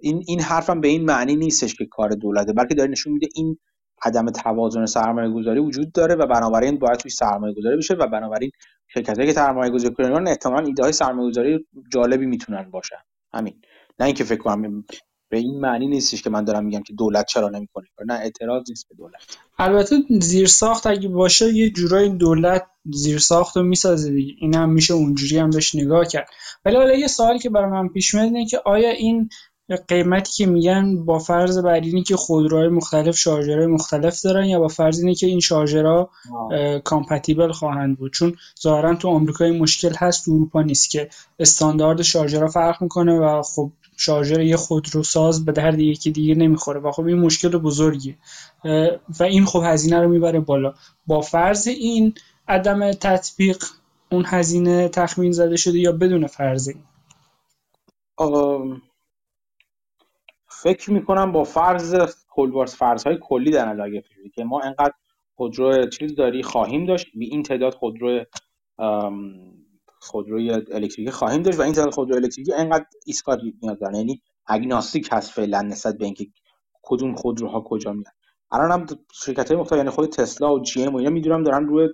این این حرفم به این معنی نیستش که کار دولته بلکه داره نشون میده این عدم توازن سرمایه گذاری وجود داره و بنابراین باید توی سرمایه گذاری بشه و بنابراین شرکتایی که سرمایه گذاری کنن احتمالاً ایده های سرمایه گذاری جالبی می‌تونن باشن. همین. نه اینکه فکر کنم به این معنی نیستش که من دارم میگم که دولت چرا نمی‌کنه. نه اعتراض نیست به دولت. البته زیر ساخت اگه باشه یه جورایی دولت زیر ساخت رو می‌سازه دیگه. این هم میشه اونجوری هم بهش نگاه کرد. ولی حالا یه سوالی که برای من پیش میاد اینه که آیا این قیمتی که میگن با فرض بر اینه که خودروهای مختلف شارژرهای مختلف دارن یا با فرض اینه که این شارژرها کامپتیبل خواهند بود؟ چون ظاهرا تو آمریکا این مشکل هست تو اروپا نیست که استاندارد شارژرها فرق می‌کنه و خب شارژر یه خودروساز به درد یکی دیگه نمی‌خوره و خب این مشکل بزرگیه. و این خب هزینه رو می‌بره بالا. با فرض این عدم تطبیق اون هزینه تخمین زده شده یا بدون فرض این؟ فکر می‌کنم با فرض کلوارس فرض های کلی در نظر که ما انقدر خودرو چیز داری خواهیم داشت به این تعداد خودرو خودروی الکتریکی خواهیم داشت و این تعداد خودرو الکتریکی انقدر ایستگاه نیاز دارن. یعنی اگناستیک هست فعلا نسبت به اینکه کدوم خودروها کجا میاد. الان هم شرکت های مختلف یعنی خود تسلا و جی ام و اینا می‌دونم دارن روی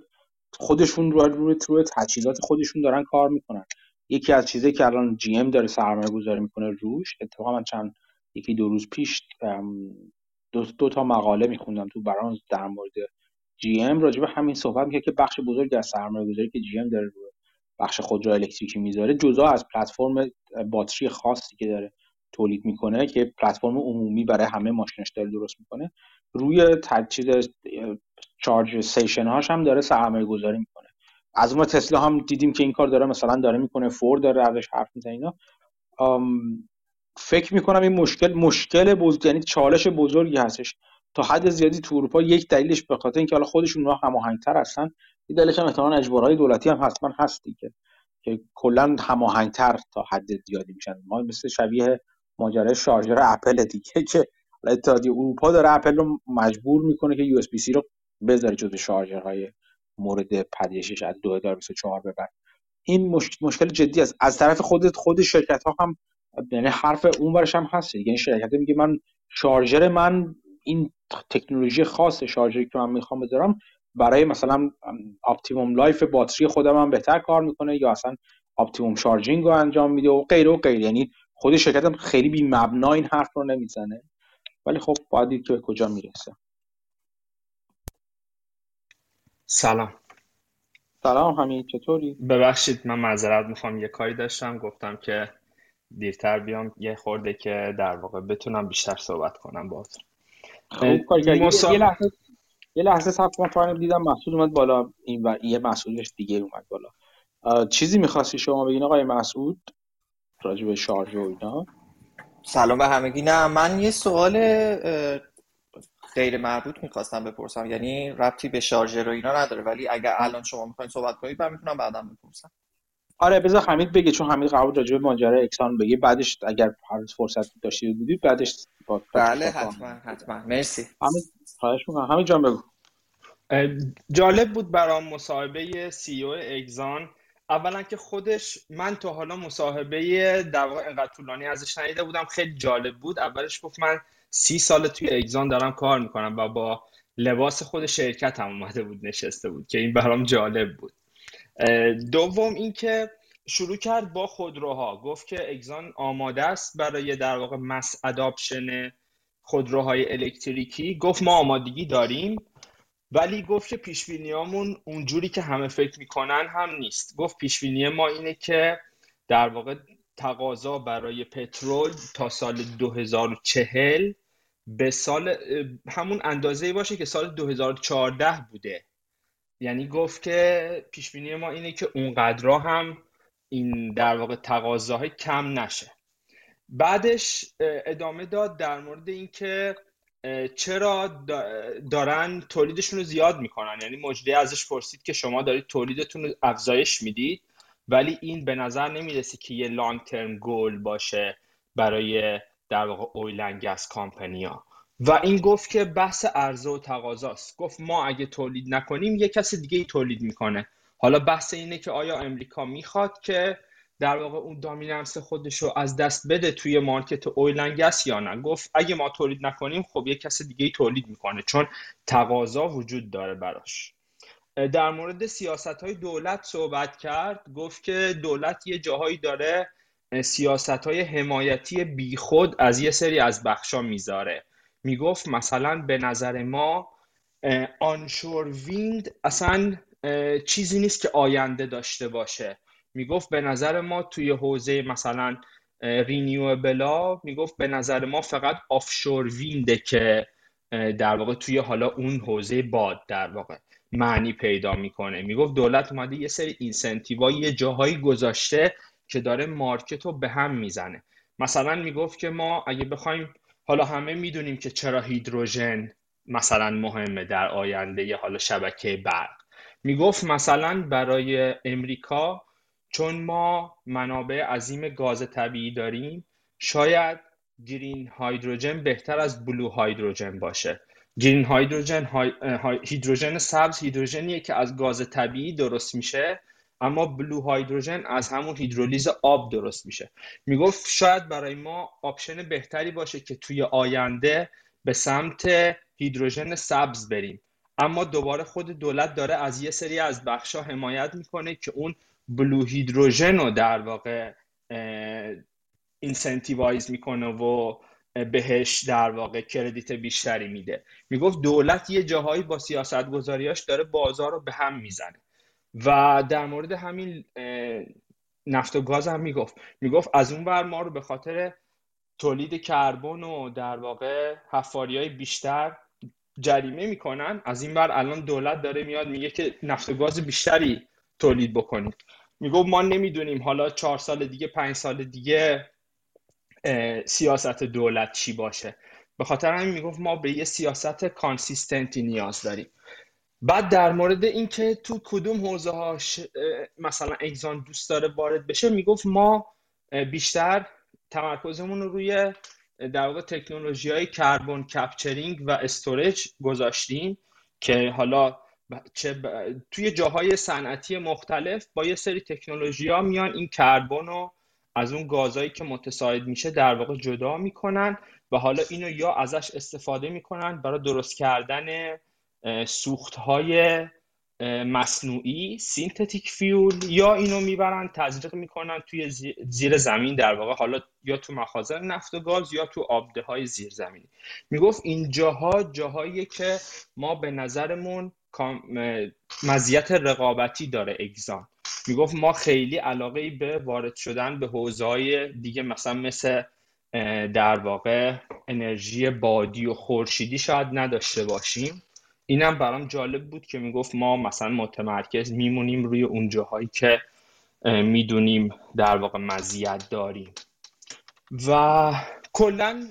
خودشون روی روی, روی تجهیزات خودشون دارن کار می‌کنن. یکی از چیزایی که الان جی ام داره سرمایه گذاری می‌کنه روش اتفاقا من چند یکی دو روز پیش دو, دو تا مقاله میخوندم تو برانز در مورد جی ام. راجع به همین صحبت می‌کنه که بخش بزرگی از سرمایه گذاری که جی ام داره رو بخش خودرو الکتریکی می‌ذاره جزا از پلتفرم باتری خاصی که داره تولید می‌کنه که پلتفرم عمومی برای همه ماشینش داره درست می‌کنه روی تجهیز چارج استیشن هاش هم داره سرمایه گذاری می‌کنه. از ما تسلا هم دیدیم که این کار داره مثلا داره می‌کنه فور داره ازش حرف می‌زنه اینا. فکر می‌کنم این مشکل مشکل بزرگ یعنی چالش بزرگی هستش. تا حد زیادی تو اروپا یک دلیلش به خاطر اینکه حالا خودشون اونها هماهنگتر هستن یه دلیلش هم احتمالاً اجبارهای دولتی هم حتما هست دیگه. که کلا هماهنگتر تا حد زیادی میشن. ما مثل شبیه ماجرای شارژر اپل دیگه که اتحادیه اروپا داره اپل رو مجبور می‌کنه که USB-C رو بذاره جزو شارژرهای مورد پذیرشش از 2024 به بعد. این مشکل جدی است. از طرف خود خود شرکت ها هم یعنی حرف اون ورش هم هست. یعنی شرکت میگه من شارژر من این تکنولوژی خاص شارژری که من می‌خوام بذارم برای مثلا optimum life باتری خودم هم بهتر کار می‌کنه یا اصلا optimum charging رو انجام میده و غیره و غیره یعنی خود شرکت هم خیلی بی مبنا این حرف رو نمی‌زنه. ولی خب باید دید که کجا می‌رسه. سلام. سلام همین چطوری؟ ببخشید من معذرت می‌خوام. یه کاری داشتم گفتم که دیرتر بیام. یه خورده که در واقع بتونم بیشتر صحبت کنم باهاتون خوب یه لحظه یه لحظه صبر کن دیدم محسود اومد بالا. این و یه مسئولش دیگه اومد بالا. چیزی می‌خواستی شما بگین آقای مسعود راجع به شارژ و اینا. سلام به همگی. نه من یه سوال غیر مربوط می‌خواستم بپرسم. یعنی ربطی به شارژر و اینا نداره. ولی اگر الان شما می‌خواین صحبت کنید من می‌تونم بعدا بپرسم. آره بذار حمید بگه چون حمید قبول راجع به ماجرا اکسان بگه. بعدش اگر هر فرصت داشتید بودید بعدش با بله حتما حتما. مرسی. حمید خواهش می‌کنم. حمید جان بگو. جالب بود برام مصاحبه سی او اگزان. اولا که خودش من تا حالا مصاحبه در واقع انقدر طولانی ازش ندیده بودم. خیلی جالب بود. اولش گفت من سی سال توی اگزان دارم کار می‌کنم و با لباس خود شرکت هم اومده بود نشسته بود که این برام جالب بود. دوم اینکه شروع کرد با خودروها. گفت که اگزان آماده است برای در واقع مس اداپشن خودروهای الکتریکی. گفت ما آمادگی داریم ولی گفت که پیش بینیامون اونجوری که همه فکر می‌کنن هم نیست. گفت پیش ما اینه که در واقع تقاضا برای پترول تا سال 2040 به سال همون اندازه باشه که سال 2014 بوده. یعنی گفت که پیش بینی ما اینه که اونقدرها هم این در واقع تقاضاهای کم نشه. بعدش ادامه داد در مورد اینکه چرا دارن تولیدشون رو زیاد می‌کنن. یعنی مجده ازش پرسید که شما دارید تولیدتون رو افزایش می‌دید. ولی این به نظر نمی‌رسه که یه لانگ ترم گول باشه برای در واقع اویلنگ گس کامپنیا و این گفت که بحث عرضه و تقاضاست. گفت ما اگه تولید نکنیم یه کس دیگه ای تولید می‌کنه. حالا بحث اینه که آیا امریکا می‌خواد که در واقع اون دامیننس خودش رو از دست بده توی مارکت اویلنگس یا نه؟ گفت اگه ما تولید نکنیم خب یه کس دیگه ای تولید می‌کنه چون تقاضا وجود داره براش. در مورد سیاست های دولت صحبت کرد گفت که دولت یه جاهایی داره سیاست های حمایتی بیخود از یه سری از بخشا می‌ذاره. می‌گفت مثلا به نظر ما آنشور ویند اصلا چیزی نیست که آینده داشته باشه. می‌گفت به نظر ما توی حوزه مثلا رینیوبلا می‌گفت به نظر ما فقط آفشور وینده که در واقع توی حالا اون حوزه باد در واقع. معنی پیدا می‌کنه. می‌گفت دولت اومده یه سری اینسنتیوهای یه جاهایی گذاشته که داره مارکت رو به هم می‌زنه. مثلا می‌گفت که ما اگه بخوایم حالا همه می‌دونیم که چرا هیدروژن مثلا مهمه در آینده حالا شبکه برق. می‌گفت مثلا برای امریکا چون ما منابع عظیم گاز طبیعی داریم شاید green hydrogen بهتر از blue hydrogen باشه. green hydrogen هیدروژن سبز هیدروژنیه که از گاز طبیعی درست میشه اما blue hydrogen از همون هیدرولیز آب درست میشه. می‌گفت شاید برای ما option بهتری باشه که توی آینده به سمت هیدروژن سبز بریم. اما دوباره خود دولت داره از یه سری از بخشا حمایت می‌کنه که اون بلو هیدروژن رو در واقع اینسنتیوایز می‌کنه و بهش در واقع کردیت بیشتری میده. می‌گفت دولت یه جاهایی با سیاست گذاریاش داره بازار رو به هم می‌زنه. و در مورد همین نفت و گاز هم می‌گفت. می‌گفت از اون بر ما رو به خاطر تولید کربن و در واقع حفاری های بیشتر جریمه می‌کنن از این بر الان دولت داره میاد میگه که نفت و گاز بیشتری تولید بکنید. می‌گفت ما نمی‌دونیم حالا چهار سال دیگه پنج سال دیگه سیاست دولت چی باشه. به خاطر همین می‌گفت ما به یه سیاست consistent ی نیاز داریم. بعد در مورد اینکه تو کدوم حوزه هاش مثلا اگزان دوست داره وارد بشه می‌گفت ما بیشتر تمرکزمون رو روی در واقع تکنولوژی های carbon capturing و storage گذاشتیم که حالا چه توی جاهای صنعتی مختلف با یه سری تکنولوژی ها میان این کربن رو از اون گازهایی که متصاعد میشه در واقع جدا می‌کنن و حالا اینو یا ازش استفاده می‌کنن برای درست کردن سوخت های مصنوعی synthetic fuel یا اینو می‌برن تزریق می‌کنن توی زیر زمین در واقع حالا یا تو مخازن نفت و گاز یا تو آبده های زیر زمینی می‌گفت این جاها جاهایی که ما به نظرمون مزیت رقابتی داره اگزان. می‌گفت ما خیلی علاقه به وارد شدن به حوزه های دیگه مثلا مثل در واقع انرژی بادی و خورشیدی شاید نداشته باشیم. اینم برام جالب بود که می‌گفت ما مثلا متمرکز میمونیم روی اون جاهایی که می‌دونیم در واقع مزیت داریم. و کلا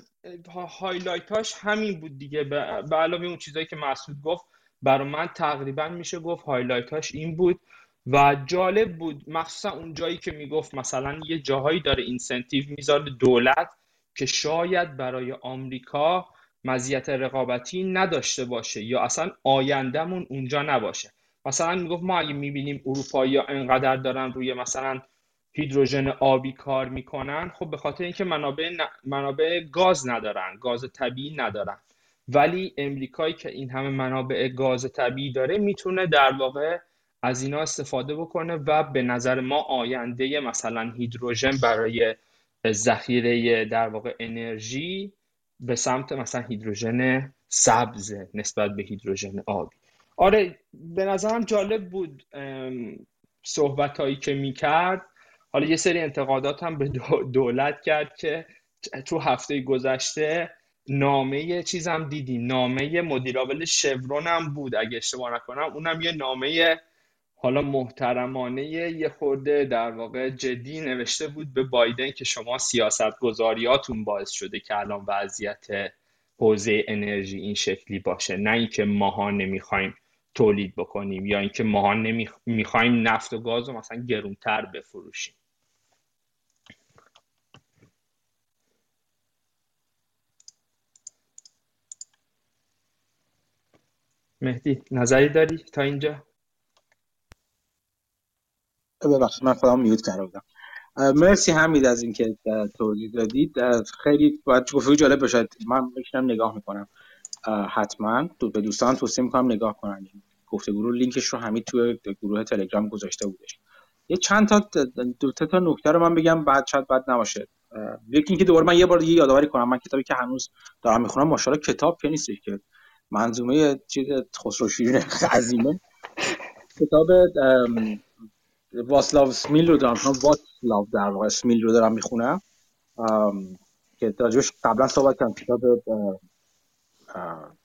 highlight اش همین بود دیگه. به علاوه اون چیزایی که مسعود گفت برای من تقریبا میشه گفت highlight اش این بود. و جالب بود مخصوصا اون جایی که می‌گفت مثلا یه جاهایی داره incentive می‌ذاره دولت که شاید برای آمریکا مزیت رقابتی نداشته باشه یا اصلا آیندهمون اونجا نباشه. مثلا می‌گفت ما اگه می‌بینیم اروپایی ها انقدر دارن روی مثلا هیدروژن آبی کار می‌کنن خب به خاطر اینکه منابع, منابع گاز ندارن گاز طبیعی ندارن. ولی امریکایی که این همه منابع گاز طبیعی داره می‌تونه در واقع از اینا استفاده بکنه و به نظر ما آینده مثلا هیدروژن برای ذخیره در واقع انرژی به سمت مثلا هیدروژن سبز نسبت به هیدروژن آبی. آره به نظرم جالب بود صحبت هایی که می‌کرد. حالا یه سری انتقادات هم به دولت کرد که تو هفته گذشته نامه چیزم دیدیم. نامه مدیرعامل شورون هم بود اگه اشتباه نکنم. اونم یه نامه حالا محترمانه یه خورده در واقع جدی نوشته بود به بایدن که شما سیاست گذاریاتون باعث شده که الان وضعیت حوزه انرژی این شکلی باشه. نه اینکه ماها نمی‌خوایم تولید بکنیم یا اینکه ماها نمی‌خوایم نفت و گاز رو مثلا گرونتر بفروشیم. مهدی نظری داری تا اینجا؟ ببخشید من خودم میوت کرده بودم مرسی حمید از اینکه توضیح دادید. خیلی باید گفتگو جالب باشد من میشنم نگاه می‌کنم. حتما. به دوستان توصیه می‌کنم نگاه کنن. گفتگو رو لینکش رو حمید توی گروه تلگرام گذاشته بودش. یه چند تا دو تا نکته رو من بگم بعد شاید بعد نباشه. یکی اینکه دوباره من یه بار دیگه یادآوری کنم. من کتابی که هنوز دارم می‌خونم ماشاءالله کتاب که نیستش که منظومه چیز خسرو شیرین عظیمه. کتاب واسلاو سمیل رو دارم. واسلاو در واقع سمیل رو دارم می‌خونم. که راجبش قبلا صحبت کردم کتاب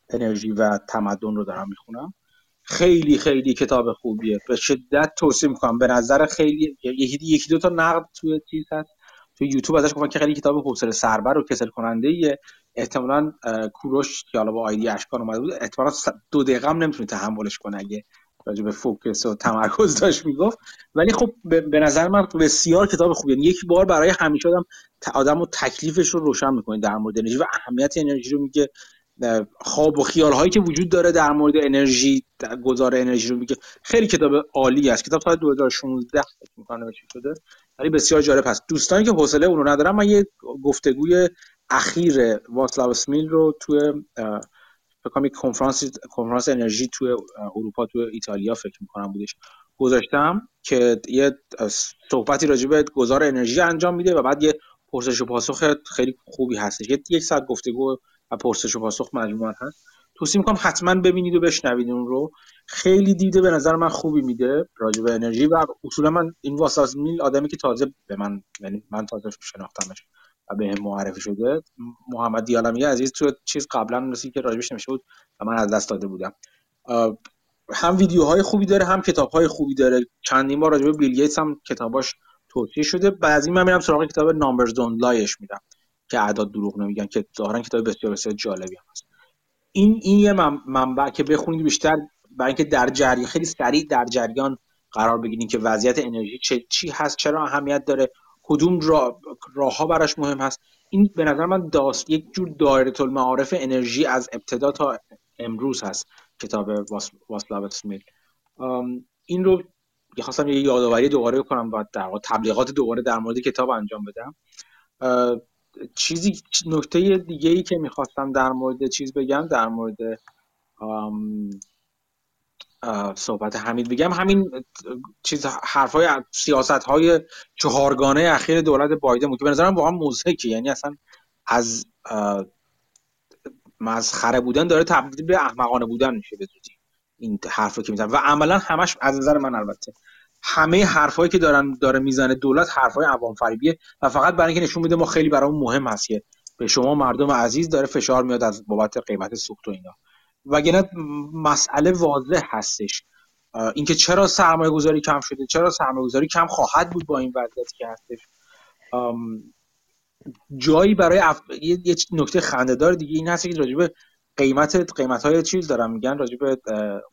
انرژی و تمدن رو دارم می‌خونم. خیلی خیلی کتاب خوبیه. به شدت توصیه می‌کنم. به نظر خیلی یکی دو تا نقد توی چیز هست. توی یوتیوب ازش گفتن که خیلی کتاب حوصله سربر و کسل کننده ایه احتمالاً کوروش که حالا با آیدی اشکان اومده بود احتمالاً دو دقیقه هم نمی‌تونه تحملش کنه اگه راجع به فوکس و تمرکز داشت می‌گفت. ولی خب به نظر من بسیار کتاب خوبیه یعنی یک بار برای همیشه آدم آدم تکلیفش رو روشن می‌کنه در مورد انرژی و اهمیت انرژی رو میگه. خواب و خیال هایی که وجود داره در مورد انرژی گذار انرژی رو میگه. خیلی کتاب عالی است. کتاب تا 2016 فکر می‌کنم نوشته شده. ولی بسیار جالب هست. دوستانی که حوصله اون رو ندارن من یه گفتگوی اخیر واسلاو سمیل رو توی فکر کنفرانس کنفرانس انرژی توی اروپا توی ایتالیا فکر می‌کنم بودش گذاشتم که یه صحبتی راجع به گذار انرژی انجام میده و بعد یه پرسش و پاسخ خیلی خوبی هستش. یک ساعت گفتگو و پرسش و پاسخ مجموعا هست. توصیه می‌کنم حتما ببینید و بشنوید اون رو. خیلی دیده به نظر من خوبی میده راجع به انرژی و اصولا من این واساس میل آدمی که تازه به من یعنی من تازه شناختمش. به هم معرفی شده. محمد دیالمی عزیز تو چیز قبلا نسی که راجبش نمیشه بود و من از دست داده بودم. هم ویدیوهای خوبی داره هم کتابهای خوبی داره. چندین بار راجع به بیل گیتس هم کتاباش توصیه شده. بعضی من میرم سراغ کتاب نامبرز دون لایش میرم که اعداد دروغ نمیگن که ظاهرا کتاب بسیار بسیار جالبی هم هست. این این یه منبع که بخونید بیشتر برای اینکه در جریان خیلی سریع در جریان قرار بگیرید که وضعیت انرژی چه چی هست چرا اهمیت داره. کدوم راه راهها براش مهم هست. این به نظر من داست یک جور دایره المعارف انرژی از ابتدا تا امروز هست. کتاب واسلاو اسمیل. این رو خواستم یه یادآوری دوباره کنم و در تبلیغات دوباره در مورد کتاب انجام بدم. چیزی نکته دیگه ای که می‌خواستم در مورد چیز بگم در مورد صحبت حمید بگم. همین چیز حرفای سیاست های چهارگانه اخیر دولت بایدن بود که به نظرم واقعا موزهکه یعنی اصلا از مسخره بودن داره تبدیل به احمقانه بودن میشه به زودی این حرفی که می‌زنه. و عملا همش از نظر من البته همه حرفایی که دارن داره می‌زنه دولت حرفای عوام فریبیه و فقط برای اینکه نشون میده ما خیلی برامون مهم هست به شما مردم عزیز داره فشار میاد از بابت قیمت سوخت و اینا. وگرنه مسئله واضح هستش. اینکه چرا سرمایه گذاری کم شده چرا سرمایه گذاری کم خواهد بود با این وضعیتی که هستش. جایی برای اف... یه, نکته خندهدار دیگه این هست که راجبه قیمت قیمت های چیز دارم میگن راجبه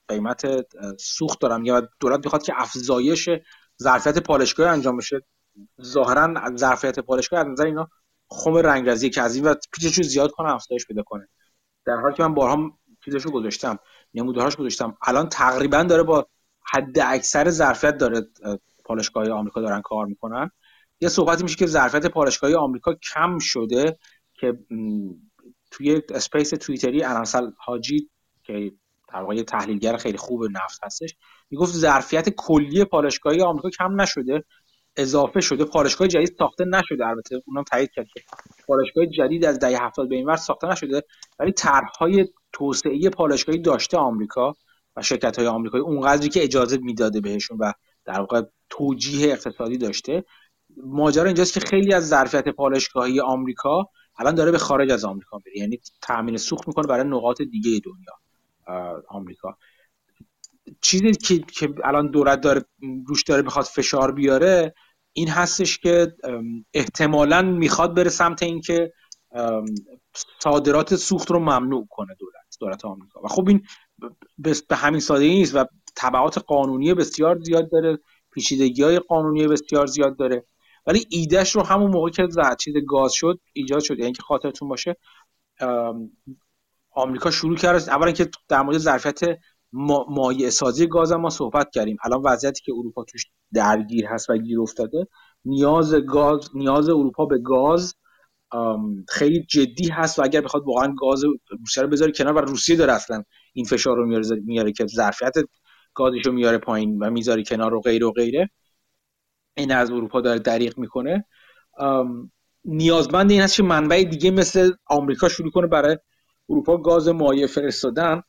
قیمت سوخت دارم یا دولت می‌خواد که افزایش ظرفیت پالشگاه انجام بشه. ظاهرا ظرفیت پالشگاه از نظر اینا خم رنگرزی که از این و پیچش زیاد کنه افزایش پیدا کنه. در حالی که من بارها چیزشو گذاشتم نمودارهاش گذاشتم. الان تقریبا داره با حد اکثر ظرفیت داره پالشگاه آمریکا دارن کار می‌کنن. یه صحبتی میشه که ظرفیت پالشگاهی آمریکا کم شده که توی اسپیس توییتری اناسل حاجی که در واقع تحلیلگر خیلی خوب نفت هستش می‌گفت ظرفیت کلی پالشگاهی آمریکا کم نشده اضافه شده. پالشگاه جدید ساخته نشده البته اونم تایید کرد که پالشگاه جدید از دهه 70 به این ور ساخته نشده ولی طرحهای توسعه پالشگاهی داشته آمریکا و شرکت های آمریکایی اونقدری که اجازه می‌داده بهشون و در واقع توجیه اقتصادی داشته ماجرا اینجاست که خیلی از ظرفیت پالشگاهی آمریکا الان داره به خارج از آمریکا میره. یعنی تامین سوخت می‌کنه برای نقاط دیگه دنیا آمریکا. چیزی که, که الان دولت داره روش داره بخواد فشار بیاره این هستش که احتمالا می‌خواد بره سمت اینکه صادرات سوخت رو ممنوع کنه دولت. دولت آمریکا. و خب این به همین سادگی نیست و تبعات قانونی بسیار زیاد داره پیچیدگی های قانونی بسیار زیاد داره. ولی ایدهش رو همون موقع که چیز گاز شد ایجاد شد. یعنی که خاطرتون باشه آمریکا شروع کرد اولا که در مورد ظرفیت مایع سازی گاز ما صحبت کردیم. الان وضعیتی که اروپا توش درگیر هست و گیر افتاده نیاز گاز نیاز اروپا به گاز خیلی جدی هست و اگر بخواد واقعا گاز روسیه رو بذاره کنار و روسیه داره اصلا این فشار رو میاره, میاره که ظرفیت گازش رو میاره پایین و می‌ذاره کنار و غیر و غیره. این از اروپا داره دریغ می‌کنه. نیازمند این هست که منبع دیگه مثل آمریکا شروع کنه برای اروپا گاز مایع فرستادن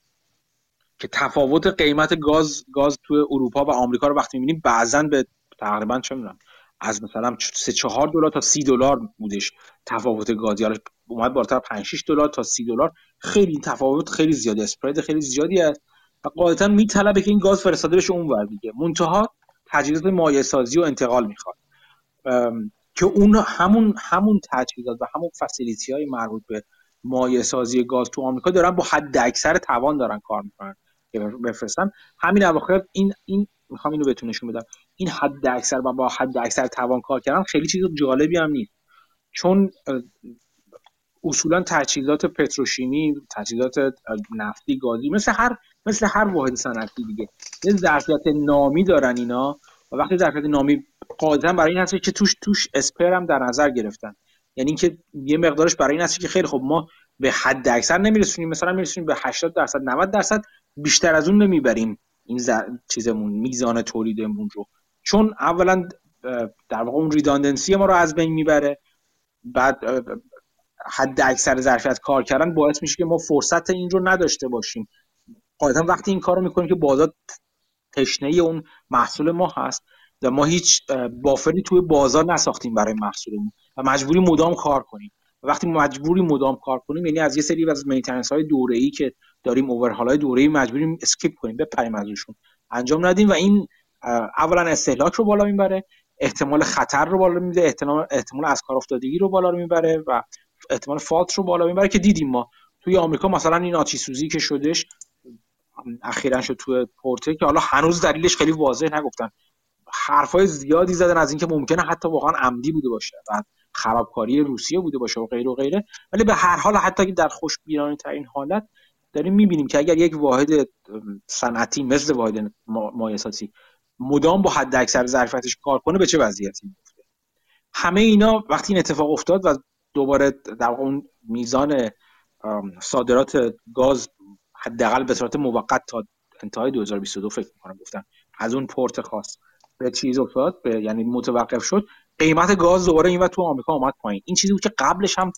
که تفاوت قیمت گاز گاز تو اروپا و آمریکا رو وقتی می‌بینیم بعضا به تقریبا چه می‌دونم از مثلا 3 4 دلار تا 30 دلار بودش تفاوت گاز حالا اومد بالاتر 5 6 دلار تا 30 دلار. خیلی تفاوت خیلی زیادی اسپرید خیلی زیادی است و قاعدتا میطلبه که این گاز فرستاده بشه اون ور دیگه. منتها تجهیزات مایع سازی و انتقال می‌خواد. که اون همون همون تجهیزات و همون فسیلیتی های مربوط به مایع سازی گاز تو آمریکا دارن با حد اکثر توان دارن کار می‌کنن که بفرستن. همین اواخر این این می‌خوام اینو بهتون نشون بدم. این حد اکثر و با حد اکثر توان کار کردن خیلی چیز جالبی هم نیست. چون اصولا تجهیزات پتروشیمی تجهیزات نفتی گازی مثل هر مثل هر واحد صنعتی دیگه یه ظرفیت نامی دارن اینا و وقتی ظرفیت نامی قاعدتا برای این هست که توش توش اسپر هم در نظر گرفتن. یعنی اینکه یه مقدارش برای این هست که خیلی خب ما به حد اکثر نمیرسونیم مثلا میرسونیم به 80 درصد 90 درصد بیشتر از اون نمی‌بریم این چیزمون میزان تولیدمون رو. چون اولا در واقع اون ریداندنسی ما رو از بین می‌بره بعد حد اکثر ظرفیت کار کردن باعث میشه که ما فرصت این رو نداشته باشیم. قاعدتا وقتی این کار رو می‌کنیم که بازار تشنه اون محصول ما هست و ما هیچ بافری توی بازار نساختیم برای محصولمون و مجبوری مدام کار کنیم. وقتی مجبوری مدام کار کنیم یعنی از یه سری از maintenance های دوره ای که داریم overhaul های دوره ای مجبوریم skip کنیم بپریم ازشون. انجام ندیم و این اولا استهلاک رو بالا می‌بره احتمال خطر رو بالا میده احتمال احتمال از کار افتادگی رو بالا می‌بره و احتمال fault رو بالا می‌بره که دیدیم ما. توی آمریکا مثلا این آتش سوزی که شدش اخیرا شد توی پورته که حالا هنوز دلیلش خیلی واضح نگفتن. حرفای زیادی زدن از اینکه ممکنه حتی واقعا عمدی بوده باشه و خرابکاری روسیه بوده باشه و غیره و غیره. ولی به هر حال حتی که در خوشبینانه ترین حالت داریم می‌بینیم که اگر یک واحد صنعتی مثل واحد مایساتی مدام با حد اکثر ظرفیتش کار کنه به چه وضعیتی میفته همه اینا وقتی این اتفاق افتاد و دوباره در اون میزان صادرات گاز حداقل به صورت موقت تا انتهای 2022 فکر می‌کنم گفتن از اون پورت خاص به چیز افتاد به یعنی متوقف شد. قیمت گاز دوباره این و تو آمریکا آمد پایین. این چیزی بود که قبلش هم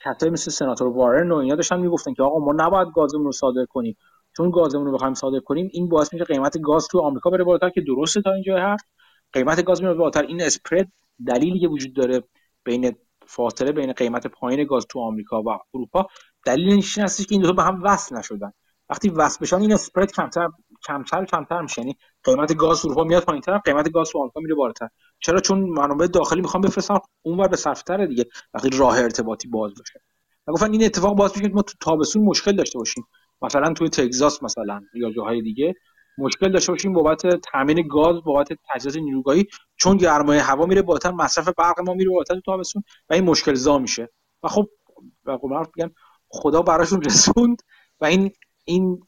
کسایی مثل سناتور وارن و اینا داشتن می‌گفتن که آقا ما نباید گازمون رو صادر کنیم. چون گازمون رو بخوایم صادر کنیم این باعث میشه قیمت گاز تو آمریکا بره بالاتر که درسته تا اینجا هست قیمت گاز میره بالاتر. این اسپرد دلیلی که وجود داره بین فاصله بین قیمت پایین گاز تو آمریکا و اروپا دلیل این هستش که این دو تا به هم وصل نشدن. وقتی وصل بشن این اسپرد کمتر کمتر کمتر میشه. یعنی قیمت گاز اروپا میاد پایینتر قیمت گاز تو آمریکا میره بالاتر. چرا؟ چون منابع داخلی می‌خوام بفرستن اونور به صرفتره دیگه. وقتی راه ارتباطی باز بشه و گفتن این اتفاق باعث میشه ما تو تابستون مشکل داشته باشیم. مثلا توی تگزاس مثلا یا جاهای دیگه مشکل داشته باشیم بابت تامین گاز بابت تجهیزات نیروگاهی چون گرمای هوا میره بالاتر مصرف برق ما میره بالاتر تو تابستون و این مشکل زا میشه. و خب میگن خدا براشون رسوند و این این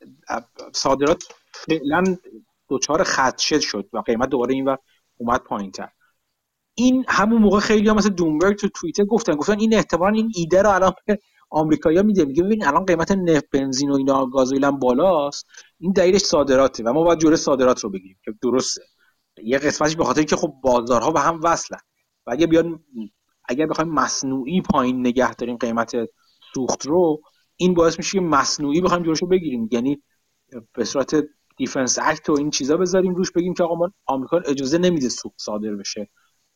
صادرات فعلا دچار خدشه شد و قیمت دوباره این و اومد پایین تر این همون موقع خیلی هم مثل دومبرگ تو توییتر گفتن گفتن این احتمال این ایده رو الان آمریکایی‌ها میده میگه ببین الان قیمت نفت بنزین و اینا گازوئیل هم بالاست. این دلیلش صادراته و ما باید جوره صادرات رو بگیریم که درسته. یه قسمتش به خاطر که خب بازارها به هم وصلن. و اگه بیان اگر بخوایم مصنوعی پایین نگه داریم قیمت سوخت رو این باعث میشه که مصنوعی بخوایم جلوش رو بگیریم. یعنی به صورت دیفنس اکت و این چیزا بذاریم روش بگیم که آقا ما آمریکا اجازه نمیده سوخت صادر بشه.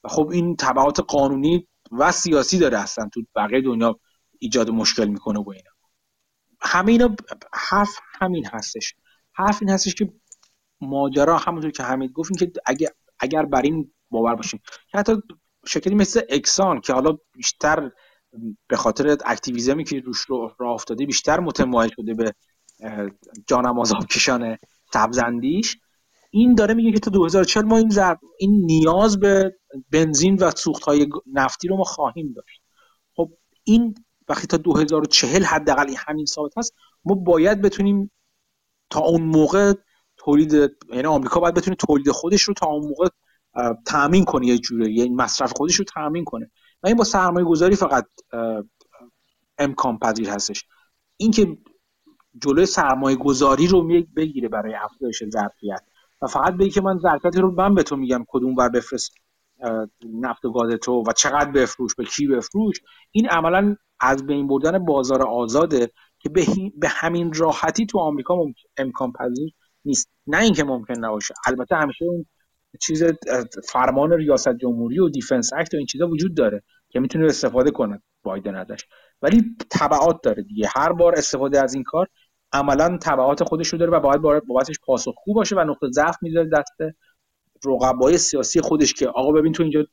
و خب این تبعات قانونی و سیاسی داره هستن تو بقیه دنیا. ایجاد مشکل می‌کنه و اینا. همه اینا حرف همین هستش. حرف این هستش که ماجرا همونطور که حمید گفتیم که اگر اگر بر این باور باشیم که حتی شکلی مثل اکسان که حالا بیشتر به خاطر اکتیویزمی که روش رو راه افتاده بیشتر متمایل شده به جانم کشان سبزندیش این داره میگه که تا 2040 ما این زرب این نیاز به بنزین و سوخت های نفتی رو ما خواهیم داشت. خب این وقتی تا 2040 حداقل همین ثابت هست ما باید بتونیم تا اون موقع تولید یعنی آمریکا باید بتونه تولید خودش رو تا اون موقع تامین کنه یه جوره یعنی مصرف خودش رو تامین کنه. و این با سرمایه گذاری فقط امکان پذیر هستش. اینکه جلوی سرمایه گذاری رو بگیره برای افزایش ظرفیت. و فقط بگی که من ظرفیت رو من به تو میگم کدوم ور بفرست نفت و گاز تو و چقدر بفروش به کی بفروش این عملا از بین بردن بازار آزاده که به, به همین راحتی تو آمریکا امکان پذیر نیست. نه اینکه ممکن نباشه. البته همیشه اون چیز فرمان ریاست جمهوری و دیفنس اکت و این چیزا وجود داره که می‌تونه استفاده کنه بایدن ازش. ولی تبعات داره دیگه. هر بار استفاده از این کار عملا تبعات خودش رو داره و باید بابتش پاسخگو باشه و نقطه ضعف می‌ذاره دست رقبای سیاسی خودش که آقا ببین تو اینجا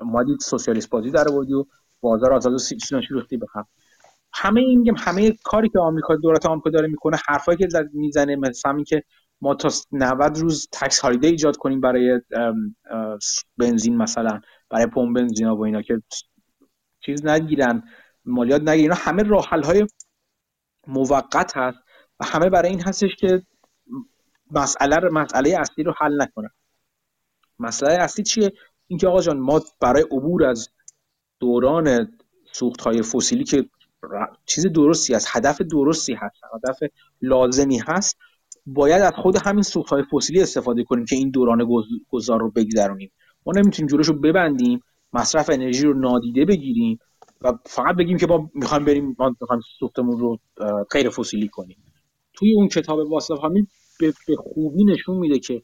مادی سوسیالیست بازی در آوردی و بازار آزاد و ریختی بخم همه این میگم همه کاری که آمریکا دولت آمریکا داره می‌کنه حرفایی که می‌زنه مثلا همین که ما تا 90 روز تکس هالیده ایجاد کنیم برای بنزین مثلا برای پمپ بنزین و اینا که چیز نگیرن مالیات نگیرن. اینا همه راه های موقت هست و همه برای این هستش که مسئله مسئله اصلی رو حل نکنن. مسئله اصلی چیه؟ اینکه آقا جان ما برای عبور از دوران سوخت های فسیلی که چیز درستی است هدف درستی هست هدف لازمی هست باید از خود همین سوخت های فسیلی استفاده کنیم که این دوران گذار رو بگذرونیم. ما نمی‌تونیم جلوش رو ببندیم مصرف انرژی رو نادیده بگیریم و فقط بگیم که ما می‌خوایم بریم ما می‌خوایم سوختمون رو غیر فسیلی کنیم. توی اون کتاب واسف هامیل به خوبی نشون میده که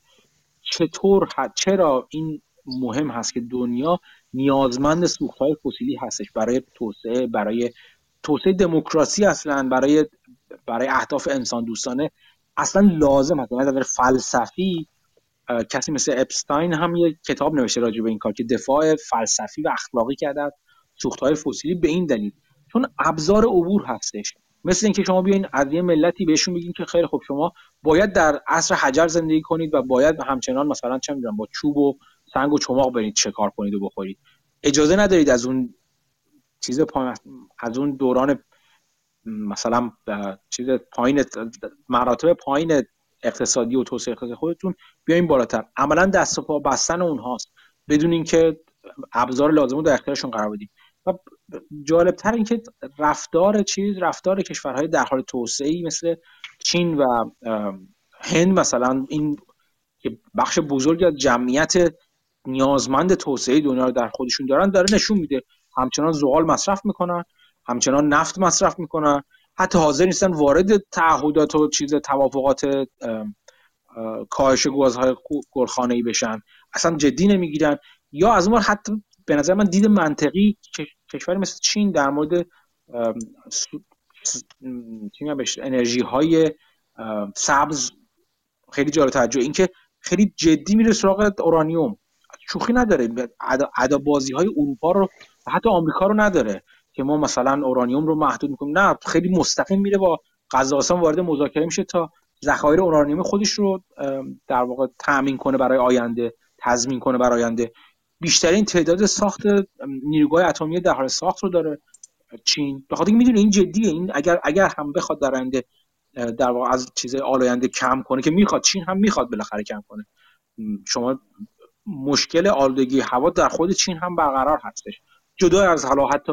چطور چرا این مهم هست که دنیا نیازمند سوختهای فسیلی هستش برای توسعه برای توسعه دموکراسی اصلا برای برای اهداف انسان دوستانه. اصلا لازم هست. یعنی فلسفی کسی مثل اپستاین هم یه کتاب نوشته راجع به این کار که دفاع فلسفی و اخلاقی کرده. از سوختهای فسیلی به این دلیل. چون ابزار عبور هستش. مثل اینکه شما بیاین از یه ملتی بهشون بگین که خیلی خوب شما باید در عصر حجر زندگی کنید و باید همچنان مثلا چه می‌دونم با چوب و سنگ و چماق برید شکار کنید و بخورید. اجازه ندارید از اون چیز از اون دوران مثلا چیز پایین مراتب پایین اقتصادی و توسعه اقتصادی خودتون بیاین بالاتر. عملا دست و پا بستن اونهاست. بدون اینکه ابزار لازم رو در اختیارشون قرار بدیم و جالبتر اینکه رفتار چیز رفتار کشورهای در حال توسعه مثل چین و هند مثلا این بخش بزرگی از جمعیت نیازمند توسعه دنیا رو در خودشون دارن داره نشون میده. همچنان زغال مصرف می‌کنن همچنان نفت مصرف می‌کنن. حتی حاضر نیستن وارد تعهدات و چیز توافقات کاهش گازهای گلخانه ای بشن. اصلا جدی نمی‌گیرن. یا از اون حتی به نظر من دید منطقی کشوری مثل چین در مورد انرژی های سبز خیلی جالب توجه. اینکه خیلی جدی میره سراغ اورانیوم. شوخی نداره. عدا بازی های اروپا رو حتی آمریکا رو نداره که ما مثلا اورانیوم رو محدود می‌کنیم. نه خیلی مستقیم میره با قزاقستان وارد مذاکره میشه تا ذخایر اورانیوم خودش رو در واقع تامین کنه برای آینده تضمین کنه برای آینده. بیشترین تعداد ساخت نیروگاه اتمی در حال ساخت رو داره چین. به خاطر می‌دونه این جدیه. این اگر اگر هم بخواد در آینده در واقع از چیز آلاینده کم کنه که می‌خواد چین هم می‌خواد بالاخره کم کنه. شما مشکل آلودگی هوا در خود چین هم برقرار هستش. جدا از حالا حتی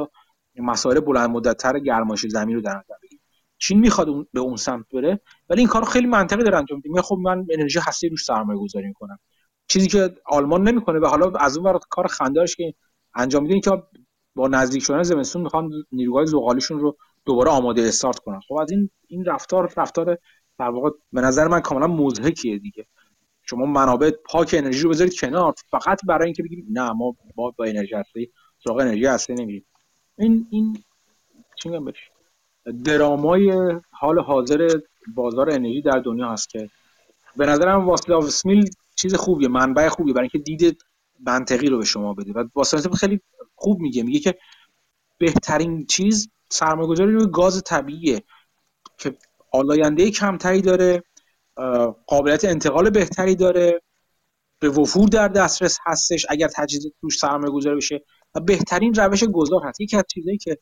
مسائل بلند مدت تر گرمایش زمین رو در نظر بگیریم. چین می‌خواد به اون سمت بره ولی این کارو خیلی منطقی داره انجام میده. خب من انرژی هسته روش سرمایه گذاری می‌کنم. چیزی که آلمان نمی‌کنه و حالا از اون ور کار خندارش که انجام میده که با نزدیک شدن زمستون می‌خوان نیروهای زغالیشون رو دوباره آماده استارت کنن. خب از این این رفتار رفتار در واقع به نظر من کاملا مضحکیه دیگه. شما منابع پاک انرژی رو بذارید کنار. فقط برای اینکه بگیم نه ما با, با انرژی هسته سراغ انرژی هسته نمیریم. این این چی میگم درامای حال حاضر بازار انرژی در دنیا هست که به نظرم واسلاو سمیل چیز خوبیه منبع خوبیه برای اینکه دید منطقی رو به شما بده. و واسلاو خیلی خوب میگه میگه که بهترین چیز سرمایه‌گذاری روی گاز طبیعیه که آلاینده کمتری داره قابلیت انتقال بهتری داره. به وفور در دسترس هستش اگر تجهیزات توش سرمایه گذاری بشه. و بهترین روش گذار هست. یکی از چیزایی که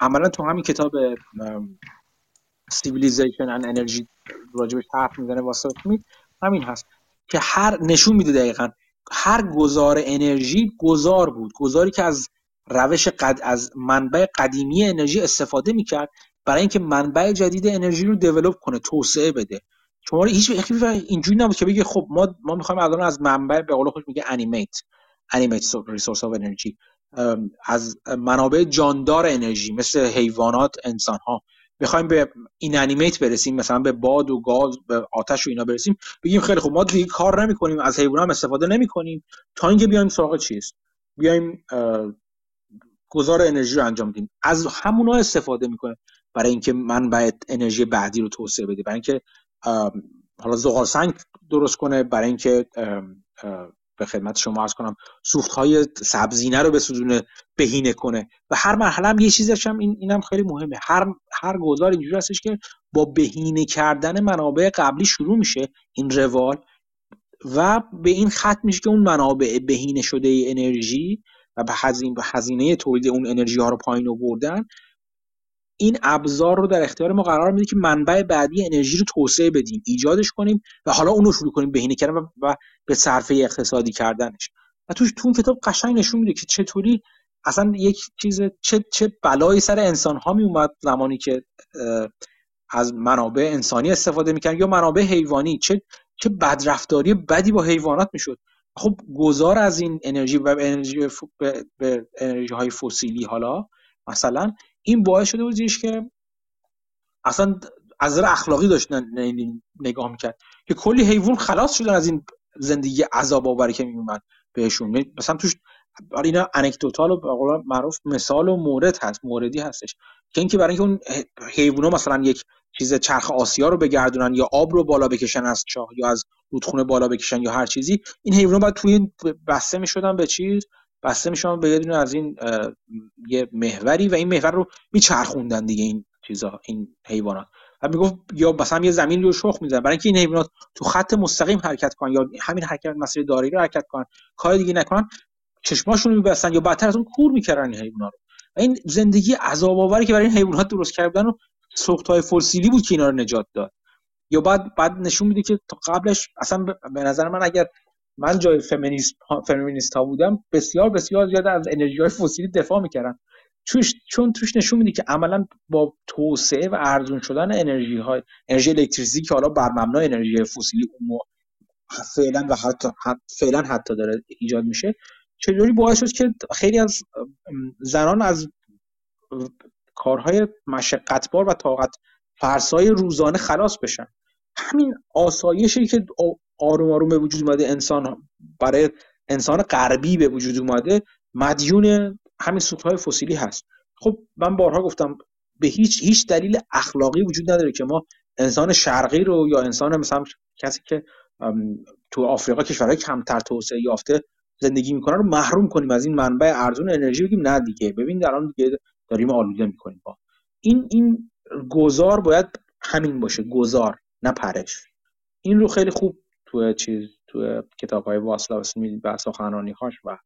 عملا تو همین کتاب civilization and energy راجبش حرف می‌زنه واسه همین هست که هر نشون میده دقیقا. هر گذار انرژی گذار بود. گذاری که از روش قد از منبع قدیمی انرژی استفاده می‌کرد برای اینکه منبع جدید انرژی رو develop کنه توسعه بده. شما هیچ اینجوری نبود که بگه خب ما ما می‌خوایم الان از منبع به قول خود میگه انیمیت انیمیت ریسورس اف انرژی از منابع جاندار انرژی مثل حیوانات انسان ها می‌خوایم به این انیمیت برسیم مثلا به باد و گاز به آتش و اینا برسیم بگیم خیلی خب ما دیگه کار نمی‌کنیم از حیوان هم استفاده نمی‌کنیم تا اینکه بیایم سراغ چیز بیایم گذار انرژی رو انجام بدیم. از همونا استفاده می‌کنه. برای اینکه من باید انرژی بعدی رو توسعه بده برای اینکه حالا زغال سنگ درست کنه برای اینکه به خدمت شما ارز کنم سوخت های سبزینه رو بسوزونه بهینه کنه. و هر مرحله هم یه چیزش هم این اینم خیلی مهمه. هر هر گذار اینجوری هستش که با بهینه کردن منابع قبلی شروع میشه این روال و به این خط میشه که اون منابع بهینه شده انرژی و به هزینه تولید اون انرژی ها رو پایین آوردن. این ابزار رو در اختیار ما قرار میده که منبع بعدی انرژی رو توسعه بدیم ایجادش کنیم و حالا اون رو شروع کنیم بهینه کردن و, به صرفه اقتصادی کردنش. و توش تو اون کتاب قشنگ نشون میده که چطوری اصلا یک چیز چه چه بلایی سر انسان ها می اومد زمانی که از منابع انسانی استفاده می‌کردن یا منابع حیوانی. چه چه بدرفتاری بدی با حیوانات می‌شد. خب گذار از این انرژی و انرژی به انرژی های فسیلی حالا مثلا این باعث شده بودیش که اصلا از نظر اخلاقی داشتن نگاه می‌کرد که کلی حیوان خلاص شدن از این زندگی عذاب آوری که میومد بهشون. مثلا توش اینا انکدوتال و معروف مثال و مورد هست موردی هستش. که اینکه برای اینکه اون حیونا مثلا یک چیز چرخ آسیا رو بگردونن یا آب رو بالا بکشن از چاه یا از رودخونه بالا بکشن یا هر چیزی این حیونا باید توی بسته می‌شدن به چیز؟ بسته می‌شدن به یه از این یه محوری و این محور رو میچرخوندن دیگه این چیزا این حیوانات. و می‌گفت یا مثلا یه زمین رو شخ می‌زنن. برای اینکه این حیوانات تو خط مستقیم حرکت کنن یا همین حرکت مسیر داری رو حرکت کنن کار دیگه نکنن چشماشون میبستن یا بدتر از اون کور می‌کردن این حیونا رو. و این زندگی عذاب آوری که برای این حیوانات درست کردن و سوخت های فسیلی بود که اینا رو نجات داد. یا بعد بعد نشون میده که قبلش اصلا به نظر من اگر من جای فمینیست ها بودم بسیار بسیار زیاد از انرژی های فسیلی دفاع می‌کردن چوش چون توش نشون میده که عملا با توسعه و ارزون شدن انرژی های انرژی الکتریسیتی که حالا بر مبنای انرژی فسیلی اون فعلا و حتی فعلا حتی داره ایجاد میشه چطوری باعث شد که خیلی از زنان از کارهای مشقتبار و طاقت فرسای روزانه خلاص بشن؟ همین آسایشی که آروم آروم به وجود اومده انسان برای انسان غربی به وجود اومده. مدیون همین سوختهای فسیلی هست. خب من بارها گفتم به هیچ هیچ دلیل اخلاقی وجود نداره که ما انسان شرقی رو یا انسان مثلا کسی که تو آفریقا کشورهای کمتر توسعه یافته زندگی می‌کنن رو محروم کنیم. از این منبع ارزون انرژی بگیم نه دیگه. ببین الان دیگه داریم آلوده می‌کنیم با. این این گذار باید همین باشه. گذار نه پرش. این رو خیلی خوب تو چیز تو کتاب های واسلاو و سخنرانی هاش و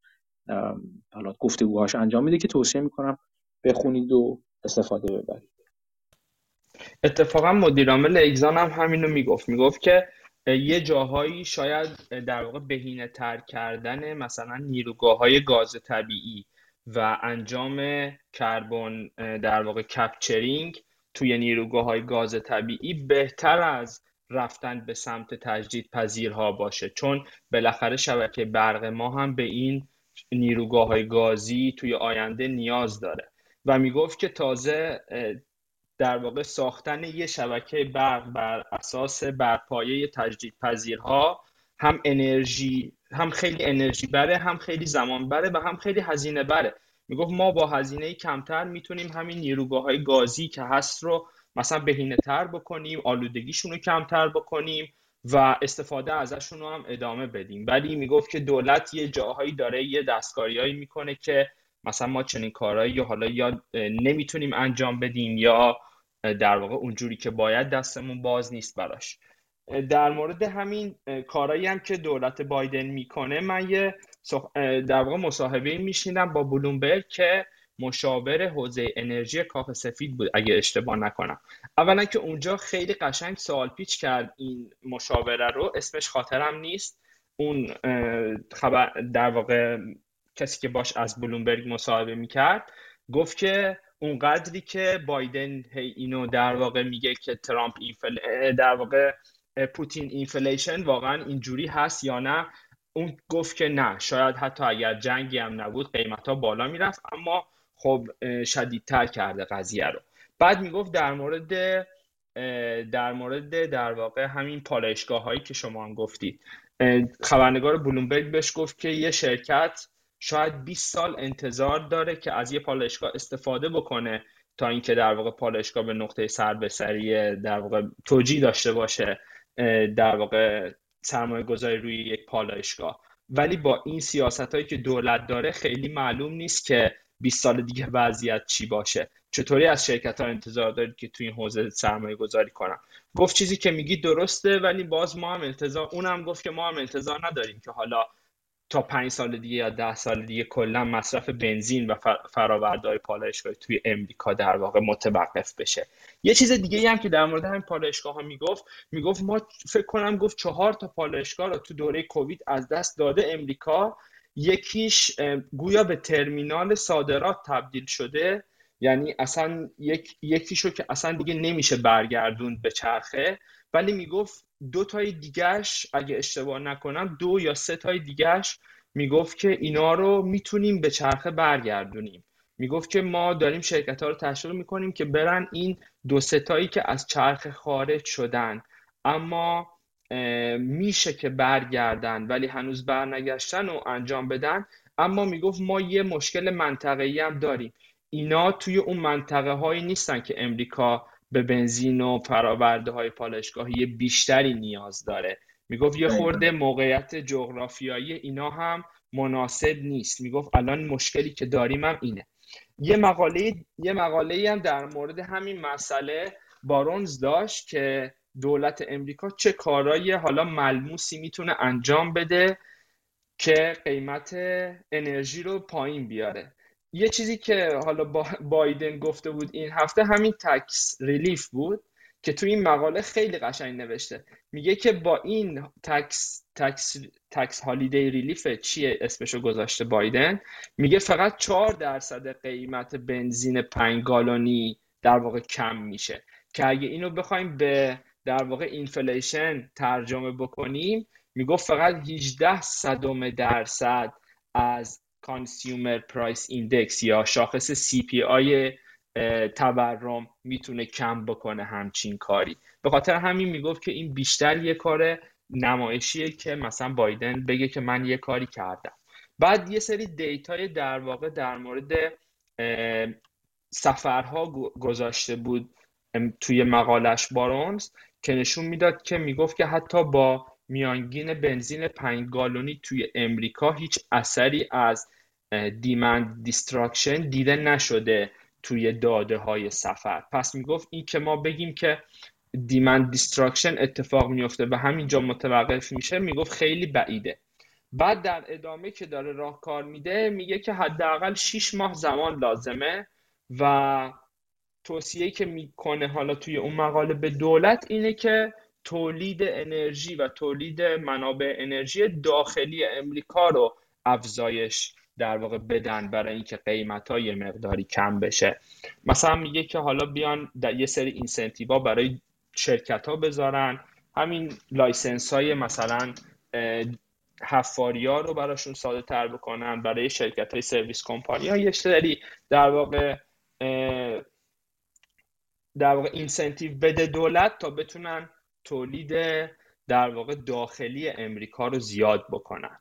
حالا گفتگوهاش انجام میده که توصیه می‌کنم بخونید و استفاده ببرید. اتفاقا مدیرعامل اگزان هم همینو می‌گفت. می‌گفت که یه جاهایی شاید در واقع بهینه تر کردن مثلا نیروگاه های گاز طبیعی و انجام کربن در واقع کپچرینگ توی نیروگاه های گاز طبیعی بهتر از رفتن به سمت تجدید پذیرها باشه. چون بالاخره شبکه برق ما هم به این نیروگاه های گازی توی آینده نیاز داره. و می‌گفت که تازه در واقع ساختن یه شبکه برق بر اساس برپایه تجدید پذیرها هم انرژی هم خیلی انرژی بره هم خیلی زمان بره و هم خیلی هزینه بره. می‌گفت ما با هزینه کمتر می‌تونیم همین نیروگاه های گازی که هست رو مثلا بهینه تر بکنیم آلودگیشون رو کمتر بکنیم و استفاده ازشون رو هم ادامه بدیم. ولی می‌گفت که دولت یه جاهایی داره یه دستکاریهایی می‌کنه که مثلا ما چنین کارهایی یا حالا یا نمی‌تونیم انجام بدیم یا در واقع اونجوری که باید دستمون باز نیست براش. در مورد همین کارهایی هم که دولت بایدن می‌کنه من یه در واقع مصاحبه میشیدم با بلومبرگ که مشاور حوزه انرژی کاخ سفید بود اگه اشتباه نکنم. اولا که اونجا خیلی قشنگ سوال پیچ کرد این مشاوره رو. اسمش خاطرم نیست. اون خبر در واقع کسی که باش از بلومبرگ مصاحبه می‌کرد گفت که اونقدری که بایدن هی اینو در واقع میگه که ترامپ infl... در واقع پوتین inflation واقعا اینجوری هست یا نه؟ اون گفت که نه شاید حتی اگر جنگی هم نبود قیمت ها بالا می‌رفت. اما خب شدیدتر کرده قضیه رو. بعد می‌گفت در مورد در مورد در واقع همین پالایشگاه هایی که شما هم گفتید. خبرنگار بلومبرگ بهش گفت که یه شرکت شاید 20 سال انتظار داره که از یه پالایشگاه استفاده بکنه تا اینکه در واقع پالایشگاه به نقطه سر به سری در واقع توجیه داشته باشه در واقع سرمایه گذاری روی یک پالایشگاه. ولی با این سیاست هایی که دولت داره خیلی معلوم نیست که 20 سال دیگه وضعیت چی باشه؟ چطوری از شرکت ها انتظار دارید که توی این حوزه سرمایه گذاری کنن؟ گفت چیزی که میگی درسته ولی باز ما هم انتظار اونم گفت که ما هم انتظار نداریم که حالا تا پنج سال دیگه یا ده سال دیگه کلا مصرف بنزین و های پالایشگاهی توی امریکا در واقع متوقف بشه. یه چیز دیگه هم که در مورد همین پالایشگاه ها می‌گفت می‌گفت ما فکر کنم گفت چهار تا پالایشگاه رو تو دوره کووید از دست داده امریکا یکیش گویا به ترمینال صادرات تبدیل شده. یعنی اصلا یک یکیشو که اصلا دیگه نمیشه برگردوند به چرخه. ولی می‌گفت دو تای دیگهش اگه اشتباه نکنم دو یا سه تای دیگهش می‌گفت که اینا رو می‌تونیم به چرخه برگردونیم. می‌گفت که ما داریم شرکت ها رو تشویق می‌کنیم که برن این دو ستایی که از چرخ خارج شدن. اما میشه که برگردن ولی هنوز برنگشتن و انجام بدن. اما می‌گفت ما یه مشکل منطقه‌ای هم داریم. اینا توی اون منطقه هایی نیستن که امریکا به بنزین و فراورده های پالشگاهی بیشتری نیاز داره. می‌گفت یه خورده موقعیت جغرافیایی اینا هم مناسب نیست. می‌گفت الان مشکلی که داریم هم اینه. یه مقاله یه مقاله هم در مورد همین مسئله بارونز داشت که دولت امریکا چه کارایی حالا ملموسی می‌تونه انجام بده که قیمت انرژی رو پایین بیاره. یه چیزی که حالا بایدن گفته بود این هفته همین tax relief بود که تو این مقاله خیلی قشنگ نوشته. میگه که با این tax tax tax holiday relief چیه اسمشو گذاشته بایدن؟ میگه فقط 4 درصد قیمت بنزین 5 گالونی در واقع کم میشه. که اگه اینو بخوایم به در واقع inflation ترجمه بکنیم می‌گفت فقط 18 صدم درصد از consumer price index یا شاخص CPI تورم می‌تونه کم بکنه همچین کاری. به خاطر همین می‌گفت که این بیشتر یه کار نمایشیه که مثلا بایدن بگه که من یه کاری کردم. بعد یه سری data ی در واقع در مورد سفرها گذاشته بود توی مقالش بارونز. که نشون می‌داد که می‌گفت که حتی با میانگین بنزین 5 گالونی توی امریکا هیچ اثری از demand destruction دیده نشده توی داده های سفر. پس می‌گفت این که ما بگیم که demand destruction اتفاق میفته و همینجا متوقف میشه می‌گفت خیلی بعیده. بعد در ادامه که داره راهکار میده میگه که حداقل 6 ماه زمان لازمه و توصیه که می‌کنه حالا توی اون مقاله به دولت اینه که تولید انرژی و تولید منابع انرژی داخلی امریکا رو افزایش در واقع بدن برای اینکه قیمت های مقداری کم بشه. مثلا میگه که حالا بیان در یه سری incentive برای شرکت ها بذارن. همین license های مثلا حفاری ها رو براشون ساده تر بکنن برای شرکت های service company ها یه سری در واقع در واقع اینسنتیو بده دولت تا بتونن تولید در واقع داخلی امریکا رو زیاد بکنن.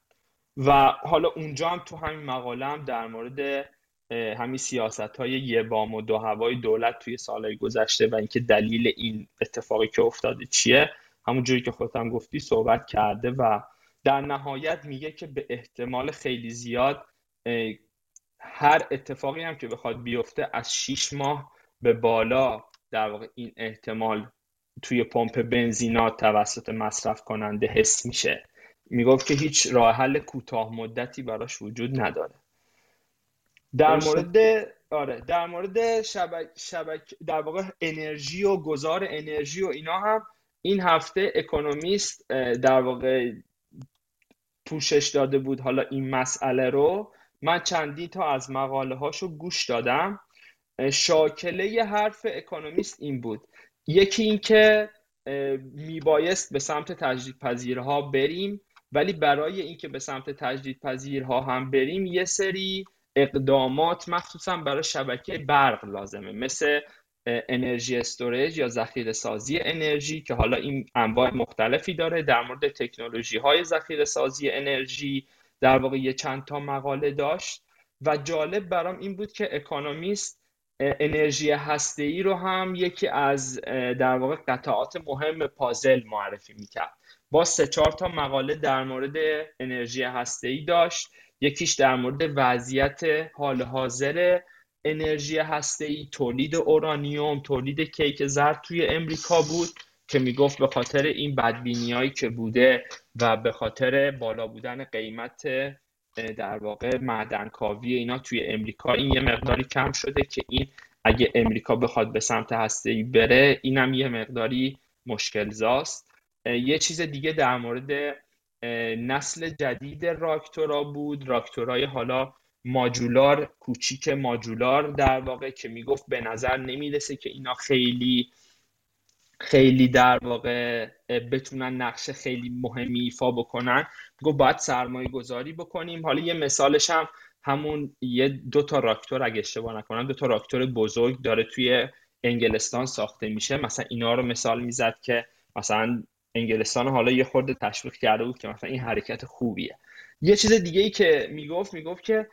و حالا اونجا هم تو همین مقاله هم در مورد همین سیاست های یه بام و دو هوای دولت توی سالهای گذشته و اینکه دلیل این اتفاقی که افتاده چیه همون جوری که خودم گفتی صحبت کرده و در نهایت میگه که به احتمال خیلی زیاد هر اتفاقی هم که بخواد بیفته از 6 ماه به بالا در واقع این احتمال توی پمپ بنزینات توسط مصرف کننده حس میشه. می‌گفت که هیچ راه حل کوتاه مدتی براش وجود نداره. در مورد آره در مورد شبک, شبک در واقع انرژی و گذار انرژی و اینا هم این هفته اکونومیست در واقع پوشش داده بود. حالا این مسئله رو من چندین تا از مقاله هاشو گوش دادم. شاکله حرف اکونومیست این بود. یکی اینکه میبایست به سمت تجدیدپذیرها بریم ولی برای اینکه به سمت تجدیدپذیرها هم بریم یه سری اقدامات مخصوصا برای شبکه برق لازمه. مثل انرژی storage یا ذخیره سازی انرژی که حالا این انواع مختلفی داره در مورد تکنولوژی های ذخیره سازی انرژی در واقع یه چند تا مقاله داشت. و جالب برام این بود که اکانومیست انرژی ای رو هم یکی از در واقع قطعات مهم پازل معرفی می‌کرد. با سه چهار تا مقاله در مورد انرژی ای داشت. یکیش در مورد وضعیت حال حاضر انرژی ای تولید اورانیوم تولید کیک زرد توی امریکا بود که می‌گفت به خاطر این بدبینیایی که بوده و به خاطر بالا بودن قیمت در واقع معدن کاوی اینا توی امریکا این یه مقداری کم شده که این اگه امریکا بخواد به سمت هسته ای بره اینم یه مقداری مشکل زاست یه چیز دیگه در مورد نسل جدید راکتورا بود. راکتورای حالا ماجولار کوچیک ماجولار در واقع که می‌گفت به نظر نمی‌رسه که اینا خیلی خیلی در واقع بتونن نقشه خیلی مهمی ایفا بکنن. گفت باید سرمایه گذاری بکنیم. حالا یه مثالش هم همون یه دو تا راکتور اگه اشتباه نکنم دو تا راکتور بزرگ داره توی انگلستان ساخته میشه. مثلا اینا رو مثال می‌زد که مثلا انگلستان حالا یه خورده تشویق کرده بود که مثلا این حرکت خوبیه. یه چیز دیگه ای که می‌گفت می‌گفت که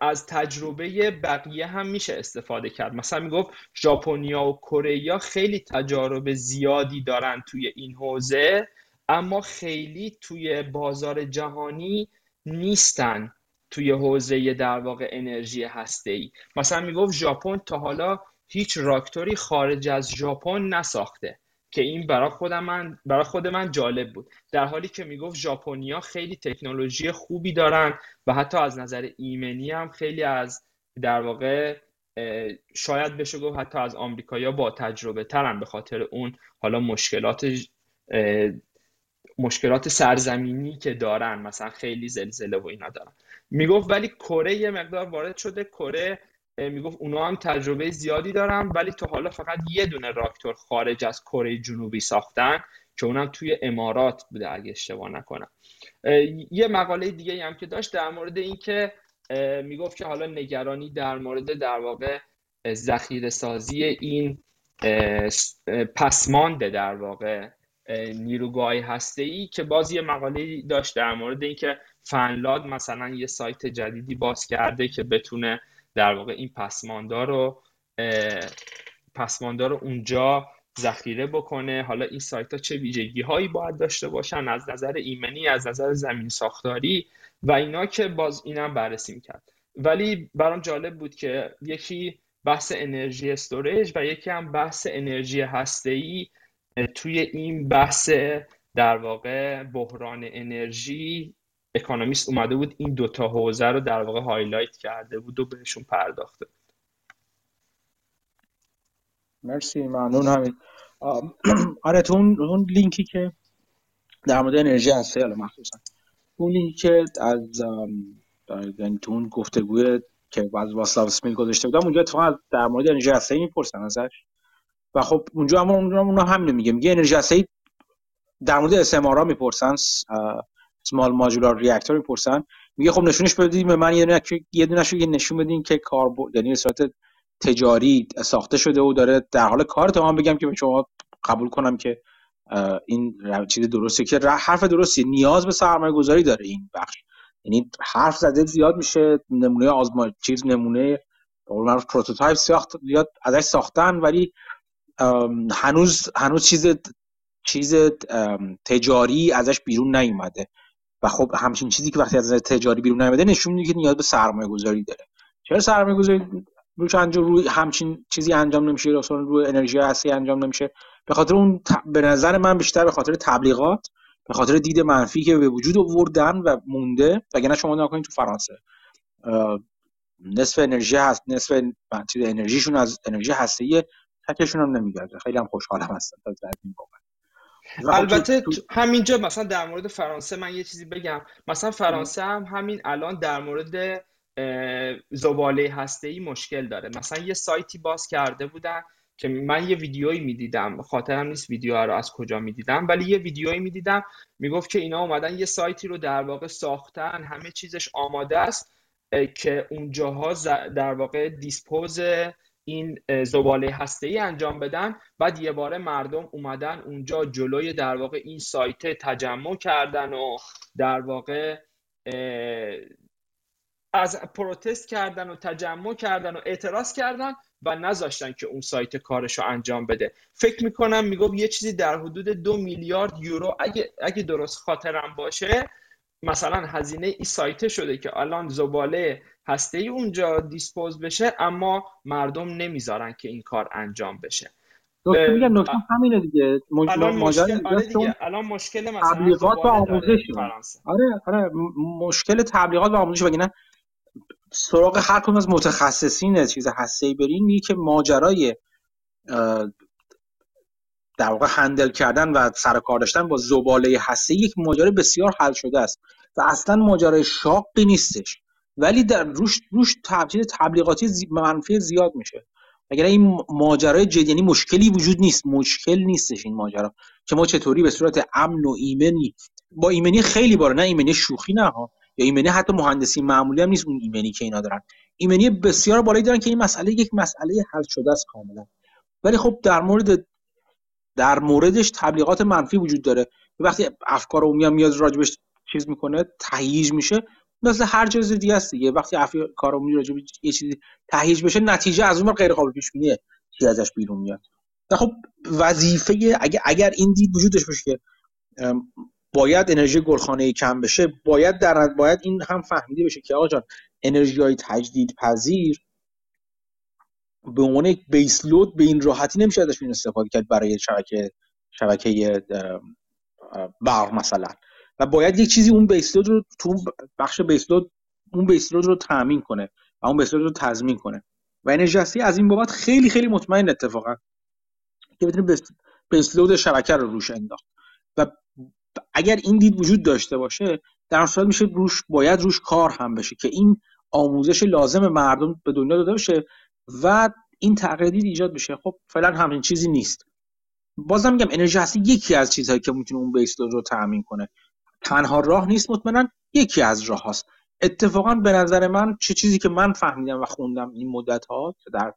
از تجربه بقیه هم میشه استفاده کرد. مثلا می‌گفت ژاپنیا و کره خیلی تجارب زیادی دارن توی این حوزه اما خیلی توی بازار جهانی نیستن توی حوزه در واقع انرژی هسته ای مثلا می‌گفت ژاپن تا حالا هیچ راکتوری خارج از ژاپن نساخته. که این برای خود من برای خود من جالب بود. در حالی که می‌گفت ژاپنیا خیلی تکنولوژی خوبی دارن و حتی از نظر ایمنی هم خیلی از در واقع شاید بشه گفت حتی از آمریکایا با تجربه ترن به خاطر اون حالا مشکلات مشکلات سرزمینی که دارن مثلا خیلی زلزله و اینا دارن. می‌گفت ولی کره یه مقدار وارد شده کره می‌گفت اونا هم تجربه زیادی دارن ولی تا حالا فقط یه دونه راکتور خارج از کره جنوبی ساختن که اونم توی امارات بوده اگه اشتباه نکنم. یه مقاله دیگه هم که داشت در مورد اینکه می‌گفت که حالا نگرانی در مورد در واقع ذخیره سازی این پسمانده در واقع نیروگاه هسته ای که باز یه مقاله داشت در مورد اینکه فنلاد مثلا یه سایت جدیدی باز کرده که بتونه در واقع این پسماندار رو پسماندار رو اونجا ذخیره بکنه. حالا این سایت ها چه ویژگی هایی باید داشته باشن؟ از نظر ایمنی از نظر زمین ساختاری و اینا که باز اینم بررسی می‌کرد. ولی برام جالب بود که یکی بحث انرژی storage و یکی هم بحث انرژی هسته توی این بحث در واقع بحران انرژی Economist اومده بود این دوتا حوزه رو در واقع highlight کرده بود و بهشون پرداخته. بود مرسی ممنون همین. آره تو اون لینکی که در مورد انرژی هسته حالا مخصوصا اون لینکی که از یعنی تو اون گفتگوی که از واسلاو اسمیل گذاشته بودم اونجا اتفاقا در مورد انرژی هسته می‌پرسن ازش. و خب اونجا هم اونجا همین میگه میگه انرژی هسته در مورد اس ام می‌پرسن سمال ماژولار ریاکتور می‌پرسن. میگه خب نشونش بدید به من یه دونه یه نشون بدین که کاربرد یعنی به صورت تجاری ساخته شده و داره در حال کار. تا من بگم که به شما قبول کنم که این چیز درسته که حرف درستی. نیاز به سرمایه گذاری داره این بخش. یعنی حرف زده زیاد میشه نمونه آزما چیز نمونه prototype ساخت زیاد ازش ساختن ولی هنوز هنوز چیز چیز تجاری ازش بیرون نیومده. و خب همچین چیزی که وقتی از تجاری بیرون نیومده نشون میده که نیاز به سرمایه گذاری داره. چرا سرمایه گذاری روش انجام روی همچین چیزی انجام نمیشه اصلا روی انرژی هستی انجام نمیشه؟ به خاطر اون به نظر من بیشتر به خاطر تبلیغات به خاطر دید منفی که به وجود آوردن و مونده وگرنه شما نکنید تو فرانسه نصف انرژی هست نصف انرژیشون از انرژی هستی تکشون هم نمیگرده. خیلی هم خوشحالم هستم. از این البته همینجا مثلا در مورد فرانسه من یه چیزی بگم. مثلا فرانسه هم همین الان در مورد زباله هسته ای مشکل داره. مثلا یه سایتی باز کرده بودن که من یه ویدیویی می‌دیدم. خاطرم نیست ویدیو رو از کجا می‌دیدم ولی یه ویدیویی می‌دیدم. می‌گفت که اینا اومدن یه سایتی رو در واقع ساختن. همه چیزش آماده است که اونجاها در واقع دیسپوز این زباله هسته ای انجام بدن. بعد یه باره مردم اومدن اونجا جلوی در واقع این سایت تجمع کردن و در واقع از پروتست کردن و تجمع کردن و اعتراض کردن و نذاشتن که اون سایت کارش رو انجام بده. فکر می‌کنم میگم یه چیزی در حدود دو میلیارد یورو اگه, اگه درست خاطرم باشه مثلا هزینه این سایت شده که الان زباله هسته ای اونجا دیسپوز بشه اما مردم نمی‌ذارن که این کار انجام بشه. میگم نکته همینه دیگه. الان مشکل آره دیگه الان مشکل مثلا تبلیغات و آموزش آره آره مشکل تبلیغات و آموزش بگینه سراغ هر کدوم از متخصصین چیز هسته ای برین میگه که ماجرای در واقع هندل کردن و سر کار داشتن با زباله هسته یک ماجرای بسیار حل شده است. و اصلا ماجرای شاقی نیستش. ولی در روش روش تبلیغاتی منفی زیاد میشه. اگر این ماجرای جدی یعنی مشکلی وجود نیست. مشکل نیستش این ماجرا. که ما چطوری به صورت امن و ایمنی با ایمنی خیلی باره. نه ایمنی شوخی نه ها. یا ایمنی حتی مهندسی معمولی هم نیست اون ایمنی که اینا دارن. ایمنی بسیار بالایی دارن که این مسئله یک مسئله حل شده است کاملا. ولی خب در مورد در موردش تبلیغات منفی وجود داره. وقتی افکار عمومی میاد راجبش چیز می‌کنه تهییج میشه. مثل هر چیز دیگه است دیگه. وقتی افکار عمومی راجب یه چیزی تهییج بشه نتیجه از اون غیر قابل پیش بینیه چی ازش بیرون میاد. خب وظیفه اگر اگر این دید وجودش باشه که باید انرژی گلخانه کم بشه باید در باید این هم فهمیده بشه که آقا جان انرژی های تجدید پذیر به عنوان یک بیس لود به این راحتی نمیشه ازش استفاده کرد برای شبکه شبکه برق مثلا. و باید یک چیزی اون بیس لود رو تو بخش بیس لود اون بیس لود رو تامین کنه و اون بیس لود رو تضمین کنه. و انرژی از این بابت خیلی خیلی مطمئن اتفاقا که بتونه بیس لود شبکه رو روش انداخت. و اگر این دید وجود داشته باشه در صورت میشه روش باید روش کار هم بشه که این آموزش لازم مردم به دنیا داده بشه و این تغییر ایجاد بشه. خب فعلا همین چیزی نیست. بازم میگم انرژی هستی یکی از چیزهایی که می‌تونه اون بیس رو تامین کنه. تنها راه نیست مطمئنا یکی از راه هاست. اتفاقا به نظر من چه چیزی که من فهمیدم و خوندم این مدت ها که در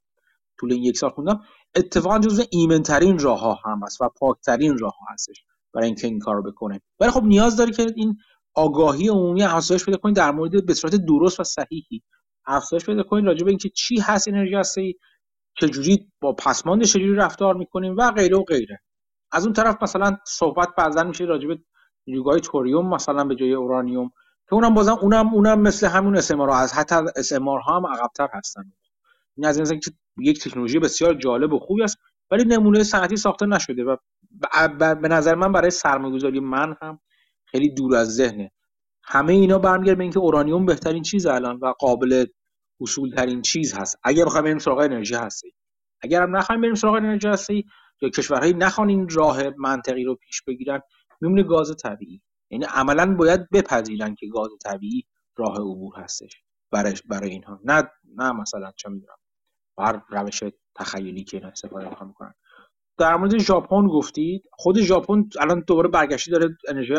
طول این یک سال خوندم اتفاقا جزو ایمنترین راه ها هم است و پاکترین راه ها هستش برای اینکه این کارو بکنه. ولی خب نیاز داره که این آگاهی عمومی افزایش پیدا کنید در مورد به صورت درست و صحیحی افزایش پیدا کنید راجع به اینکه چی هست انرژی هستی چجوری با پسماند چجوری رفتار می‌کنیم و غیره و غیره. از اون طرف مثلا صحبت بعضا میشه راجع به نیروگاه توریوم مثلا به جای اورانیوم که اونم بازم اونم اونم مثل همون اس از حتی اس ها هم عقبتر هستن. این از این که یک تکنولوژی بسیار جالب و خوبی است ولی نمونه صنعتی ساخته نشده و به نظر من برای سرمایه‌گذاری من هم خیلی دور از ذهنه. همه اینا برمیگرده به اینکه اورانیوم بهترین چیز الان و قابل وصول ترین چیز هست. اگر بخوایم بریم سراغ انرژی هسته‌ای اگر هم نخوایم بریم سراغ انرژی هستی یا کشورهایی نخوان این راه منطقی رو پیش بگیرن میمونه گاز طبیعی. یعنی عملا باید بپذیرن که گاز طبیعی راه عبور هستش برای برای اینها. نه نه مثلا چه می‌دونم. هر روش تخیلی که اینا استفاده می‌خوان می‌کنن. در مورد ژاپن گفتید. خود ژاپن الان دوباره برگشتی داره انرژی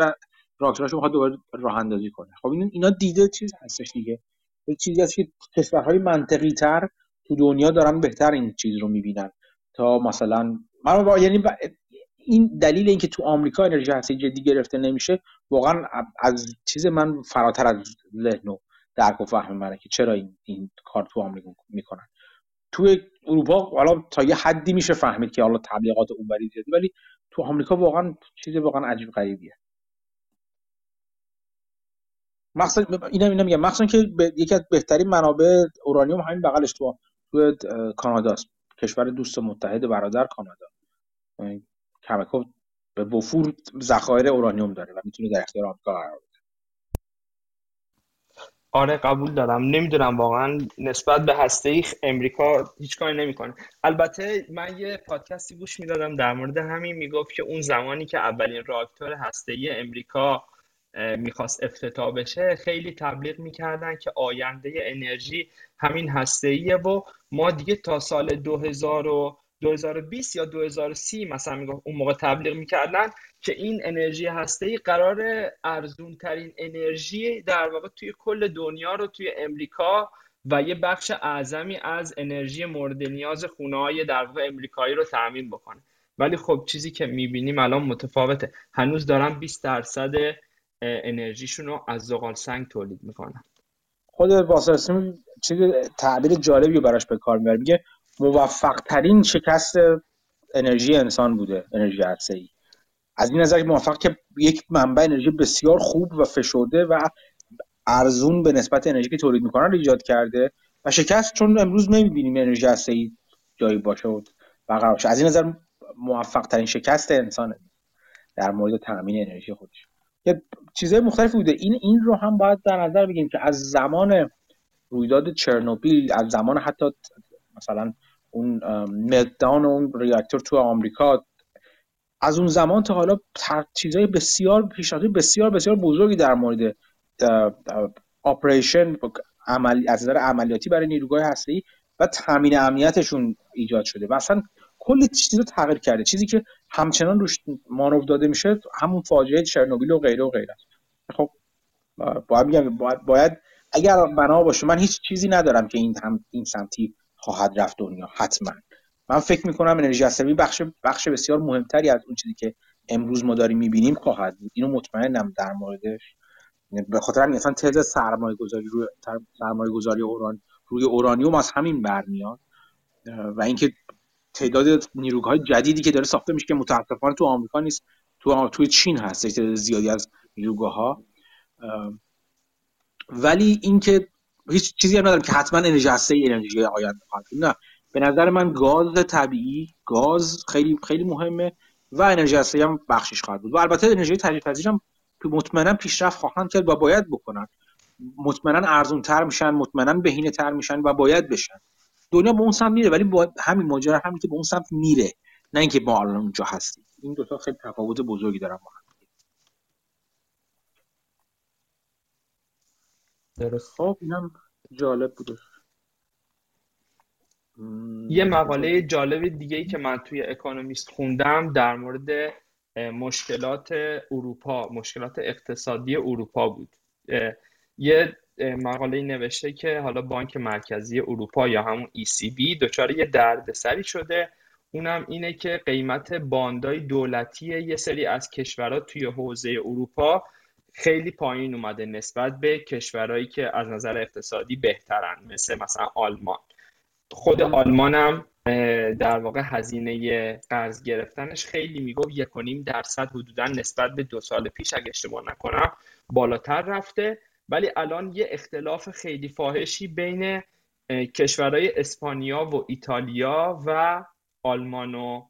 راکتورش می‌خواد دوباره راه اندازی کنه. خب اینا دیده چیز هستش دیگه. چیزی هست که کشورهای منطقی تر تو دنیا دارن بهتر این چیز رو می‌بینن. تا مثلا من با... یعنی این دلیل اینکه تو آمریکا انرژی هستی جدی گرفته نمیشه واقعا از چیز من فراتر از ذهن و درک و فهم منه که چرا این, این کار تو آمریکا می‌کنن. تو اروپا حالا تا یه حدی میشه فهمید که حالا تبلیغات اونوری زیادی ولی تو آمریکا واقعا چیز واقعا عجیب غریبیه. مخصوصا اینا اینا میگم مخصوصا که یکی از بهترین منابع اورانیوم همین بغلش تو تو کاناداست کشور دوست متحد برادر کانادا. کمکو به وفور ذخایر اورانیوم داره و می‌تونه در اختیار آمریکا قرار بده. آره قبول دارم. نمی‌دونم واقعا نسبت به هسته ای امریکا هیچ کاری نمی‌کنه. البته من یه پادکستی گوش می‌دادم در مورد همین می‌گفت که اون زمانی که اولین راکتور هسته ای امریکا می‌خواست افتتاح بشه خیلی تبلیغ می‌کردن که آینده انرژی همین هسته و ما دیگه تا سال 2000 و 2020 یا 2030 مثلا می‌گفت اون موقع تبلیغ می‌کردن که این انرژی هسته ای قرار ارزون ترین انرژی در واقع توی کل دنیا رو توی امریکا و یه بخش اعظمی از انرژی مورد نیاز خونه های در واقع امریکایی رو تامین بکنه. ولی خب چیزی که می‌بینیم الان متفاوته. هنوز دارن 20 درصد انرژیشون رو از زغال سنگ تولید می‌کنن. خود واسرسیم چیز تعبیر جالبی براش به کار می‌بره میگه موفق ترین شکست انرژی انسان بوده انرژی ای از این نظر موفق که یک منبع انرژی بسیار خوب و فشرده و ارزون به نسبت انرژی که تولید می‌کنن ایجاد کرده و شکست چون امروز نمی‌بینیم انرژی ای جایی باشه و برقرار از این نظر موفق ترین شکست انسانه در مورد تامین انرژی خودش. یه چیزهای مختلفی بوده. این این رو هم باید در نظر بگیریم که از زمان رویداد چرنوبیل از زمان حتی مثلا اون ملتدان اون ریاکتور تو آمریکا. از اون زمان تا حالا چیزهای بسیار پیشرفتی بسیار بسیار بزرگی در مورد آپریشن عمل از نظر عملیاتی برای نیروگاه هسته‌ای و تامین امنیتشون ایجاد شده و اصلا کل چیز رو تغییر کرده. چیزی که همچنان روش مانور داده میشه همون فاجعه چرنوبیل و غیره و غیره خب باید میگم باید, باید اگر بنا باشه من هیچ چیزی ندارم که این هم این سمتی خواهد رفت دنیا حتما. من فکر می‌کنم انرژی عصبی بخش بخش بسیار مهمتری از اون چیزی که امروز ما داریم می‌بینیم خواهد بود. اینو مطمئنم در موردش. به خاطر همین اصلا تز سرمایه گذاری روی سرمایه گذاری اوران روی اورانیوم از همین برمیاد و اینکه تعداد نیروگاه جدیدی که داره ساخته میشه که متاسفانه تو آمریکا نیست تو توی چین هست تعداد زیادی از نیروگاه ها ولی اینکه هیچ چیزی هم ندارم که حتما انرژی هسته انرژی آینده خواهد نه. به نظر من گاز طبیعی گاز خیلی خیلی مهمه و انرژی هسته هم بخشش خواهد بود. و البته انرژی تجدید پذیر هم مطمئنا پیشرفت خواهند کرد و باید بکنن. مطمئنا ارزون تر میشن مطمئنا بهینه تر میشن و باید بشن. دنیا به اون سمت میره ولی با همین ماجرا همین که به اون سمت میره نه اینکه ما الان اونجا هستیم. این دو تا خیلی تفاوت بزرگی دارن با درست خب اینم جالب بود یه مقاله جالب دیگه ای که من توی اکونومیست خوندم در مورد مشکلات اروپا مشکلات اقتصادی اروپا بود. یه مقاله نوشته که حالا بانک مرکزی اروپا یا همون ECB دچار یه دردسری شده. اونم اینه که قیمت باندای دولتی یه سری از کشورها توی حوزه اروپا خیلی پایین اومده نسبت به کشورهایی که از نظر اقتصادی بهترن مثل مثلا آلمان. خود آلمان هم در واقع هزینه قرض گرفتنش خیلی می‌گفت یک و نیم درصد حدودا نسبت به دو سال پیش اگه اشتباه نکنم بالاتر رفته. ولی الان یه اختلاف خیلی فاحشی بین کشورهای اسپانیا و ایتالیا و آلمان و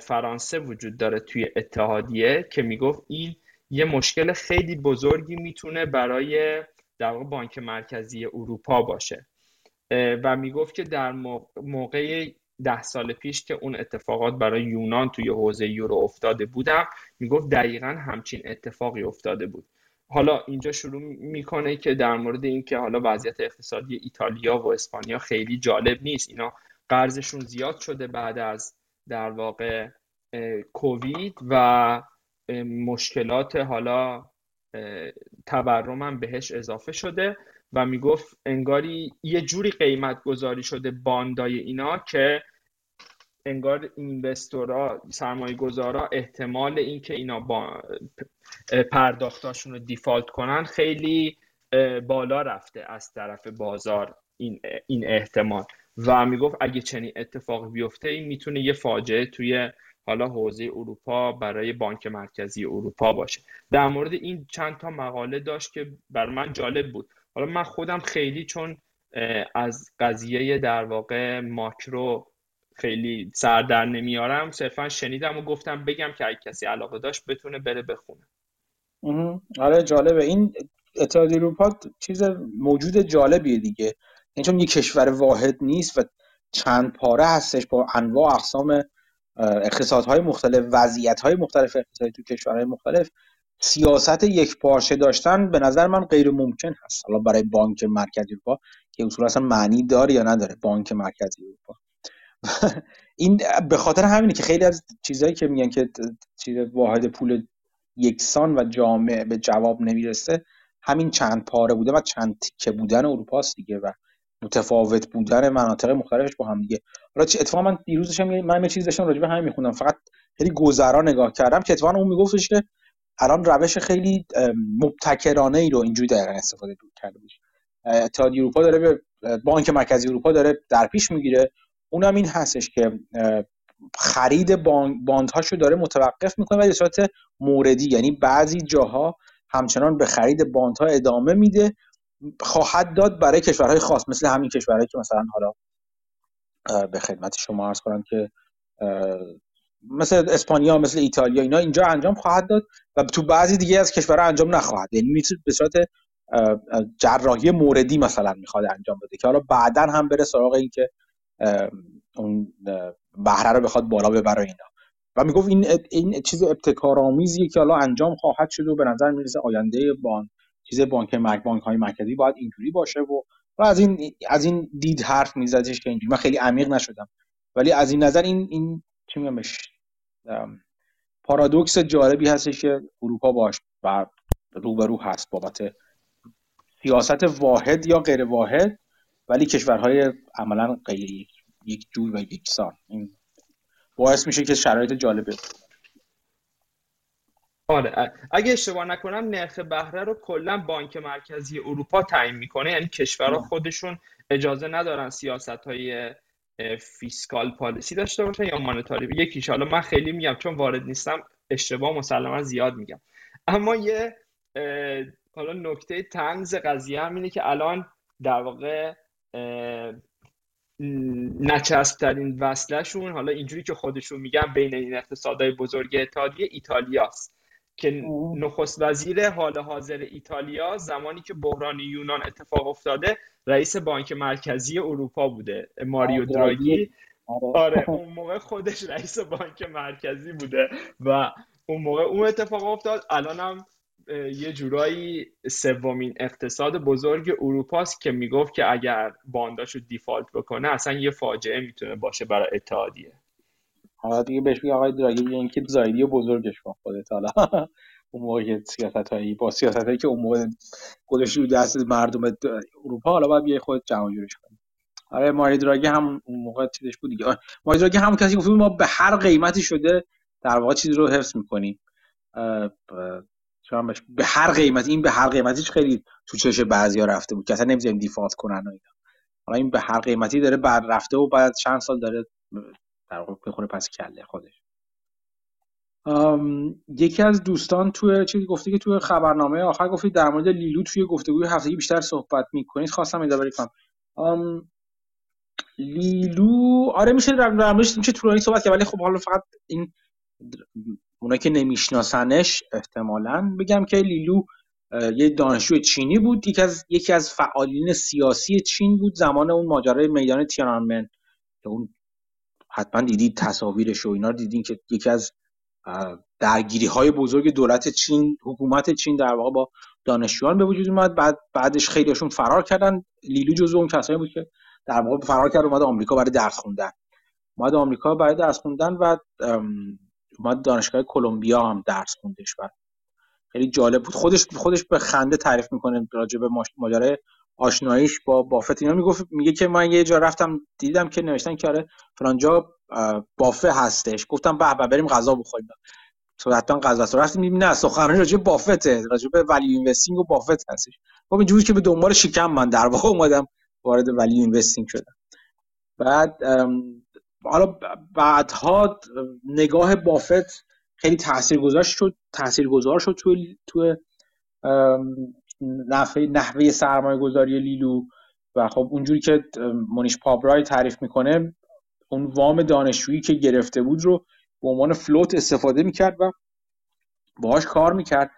فرانسه وجود داره توی اتحادیه که می‌گفت این یه مشکل خیلی بزرگی می‌تونه برای در بانک مرکزی اروپا باشه. و می‌گفت که در موقع ده سال پیش که اون اتفاقات برای یونان توی حوزه یورو افتاده بودم می‌گفت دقیقا همچین اتفاقی افتاده بود. حالا اینجا شروع می‌کنه که در مورد اینکه حالا وضعیت اقتصادی ایتالیا و اسپانیا خیلی جالب نیست. اینا قرضشون زیاد شده بعد از در واقع کووید و مشکلات حالا تورم هم بهش اضافه شده و می‌گفت انگاری یه جوری قیمت گذاری شده باندای اینا که انگار اینوستورا سرمایه گذارا احتمال اینکه اینا با پرداختاشون رو دیفالت کنن خیلی بالا رفته از طرف بازار این, این احتمال. و می‌گفت اگه چنین اتفاق بیفته این می‌تونه یه فاجعه توی حالا حوزه اروپا برای بانک مرکزی اروپا باشه. در مورد این چند تا مقاله داشت که بر من جالب بود. حالا من خودم خیلی چون از قضیه در واقع ماکرو خیلی سر در نمیارم صرفا شنیدم و گفتم بگم که اگه کسی علاقه داشت بتونه بره بخونه. آره جالبه. این اتحادیه اروپا چیز موجود جالبیه دیگه. این چون یک کشور واحد نیست و چند پاره هستش با انواع اقسام اقتصادهای مختلف وضعیتهای مختلف اقتصادی تو کشورهای مختلف سیاست یک پارچه داشتن به نظر من غیر ممکن هست. حالا برای بانک مرکزی اروپا که اصولا اصلا معنی داره یا نداره بانک مرکزی اروپا. این به خاطر همینه که خیلی از چیزهایی که میگن که چیز واحد پول یکسان و جامع به جواب نمی‌رسه همین چند پاره بوده و چند تکه بودن اروپاست دیگه و متفاوت بودن مناطق مختلفش با هم دیگه. حالا چه اتفاقا من دیروز داشتم من یه چیز داشتم راجع به همین میخوندم. فقط خیلی گذرا نگاه کردم که اتفاقا اون میگفتش که الان روش خیلی مبتکرانه ای رو اینجوری دقیقا استفاده کرده بود اتحادیه اروپا داره به بانک مرکزی اروپا داره در پیش می‌گیره. اونم این هستش که خرید باندهاشو داره متوقف می‌کنه ولی صورت موردی. یعنی بعضی جاها همچنان به خرید باندها ادامه میده خواهد داد برای کشورهای خاص مثل همین کشورهایی که مثلا حالا به خدمت شما عرض کنم که مثل اسپانیا مثل ایتالیا اینا اینجا انجام خواهد داد و تو بعضی دیگه از کشورها انجام نخواهد یعنی به صورت جراحی موردی مثلا می‌خواد انجام بده که حالا بعدا هم بره سراغ این که اون بهره رو بخواد بالا ببره اینا. و می‌گفت این این چیز ابتکارآمیزیه که حالا انجام خواهد شد و به نظر می‌رسه آینده بانک چیز بانک مرک بانک های مرکزی باید اینجوری باشه و و از این از این دید حرف میزدش که اینجوری. من خیلی عمیق نشدم. ولی از این نظر این این چی میگمش پارادوکس جالبی هستش که اروپا باش و روبرو هست بابت سیاست واحد یا غیر واحد ولی کشورهای عملا غیر یک جور و یکسان این باعث میشه که شرایط جالبه آره اگه اشتباه نکنم نرخ بهره رو کلا بانک مرکزی اروپا تعیین می‌کنه. یعنی کشورها خودشون اجازه ندارن سیاست های fiscal policy داشته باشن یا monetary. یکیش حالا من خیلی میگم چون وارد نیستم اشتباه مسلما زیاد میگم. اما یه حالا نکته طنز قضیه هم اینه که الان در واقع نچسبترین وصلشون حالا اینجوری که خودشون میگن بین این اقتصادهای بزرگ اتحادیه ایتالیاست. که نخست وزیر حال حاضر ایتالیا زمانی که بحران یونان اتفاق افتاده رئیس بانک مرکزی اروپا بوده ماریو دراگی. آره. آره اون موقع خودش رئیس بانک مرکزی بوده و اون موقع اون اتفاق افتاد. الانم یه جورایی سومین اقتصاد بزرگ اروپاست که می‌گفت که اگر بانداشو دیفالت بکنه اصلا یه فاجعه می‌تونه باشه برای اتحادیه. حالا دیگه بهش بگی آقای دراگی بگه اینکه زایدی بزرگش کن خودت حالا اون موقع سیاست هایی با سیاست هایی که اون موقع گذاشتی رو دست مردم اروپا حالا باید بیای خود جمع جورش کنی. آره ماری دراگی هم اون موقع چیزش بود دیگه. ماری دراگی هم کسی گفت ما به هر قیمتی شده در واقع چیزی رو حفظ می‌کنیم. به هر قیمت این به هر قیمتیش خیلی تو چش بعضیا رفته بود که اصلا نمی‌ذاریم دیفالت کنن و اینا. حالا این به هر قیمتی داره بعد رفته و بعد چند سال داره در واقع بخوره پس کله خودش. یکی از دوستان توی چیزی گفته که توی خبرنامه آخر گفتید در مورد لیلو توی گفتگوی هفتگی بیشتر صحبت می‌کنید. خواستم ادامه کنم لیلو آره میشه در موردش میشه طولانی صحبت کرد ولی خب حالا فقط این اونایی که نمیشناسنش احتمالا بگم که لیلو یه دانشجو چینی بود یکی از یکی از فعالین سیاسی چین بود زمان اون ماجرای میدان تیانانمن که اون حتما دیدید تصاویرش و اینا دیدین که یکی از درگیری های بزرگ دولت چین حکومت چین در واقع با دانشجویان به وجود اومد. بعد بعدش خیلیشون فرار کردن. لیلو جزو اون کسایی بود که در واقع فرار کرد اومد آمریکا برای درس خوندن. اومد آمریکا برای درس خوندن و اومد دانشگاه کلمبیا هم درس خوندش. و خیلی جالب بود. خودش خودش به خنده تعریف می‌کنه راجع به ماجرای آشناییش با بافت اینا می‌گفت میگه که من یه جا رفتم دیدم که نوشتن که آره فلانجا بافه هستش. گفتم به به بریم غذا بخوریم. تو حتما غذا رفتیم می‌بینیم نه سخنرانی راجع بافته راجع به ولی اینوستینگ و بافت هستش. خب اینجوری که به دنبال شکم من در واقع اومدم وارد ولی اینوستینگ شدم. بعد حالا بعدها نگاه بافت خیلی تاثیرگذار شد تاثیرگذار شد تو تو نحوه نحوه سرمایه گذاری لیلو و خب اونجوری که مونیش پابرای تعریف می‌کنه اون وام دانشجویی که گرفته بود رو به عنوان فلوت استفاده می‌کرد و باهاش کار می‌کرد.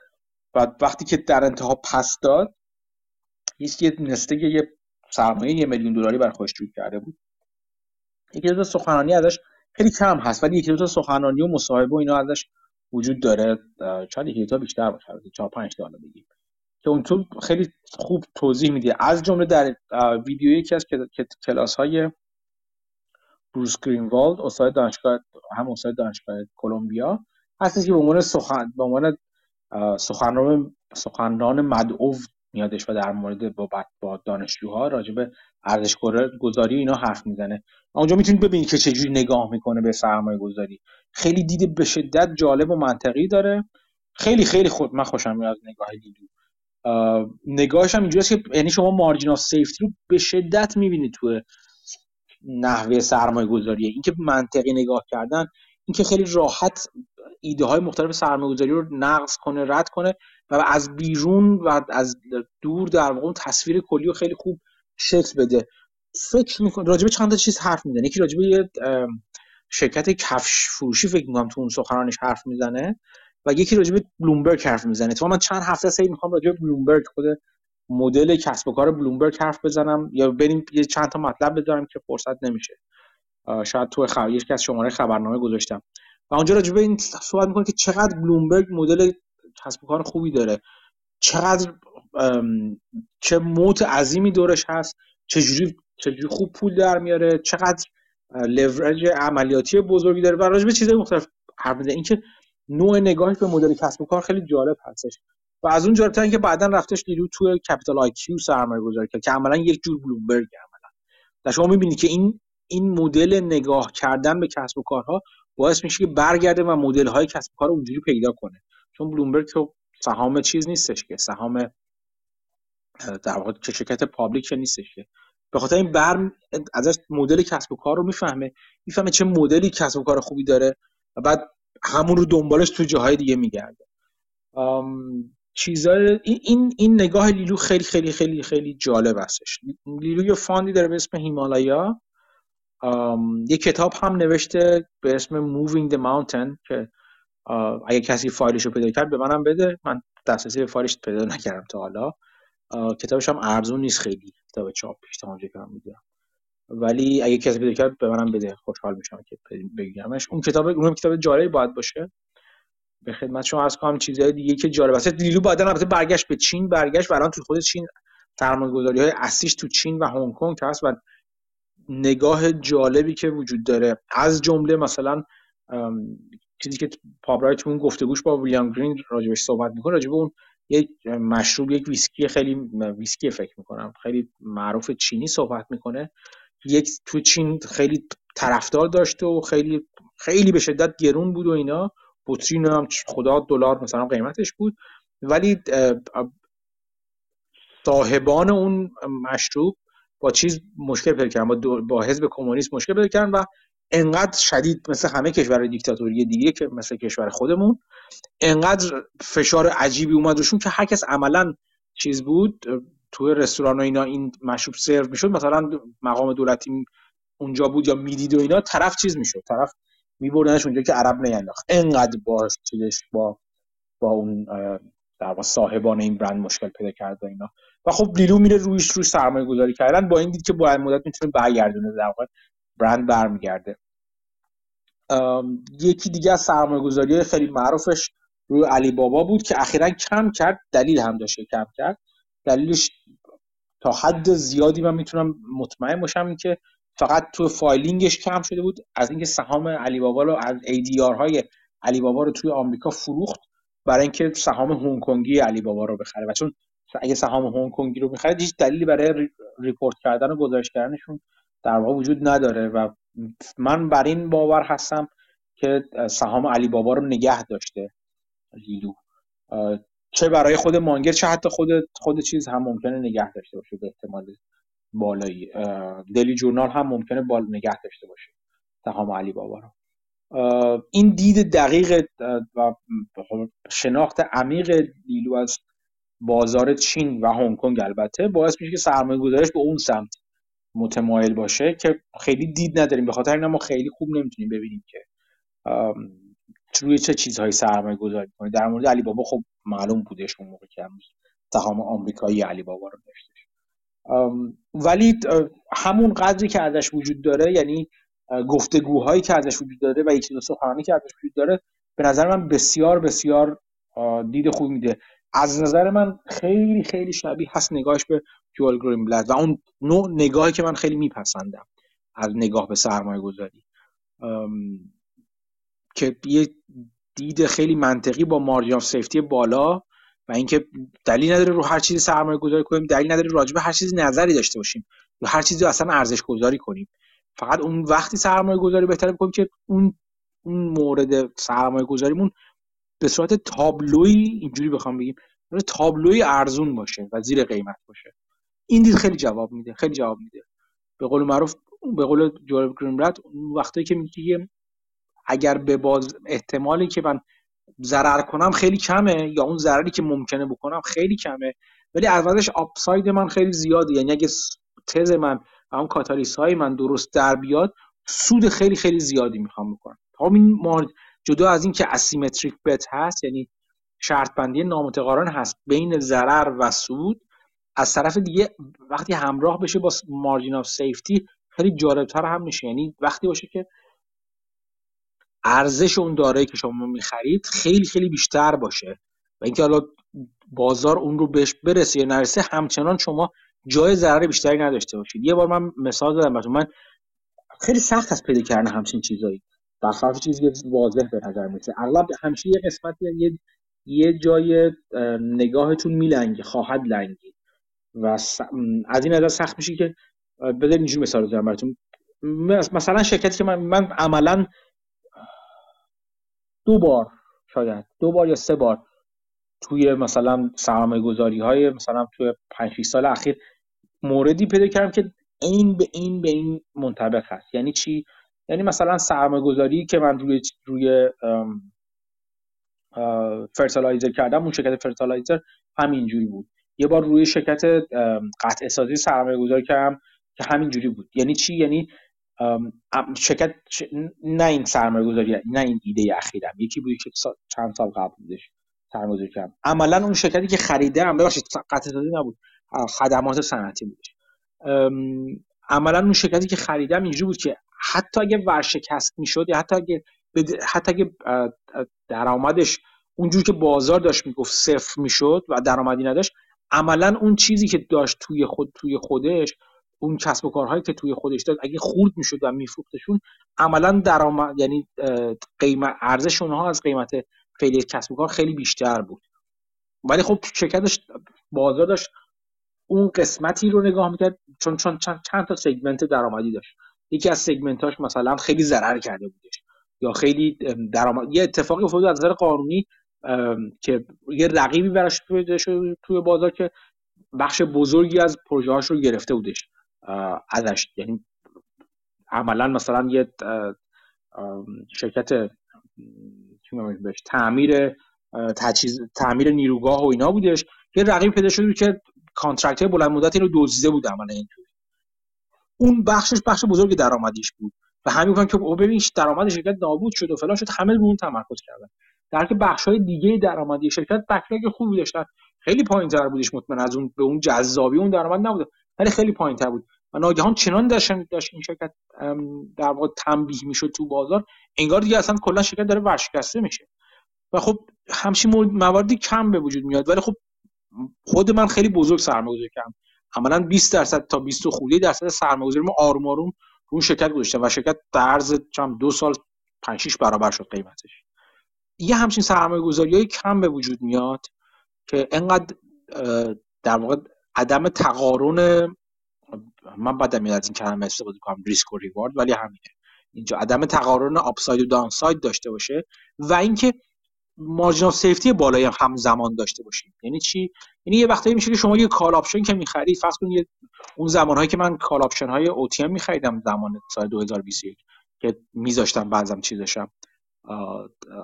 و وقتی که در انتها پس داد یه نسته یه سرمایه یه میلیون دلاری بر خودش کرده بود. یکی دو سخنرانی ازش خیلی کم هست ولی یکی دو تا سخنرانی و مصاحبه و اینا ازش وجود داره. شاید یکی بیشتر باشه چهار پنج تا بگیم. که اون تو خیلی خوب توضیح میده از جمله در ویدیو یکی از کلاس های بروس گرینوالد استاد دانشگاه هم استاد دانشگاه کلمبیا هستش که به عنوان سخن به عنوان سخنران سخنران مدعو میادش و در مورد با با دانشجوها راجع به ارزش گذاری اینا حرف می‌زنه. اونجا می‌تونید ببینید که چجوری نگاه می‌کنه به سرمایه گذاری. خیلی دید به شدت جالب و منطقی داره. خیلی خیلی خود من خوشم میاد نگاه لیلو نگاهش هم اینجوریه که یعنی شما مارجین آف سیفتی رو به شدت می‌بینید تو نحوه سرمایه گذاریه اینکه منطقی نگاه کردن اینکه خیلی راحت ایده های مختلف سرمایه گذاری رو نقض کنه رد کنه و از بیرون و از دور در واقع تصویر کلی رو خیلی خوب شکل بده. فکر می‌کنه راجبه چند تا چیز حرف می‌زنه. یکی راجبه یه شرکت کفش فروشی فکر می‌کنم تو اون سخنرانش حرف می‌زنه. و یکی راجبه بلومبرگ حرف می‌زنه. تو من چند هفته سعی می‌خوام راجبه بلومبرگ خود مدل کسب و کار بلومبرگ حرف بزنم یا بریم یه چند تا مطلب بذارم که فرصت نمیشه. شاید تو خبر یکی از شماره خبرنامه گذاشتم. و اونجا راجع به این صحبت می‌کنه که چقدر بلومبرگ مدل کسب و کار خوبی داره. چقدر چه موت عظیمی دورش هست چجوری چجوری خوب پول در میاره چقدر لورج عملیاتی بزرگی داره. و راجع به چیزهای مختلف حرف می‌زنه. اینکه نوع نگاهش به مدل کسب و کار خیلی جالب هستش. و از اون جالبتر اینکه بعدا رفتش لی لو تو Capital IQ سرمایه گذاری کرد که عملا یک جور بلومبرگ عملا. در شما می‌بینی که این این مدل نگاه کردن به کسب و کارها باعث میشه که برگرده و مدل های کسب و کار اونجوری پیدا کنه. چون بلومبرگ تو سهام چیز نیستش که سهام در واقع که شرکت public نیستش که. به خاطر این بر ازش مدل کسب و کار رو می‌فهمه. می‌فهمه چه مدلی کسب و کار خوبی داره. و بعد همون رو دنبالش تو جاهای دیگه میگرده. چیزای این این نگاه لیلو خیلی خیلی خیلی خیلی جالب هستش. لیلو یه فاندی داره به اسم هیمالایا. یه کتاب هم نوشته به اسم Moving the Mountain که اگه کسی فایلش رو پیدا کرد به منم بده. من دسترسی به فایلش پیدا نکردم تا حالا. کتابش هم ارزون نیست خیلی. کتاب چاپ تا اونجا که می‌دونم. ولی اگه کسی پیدا کرد به منم بده. خوشحال میشم که بگیرمش. اون کتاب اون کتاب جالبی باید باشه. به خدمت شما عرض کنم چیزهای دیگه که جالب. است لیلو بعدا البته برگشت به چین. برگشت و الان تو خود چین سرمایه‌گذاری های اصلیش تو چین و هنگ کنگ هست و نگاه جالبی که وجود داره. از جمله مثلا چیزی که پابرای تو اون گفتگوش با ویلیام گرین راجبش صحبت می‌کنه راجب اون یک مشروب یک ویسکی خیلی ویسکی فکر می‌کنم خیلی معروف چینی صحبت می‌کنه. یک تو چین خیلی طرفدار داشته و خیلی خیلی به شدت گرون بود و اینا. بطری هم خدا دلار مثلا قیمتش بود. ولی صاحبان اون مشروب با چیز مشکل پیدا کردن با, با حزب کمونیست مشکل پیدا کردن و انقدر شدید مثل همه کشور دیکتاتوری دیگه که مثل کشور خودمون انقدر فشار عجیبی اومد روشون که هر کس عملا چیز بود. توی رستوران و اینا این مشروب سرو می‌شد مثلا مقام دولتی اونجا بود یا می‌دید و اینا طرف چیز می‌شد طرف میبردنش اونجا که عرب نینداخت. انقدر با چیزش با با اون در صاحبان این برند مشکل پیدا کرد و اینا. و خب لیلو میره رویش روی سرمایه گذاری کردن با این دید که باید مدت می‌تونه برگردونه در واقع برند برمیگرده. یکی دیگه از سرمایه گذاری خیلی معروفش روی علی بابا بود که اخیرا کم کرد دلیل هم داشته کم کرد. دلیلش تا حد زیادی من می‌تونم مطمئن باشم که فقط تو filing ش کم شده بود. از اینکه سهام علی بابا رو از ADR های علی بابا رو توی آمریکا فروخت برای اینکه سهام هنگ کنگی علی بابا رو بخره. و چون اگه سهام هنگ کنگی رو بخره هیچ دلیلی برای report کردن و گزارش کردنشون در واقع وجود نداره. و من بر این باور هستم که سهام علی بابا رو نگه داشته لیلو چه برای خود مانگر چه حتی خود خود چیز هم ممکنه نگه داشته باشه به احتمال بالایی. دلی جورنال هم ممکنه بال نگه داشته باشه. سهام علی بابا رو. این دید دقیق و شناخت عمیق لیلو از بازار چین و هنگ کنگ البته باعث میشه که سرمایه گذارش به اون سمت متمایل باشه که خیلی دید نداریم. به خاطر این ما خیلی خوب نمی‌تونیم ببینیم که روی چه چیزهایی سرمایه گذاری کنه در مورد علی بابا خب معلوم بودش اون موقع که سهام آمریکایی علی بابا رو داشتش. ولی همون قدری که ازش وجود داره یعنی گفتگوهایی که ازش وجود داره و یکی دو سخنرانی که ازش وجود داره به نظر من بسیار بسیار دید خوب میده. از نظر من خیلی خیلی شبیه هست نگاهش به جوال گرین و اون نوع نگاهی که من خیلی میپسندم از نگاه به سرمایه گذاری که یه دید خیلی منطقی با مارجین آف سیفتی بالا و اینکه دلیل نداره رو هر چیزی سرمایه گذاری کنیم دلیل نداره راجع به هر چیزی نظری داشته باشیم. یا هر چیزی اصلا ارزش گذاری کنیم. فقط اون وقتی سرمایه گذاری بهتره بکنیم که اون اون مورد سرمایه گذاریمون به صورت تابلوی اینجوری بخوام بگیم تابلوی ارزون باشه و زیر قیمت باشه. این دید خیلی جواب میده خیلی جواب میده. به قول معروف به قول جورج گرینبلت اون وقتایی که میگه اگر به باز احتمالی که من ضرر کنم خیلی کمه یا اون ضرری که ممکنه بکنم خیلی کمه. ولی عوضش آپساید من خیلی زیاده. یعنی اگه تز من و اون کاتالیس های من درست در بیاد سود خیلی خیلی زیادی می‌خوام بکنم. همین جدا از این که اسیمتریک بت هست یعنی شرط بندی نامتقارن هست بین ضرر و سود از طرف دیگه وقتی همراه بشه با مارجین آف سیفتی خیلی جالبتر هم میشه. یعنی وقتی باشه که ارزش اون دارایی که شما می‌خرید خیلی خیلی بیشتر باشه. و اینکه حالا بازار اون رو بهش برسه یا نرسه همچنان شما جای ضرر بیشتری نداشته باشید. یه بار من مثال دادم براتون. من خیلی سخت از پیدا کردن همچین چیزایی. برخلاف چیزی که واضح به نظر می‌رسه. اغلب همیشه یه قسمتی یه یه جای نگاهتون میلنگه خواهد لنگی و از این نظر سخت میشه که بذارید اینجوری مثال بزنم براتون. مثلا شرکتی که من من عملا دو بار شاید دو بار یا سه بار توی مثلا سرمایه گذاری های مثلا توی 5 سال اخیر موردی پیدا کردم که این به این به این منطبق هست. یعنی چی؟ یعنی مثلا سرمایه گذاری که من روی روی fertilizer کردم اون شرکت fertilizer همینجوری بود. یه بار روی شرکت قطعه سازی سرمایه گذاری کردم که همینجوری بود. یعنی چی؟ یعنی شرکت نه این سرمایه گذاری نه این ایده اخیرم. یکی بود که چند سال قبل بودش سرمایه کردم. عملا اون شرکتی که خریدم ببخشید قطع نبود. خدمات صنعتی بودش. عملا اون شرکتی که خریدم اینجوری بود که حتی اگه ورشکست می‌شد یا حتی اگه حتی اگه درآمدش اونجوری که بازار داشت می‌گفت صفر می‌شد و درآمدی نداشت عملا اون چیزی که داشت توی خود توی خودش اون کسب و کارهایی که توی خودش داشت اگه خورد می‌شد و میفروختشون عملا درآمد یعنی قیمت ارزش اونها از قیمت فعلی کسب و کار خیلی بیشتر بود. ولی خب شرکتش بازار داشت اون قسمتی رو نگاه می‌کرد چون چون چند, چند تا سگمنت درآمدی داشت. یکی از سگمنتاش مثلا خیلی ضرر کرده بودش. یا خیلی درآمد یه اتفاقی افتاد از نظر قانونی که یه رقیبی براش توی بازار که بخش بزرگی از پروژه رو گرفته بودش. ازش. یعنی عملا مثلا یه شرکت بهش تعمیر تجهیز تعمیر نیروگاه و اینا بودش یه رقیب پیدا شده که contract بلند مدت رو دزدیده بود عملا اینطوری. اون بخشش بخش بزرگ درآمدیش بود و همین که ببین درآمد شرکت نابود شد و فلان شد همه رو اون تمرکز کردن. در که بخش های دیگه درآمدی شرکت backlog خوبی داشتن. خیلی پایین تر بودش مطمئن از اون به اون جذابی اون درآمد نبود ولی خیلی پایین تر بود. ناگهان چنان داشت داشت این شرکت در واقع تنبیه می‌شد تو بازار انگار دیگه اصلا کلا شرکت داره ورشکسته میشه. و خب همچین مواردی کم به وجود میاد. ولی خب خود من خیلی بزرگ سرمایه‌گذاری کردم. عملا 20 درصد تا 20 خورده درصد سرمایه‌گذاری ما آروم آروم اون شرکت گذاشتم و شرکت در عرض چند دو سال 5 6 برابر شد قیمتش. یه همچین سرمایه گذاری کم به وجود میاد که انقدر در واقع عدم تقارن من بدم میاد از این کلمه استفاده کنم ریسک و reward ولی همینه. اینجا عدم تقارن upside و downside داشته باشه و اینکه margin safety بالای هم همزمان داشته باشیم. یعنی چی؟ یعنی یه وقتایی میشه که شما یه call option که می‌خرید فرض کنید اون زمانهایی که من call option های OTM میخریدم زمان سال 2021 که میذاشتم بعضم چیزاشم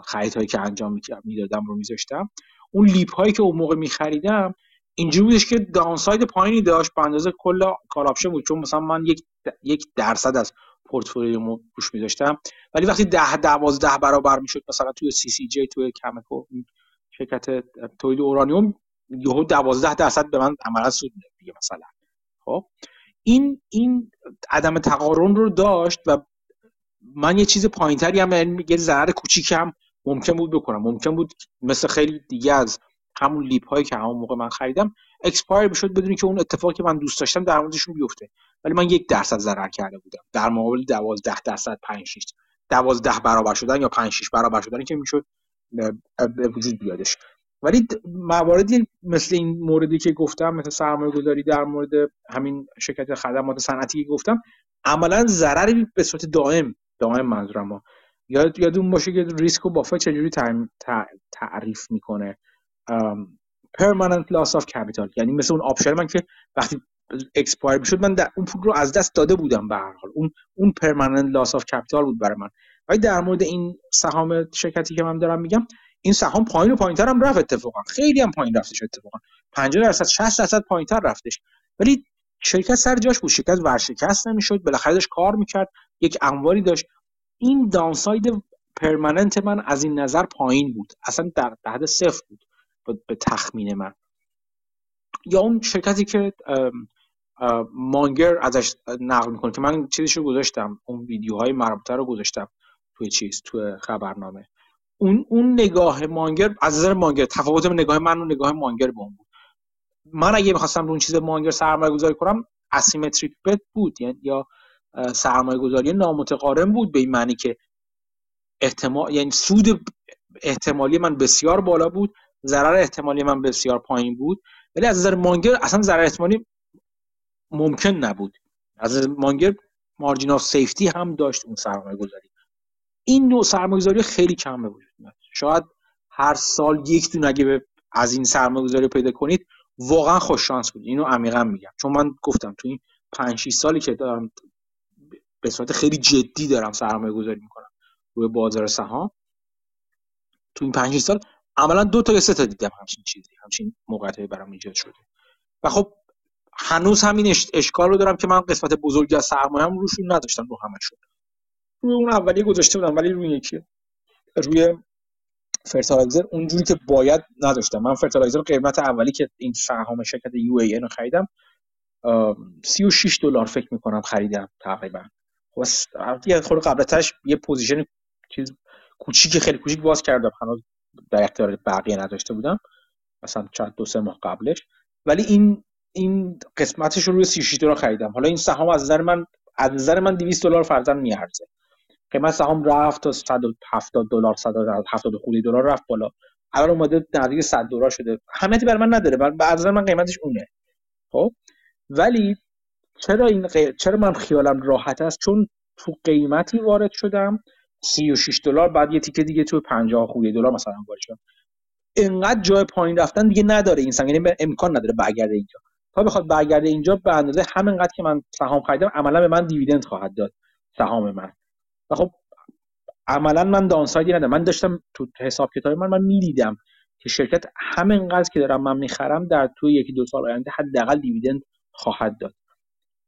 خرید هایی که انجام می‌دادم رو میذاشتم. اون LEAP هایی که اون موقع میخریدم اینجوری بودش که downside پایینی داشت به اندازه کل call option بود. چون مثلا من یک یک درصد از پورتفولیومو روش میذاشتم. ولی وقتی ده دوازده برابر می‌شد مثلا توی CCJ توی Cameco شرکت تولید اورانیوم یهو دوازده درصد به من عملا سود میده دیگه مثلا. خب؟ این این عدم تقارن رو داشت و من یه چیز پایینتری هم یعنی یه ضرر کوچیک ممکن بود بکنم. ممکن بود مثل خیلی دیگه از همون LEAP هایی که همون موقع من خریدم expire بشد بدون اینکه اون اتفاقی که من دوست داشتم در موردشون بیفته. ولی من یک درصد ضرر کرده بودم. در مقابل دوازده درصد پنج شیش دوازده برابر شدن یا پنج شیش برابر شدن که می‌شد به وجود بیادش. ولی مواردی مثل این موردی که گفتم مثل سرمایه گذاری در مورد همین شرکت خدمات صنعتی که گفتم عملا ضرری به صورت دائم دائم منظورم یاد یادتون باشه که ریسک رو بافت چجوری تعریف می‌کنه؟ Permanent loss of capital. یعنی مثل اون option من که وقتی expire می‌شد من در اون پول رو از دست داده بودم به هر حال. اون اون permanent loss of capital بود برای من. ولی در مورد این سهام شرکتی که من دارم میگم این سهام پایین و پایینتر هم رفت اتفاقا. خیلی هم پایین رفتش اتفاقا. 50 درصد 60 درصد پایینتر رفتش. ولی شرکت سر جاش بود. شرکت ورشکست نمی‌شد. بالاخره داشت کار می‌کرد. یک انواری داشت. این داونساید پرمننت من از این نظر پایین بود. اصلا در حد صفر بود. به تخمین من. یا اون شرکتی که مانگر ازش نقل می‌کنه که من چیزش رو گذاشتم اون ویدیوهای مربوطه رو گذاشتم توی چیز توی خبرنامه. اون اون نگاه مانگر از نظر مانگر تفاوت نگاه من و نگاه مانگر به اون بود. من اگه می‌خواستم رو اون چیز مانگر سرمایه گذاری کنم asymmetric bet بود. یعنی یا سرمایه گذاری نامتقارن بود به این معنی که احتمال یعنی سود احتمالی من بسیار بالا بود. ضرر احتمالی من بسیار پایین بود. ولی از نظر مانگر اصلا ضرر احتمالی ممکن نبود. از مانگر margin of safety هم داشت اون سرمایه گذاری این نوع سرمایه گذاری خیلی کم به وجود میاد شاید هر سال یک دونه اگه از این سرمایه گذاری پیدا کنید واقعا خوش شانس بود. اینو عمیقا میگم. چون من گفتم تو این 5 6 سالی که دارم به صورت خیلی جدی دارم سرمایه گذاری می‌کنم روی بازار سهام تو این 5 سال عملا دو تا یا سه تا دیدم همچین چیزی همچین موقعیت برام ایجاد شده. و خب هنوز همین اشکال رو دارم که من قسمت بزرگی از سرمایه‌ام روشون نداشتم رو همشون روی اون اولیه گذاشته بودم ولی روی یکی روی fertilizer اونجوری که باید نداشتم. من fertilizer قیمت اولی که این سهام شرکت UAN رو خریدم 36 دلار فکر می‌کنم خریدم تقریبا. خب یه خورده یه position چیز کوچیک خیلی کوچیک باز کردم. هنوز در اختیار بقیه نداشته بودم مثلا چند دو سه ماه قبلش. ولی این این قسمتش رو روی 36 دلار خریدم. حالا این سهام از نظر من از نظر من 200 دلار فرضاً میارزه. قیمت سهام رفت تا 170 دلار 170 خورده دلار رفت بالا. الان اومده نزدیک 100 دلار شده. اهمیتی برای من نداره. از من قیمتش اونه. خب؟ ولی چرا این چرا من خیالم راحت است؟ چون تو قیمتی وارد شدم. 36 دلار بعد یه تیکه دیگه تو 50 خورده دلار مثلا وارد شدم انقدر جای پایین رفتن دیگه نداره این یعنی امکان نداره برگرده اینجا. تا بخواد برگرده اینجا به اندازه همینقدر که من سهام خریدم عملا به من دیویدند خواهد داد سهام من. و خب عملا من دانسایدی ندارم. من داشتم تو حساب کتاب من من می‌دیدم که شرکت همینقدر که دارم من می‌خرم در توی یکی دو سال آینده حداقل دیویدند خواهد داد.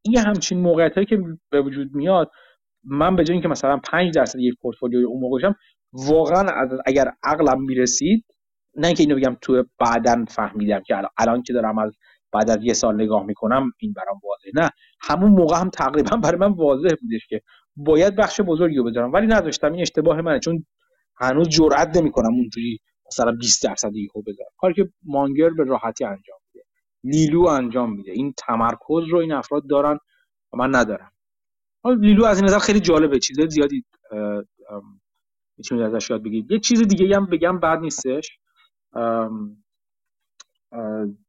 این همچین موقعیت که به وجود میاد من به جای اینکه مثلا 5 درصد یک پورتفولیوی اون موقع واقعا اگر عقلم می‌رسید نه اینکه اینو بگم تو بعدا فهمیدم که الان که دارم از بعد از یه سال نگاه می‌کنم این برام واضحه. نه همون موقع هم تقریبا برای من واضح بودش که باید بخش بزرگی رو بذارم. ولی نداشتم این اشتباه منه چون هنوز جرئت نمی‌کنم اونجوری مثلا 20 درصد یهو بذارم. کاری که مانگر به راحتی انجام میده. لیلو انجام میده. این تمرکز رو این افراد دارن و من ندارم. لیلو از این نظر خیلی جالبه. چیز زیادی می‌تونید ازش یاد بگیرید. یه چیز دیگه هم بگم بعد نیستش.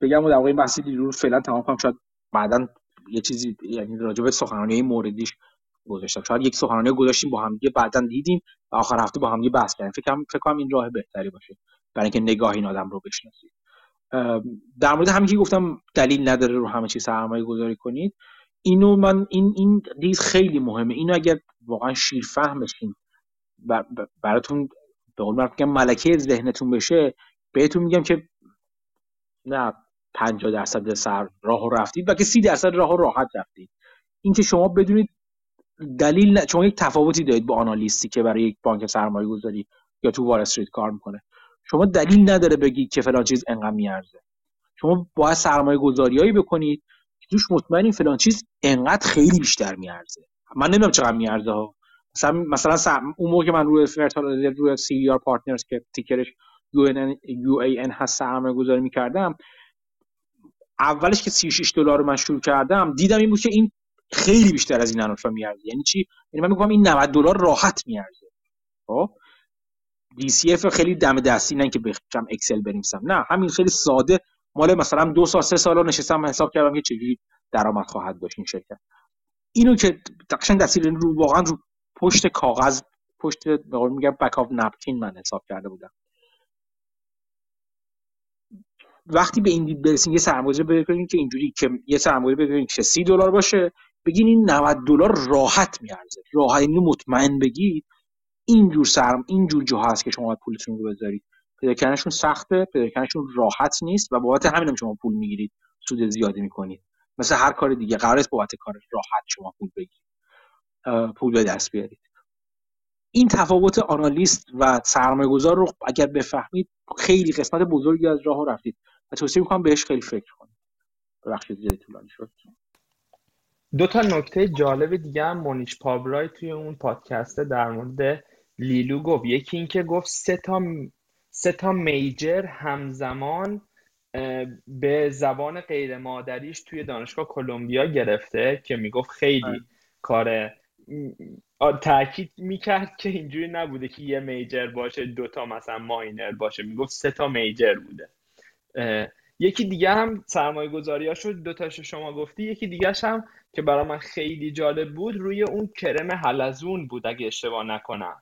بگم و در واقع بحثی رو فعلا تمام کنم. شاید بعدا یه چیزی یعنی راجع به سخنرانی موردیش گذاشتم. شاید یک سخنرانی گذاشتیم با هم دیگه بعدا دیدیم و آخر هفته با هم دیگه بحث کردیم. فکر کنم فکر کنم این راه بهتری باشه برای اینکه نگاه این آدم رو بشناسید. در مورد همین که گفتم دلیل نداره رو همه چیز سرمایه گذاری کنید. اینو من این این دیز خیلی مهمه. اینو اگر واقعا شیر فهم بشین براتون به قول ملکه ذهنتون بشه بهتون میگم که نه 50 درصد سر راه رفتید که 30 درصد راه راحت رفتید. اینکه شما بدونید دلیل ن... شما یک تفاوتی دارید با آنالیستی که برای یک بانک سرمایه گذاری یا تو وال استریت کار می‌کنه. شما دلیل نداره بگید که فلان چیز انقدر میارزه. شما باید سرمایه گذاریایی بکنید که توش مطمئنی فلان چیز انقدر خیلی بیشتر میارزه. من نمی‌دونم چقدر میارزه ها. مثلا مثلا. اون موقع من روی fertil روی CVR Partners که ticker ش UAN هست سرمایه گذاری می‌کردم اولش که 36 دلار رو من شروع کردم دیدم این بود که این خیلی بیشتر از این حرفا میارزه. یعنی چی؟ یعنی من میگم این 90 دلار راحت میارزه. خب؟ DCF خیلی دم دستی نه که بخوام اکسل بنویسم. نه همین خیلی ساده مال مثلا دو سال سه سال نشستم حساب کردم که چجوری درآمد خواهد داشت این شرکت. اینو که قشنگ دستی رو واقعا رو پشت کاغذ پشت میگم بک اف نپکین من حساب کرده بودم. وقتی به این دید برسین یه سرمایه بگیرین که اینجوری که یه سرمایه بگیرین که 30 دلار باشه بگین این 90 دلار راحت میارزه. راحت اینو مطمئن بگید اینجور سرم اینجور جاها هست که شما باید پولتون رو بذارید. پیدا کردنشون سخته پیدا کردنشون راحت نیست و بابت همین هم شما پول می‌گیرید سود زیادی می‌کنید. مثل هر کار دیگه قرار است بابت کار راحت شما پول بگیرید. پول به دست بیارید. این تفاوت آنالیست و سرمایه گذار رو اگر بفهمید خیلی قسمت بزرگی از راه رفتید. و توصیه می‌کنم بهش خیلی فکر کنید. ببخشید زیادی طولانی شد. دو تا نکته جالب دیگه هم مونیش پابرای توی اون پادکسته در مورد لیلو گفت. یکی اینکه گفت سه تا سه تا میجر همزمان به زبان غیر مادریش توی دانشگاه کلمبیا گرفته که می‌گفت خیلی کار تاکید می‌کرد که اینجوری نبوده که یه میجر باشه دوتا مثلا ماینر باشه. می‌گفت سه تا میجر بوده. یکی دیگه هم سرمایه گذاری ها شد دوتاشو شما گفتی یکی دیگه هم که برای من خیلی جالب بود روی اون کرم حلزون بود اگه اشتباه نکنم.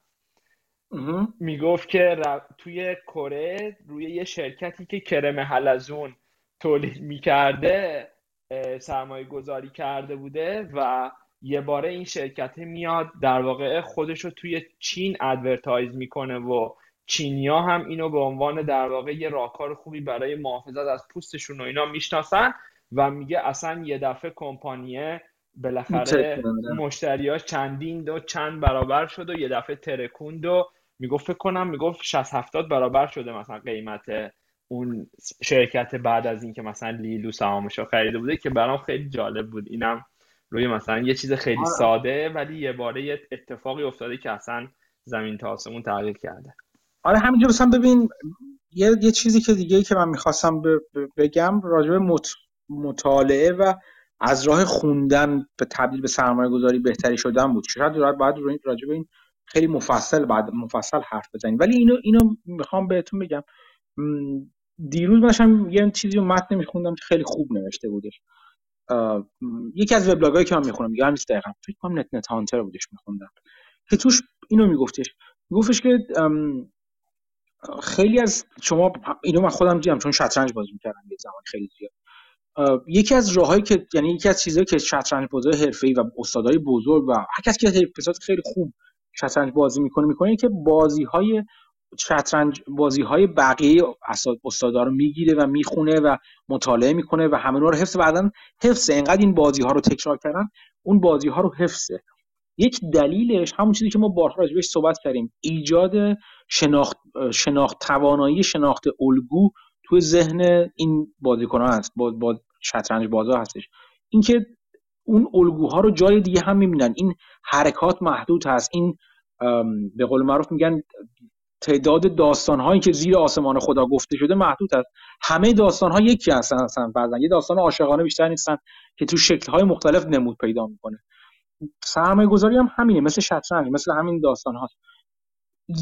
می‌گفت که توی کره روی یه شرکتی که کرم حلزون تولید می‌کرده سرمایه گذاری کرده بوده و یه باره این شرکت میاد در واقع خودش رو توی چین advertise می‌کنه و چینیا هم اینو به عنوان در واقع یه راهکار خوبی برای محافظت از پوستشون و اینا می‌شناسن و میگه اصلا یه دفعه کمپانیه بالاخره مشتریاش چندین دو چند برابر شد و یه دفعه ترکوند و می‌گفت فکر کنم می‌گفت 60 70 برابر شده مثلا قیمت اون شرکت بعد از اینکه مثلا لیلو سهامش رو خریده بوده که برام خیلی جالب بود. اینم روی مثلا یه چیز خیلی آره. ساده ولی یه باره یه اتفاقی افتاده که اصلا زمین تا آسمون تغییر کرده. آره همینجا مثلا ببین یه, یه چیزی که دیگه که من می‌خواستم بگم راجع مط... مطالعه و از راه خوندن به تبدیل به سرمایه گذاری بهتری شدن بود. شاید باید راجع به این خیلی مفصل بعد مفصل حرف بزنیم. ولی اینو اینو می‌خوام بهتون بگم. دیروز مثلا یه چیزی رو متن میخوندم که خیلی خوب نوشته بودش. یکی از وبلاگایی که من می‌خونم یا نیست دقیقا فکر کنم نت نت هانتر بودش میخوندم. که توش اینو میگفتش. میگفتش که خیلی از شما اینو من خودم دیدم چون شطرنج بازی می‌کردم یه زمان خیلی زیاد. یکی از راههایی که یعنی یکی از چیزهایی که شطرنج بازی حرفه‌ای و استادای بزرگ و هر کسی که خیلی خوب شطرنج بازی می‌کنه می‌کنه که بازی های شطرنج بازی های بقیه استادا رو می‌گیره و می‌خونه و مطالعه می‌کنه و همه رو حفظ بعدا حفظه. انقدر این بازی ها رو تکرار کردن اون بازی ها رو حفظه. یک دلیلش همون چیزی که ما بارها راجبش صحبت کردیم. ایجاد شناخت شناخت توانایی شناخت الگو توی ذهن این بازیکن ها هست با, با شطرنج بازا هستش. اینکه اون الگوها رو جای دیگه هم می‌بینن. این حرکات محدود هست. این به قول معروف میگن تعداد داستان هایی که زیر آسمان خدا گفته شده محدود است همه داستان ها یکی هستن اصلا بعضا. یه داستان عاشقانه بیشتر نیستن که تو شکل های مختلف نمود پیدا می‌کنه. سرمایه گذاری هم همینه مثل شطرنج مثل همین داستان ها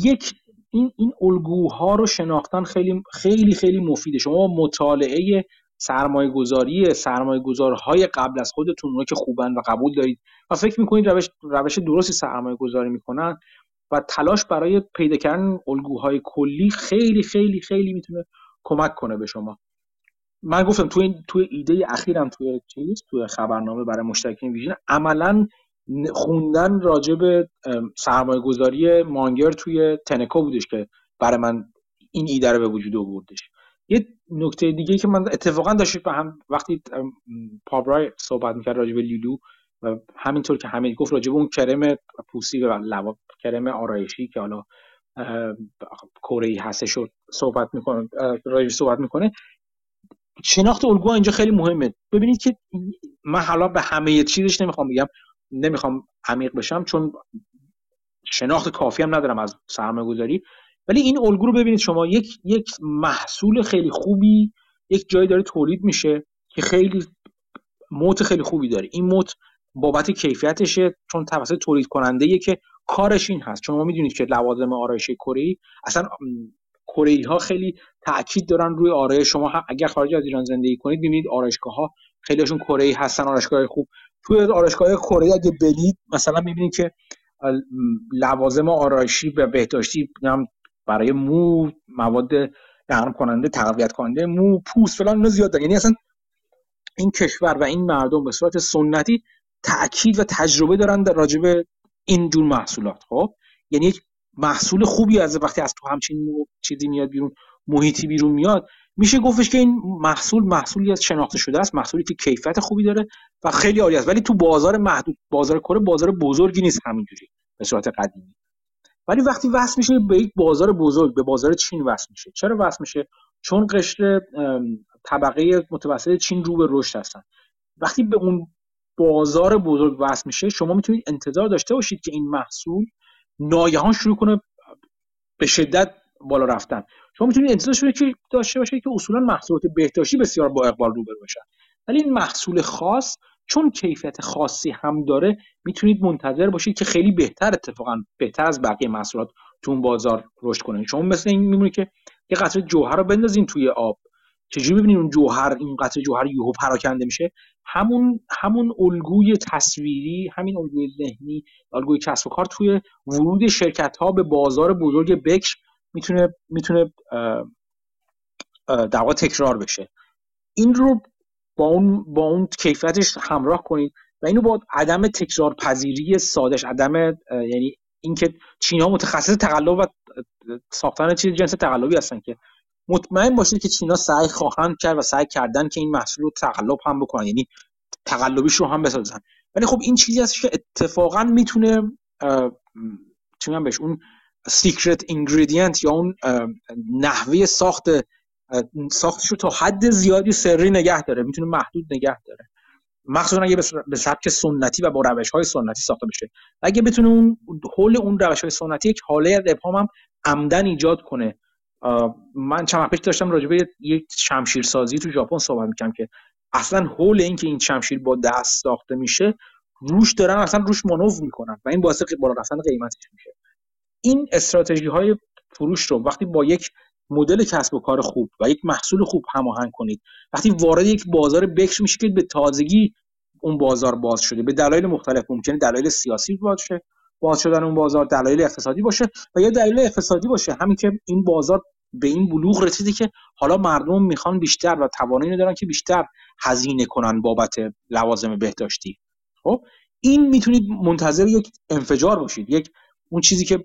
یک این این الگوها رو شناختن خیلی خیلی خیلی مفیده. شما مطالعه سرمایه گذاری سرمایه گذارهای قبل از خودتون اونایی که خوبن و قبول دارید. و فکر می‌کنید روش, روش درستی سرمایه گذاری می‌کنن و تلاش برای پیدا کردن الگوهای کلی خیلی خیلی خیلی می‌تونه کمک کنه به شما. من گفتم توی توی ایده اخیرم توی چیز توی خبرنامه برای مشترکین ویژن عملا خوندن راجع به سرمایه گذاری مانگر توی تنکو بودش که برای من این ایده رو به وجود آوردش. یه نکته دیگه که من اتفاقا داشت به هم وقتی پابرای صحبت می‌کرد راجع به لیلو و همینطور که همین گفت راجع به اون کرم پوستی و لوا کرم آرایشی که حالا کره ای هستش صحبت می‌کنه راجع صحبت می‌کنه شناخت الگو اینجا خیلی مهمه. ببینید که من حالا به همه چیزش نمی‌خوام بگم نمی‌خوام عمیق بشم چون شناخت کافی هم ندارم از سرمایه گذاری ولی این الگو رو ببینید شما یک یک محصول خیلی خوبی یک جایی داره تولید میشه که خیلی موت خیلی خوبی داره. این موت بابت کیفیتشه چون توسط تولید کننده که کارش این هست. چون ما می‌دونید که لوازم آرایشی کره اصلا کره ها خیلی تاکید دارن روی آرایش. شما هم اگر خارج از ایران زندگی کنید ببینید آرایشگاه ها خیلیشون کره هستن آرایشگاه خوب. توی آرایشگاه کره اگه برید مثلا می‌بینید که لوازم آرایشی و بهداشتی برای مو مواد نرم کننده تقویت کننده مو پوست فلان اینا زیاد دارن. یعنی اصلا این کشور و این مردم به صورت سنتی تاکید و تجربه دارن در راجب این جور محصولات. خب؟ یعنی یک محصول خوبی از وقتی از تو همچین چیزی میاد بیرون محیطی بیرون میاد میشه گفتش که این محصول محصولی از شناخته شده است محصولی که کیفیت خوبی داره و خیلی عالی است. ولی تو بازار محدود بازار کره بازار بزرگی نیست همینجوری به صورت قدیمی. ولی وقتی وصل میشه به یک بازار بزرگ به بازار چین وصل میشه چرا وصل میشه؟ چون قشر طبقه متوسط چین رو به رشد هستن. وقتی به اون بازار بزرگ وصل میشه شما می‌تونید انتظار داشته باشید که این محصول ناگهان شروع کنه به شدت بالا رفتن. شما می‌تونید انتظار داشته باشید که اصولا محصولات بهداشتی بسیار با اقبال روبرو باشن ولی این محصول خاص چون کیفیت خاصی هم داره می‌تونید منتظر باشید که خیلی بهتر اتفاقا بهتر از بقیه محصولات تو بازار رشد کنه شما مثل این میمونه که یه قطره جوهر رو بندازین توی آب. چجوری ببینید اون جوهر این قطره جوهر یهو پراکنده میشه؟ همون همون الگوی تصویری همین الگوی ذهنی الگوی کسب و کار توی ورود شرکت ها به بازار بزرگ بکر می‌تونه می‌تونه در تکرار بشه. این رو اون با اون کیفیتش همراه کنید و اینو با عدم تکرار پذیری سادش عدم یعنی اینکه چینا متخصص تقلب و ساختن چیز جنس تقلبی هستن که مطمئن باشید که چینا سعی خواهند کرد و سعی کردن که این محصول رو تقلب هم بکنن یعنی تقلبیش رو هم بسازن. ولی خب این چیزی هست که اتفاقا می‌تونه چی بهش اون secret ingredient یا اون نحوه ساخت ساختش رو تا حد زیادی سری نگه داره می‌تونه محدود نگه داره. مخصوصا اگه به سبک سنتی و با روش های سنتی ساخته بشه. اگه بتونه اون حول اون روش های سنتی یک هاله از ابهام هم عمدن ایجاد کنه. من چند پیش داشتم راجبه یک شمشیر سازی تو ژاپن صحبت می‌کنم که اصلا حول اینکه این شمشیر با دست ساخته میشه روش دارن اصلا روش مانور می‌کنن و این باعث بالا رفتن قیمتش میشه. این استراتژی های فروش رو وقتی با یک مدل کسب و کار خوب و یک محصول خوب هماهنگ کنید. وقتی وارد یک بازار بکر میشه که به تازگی اون بازار باز شده به دلایل مختلف ممکنه دلایل سیاسی باشه باز شدن اون بازار دلایل اقتصادی باشه و یا دلیل اقتصادی باشه. همین که این بازار به این بلوغ رسیده که حالا مردم می‌خوان بیشتر و توانایی دارن که بیشتر هزینه کنن بابت لوازم بهداشتی. خب این می‌تونید منتظر یک انفجار باشید یک اون چیزی که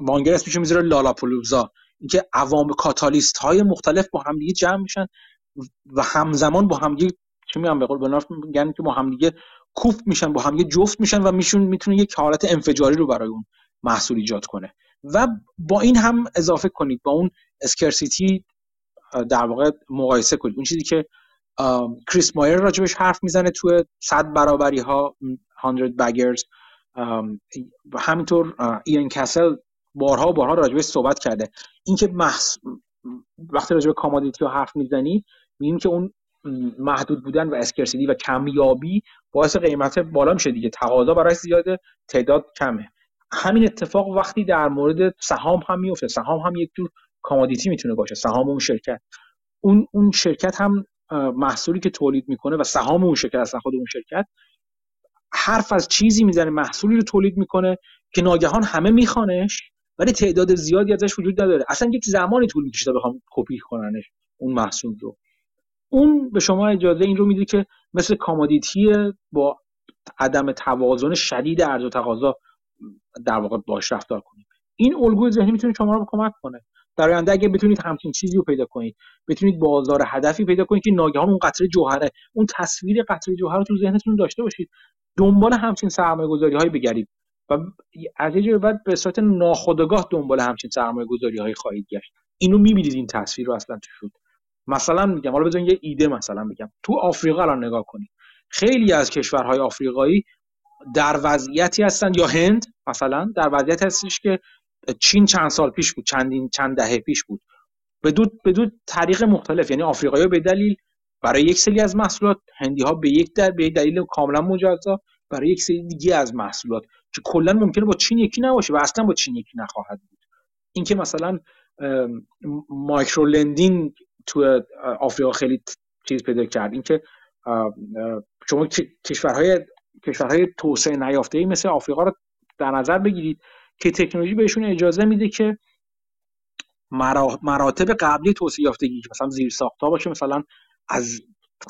مانگر اسمش می‌ذاره لالاپولوزا اینکه عوام کاتالیست های مختلف با همدیگه جمع میشن و همزمان با همدیگه چه میگم به قول میگن که با همدیگه کوف میشن با همدیگه جفت میشن و میشون می‌تونه یک حالت انفجاری رو برای اون محصول ایجاد کنه. و با این هم اضافه کنید با اون scarcity در واقع مقایسه کنید. اون چیزی که کریس مایر راجبش حرف می‌زنه توی صد برابری ها 100 baggers همینطور ایان کسل بارها و بارها راجبش صحبت کرده. اینکه محص... وقتی راجب commodity ها حرف می‌زنی میگیم که اون محدود بودن و scarcity و کمیابی باعث قیمت بالا میشه دیگه. تقاضا برای زیاده تعداد کمه. همین اتفاق وقتی در مورد سهام هم میفته سهام هم یک جور commodity می‌تونه باشه. سهام اون شرکت. اون اون شرکت هم محصولی که تولید می‌کنه و سهام اون شرکت اصلا خود اون شرکت حرف از چیزی می‌زنه محصولی رو تولید می‌کنه که ناگهان همه میخوانش. ولی تعداد زیادی ازش وجود نداره. اصلا یک زمانی طول می‌کشه تا بخوام کپی کننش اون محصول رو. اون به شما اجازه این رو میده که مثل کامادیتی با عدم توازن شدید ارز و تقاضا در واقع باش رفتار کنید. این الگوی ذهنی می‌تونه شما رو کمک کنه. در آینده اگه بتونید همچین چیزی رو پیدا کنید بتونید بازار هدفی پیدا کنید که ناگهان اون قطره جوهره اون تصویر قطره جوهر رو تو ذهنتون داشته باشید. دنبال همچین سرمایه گذاری هایی بگردید. و از یه بعد به صورت ناخودآگاه دنبال همچین سرمایه گذاری هایی خواهید گشت. اینو می‌بینید این تصویر رو اصلا تو شد مثلا میگم حالا بزنید یه ایده مثلا میگم تو آفریقا الان نگاه کنید. خیلی از کشورهای آفریقایی در وضعیتی هستن یا هند مثلا در وضعیت هستش که چین چند سال پیش بود چندین چند دهه پیش بود. به دو به دو طریق مختلف یعنی آفریقایی به دلیل برای یک سری از محصولات هندی ها به یک در به دلیل کاملا مجزا برای یک سری دیگه از محصولات. که کلا ممکنه با چین یکی نباشه و اصلا با چین یکی نخواهد بود. اینکه مثلا مایکرو لندینگ تو آفریقا خیلی چیز پیدا کرد. اینکه شما کشورهای کشورهای توسعه نیافته ای مثل آفریقا رو در نظر بگیرید که تکنولوژی بهشون اجازه میده که مراتب قبلی توسعه یافتگی مثلا زیر ساختا باشه مثلا از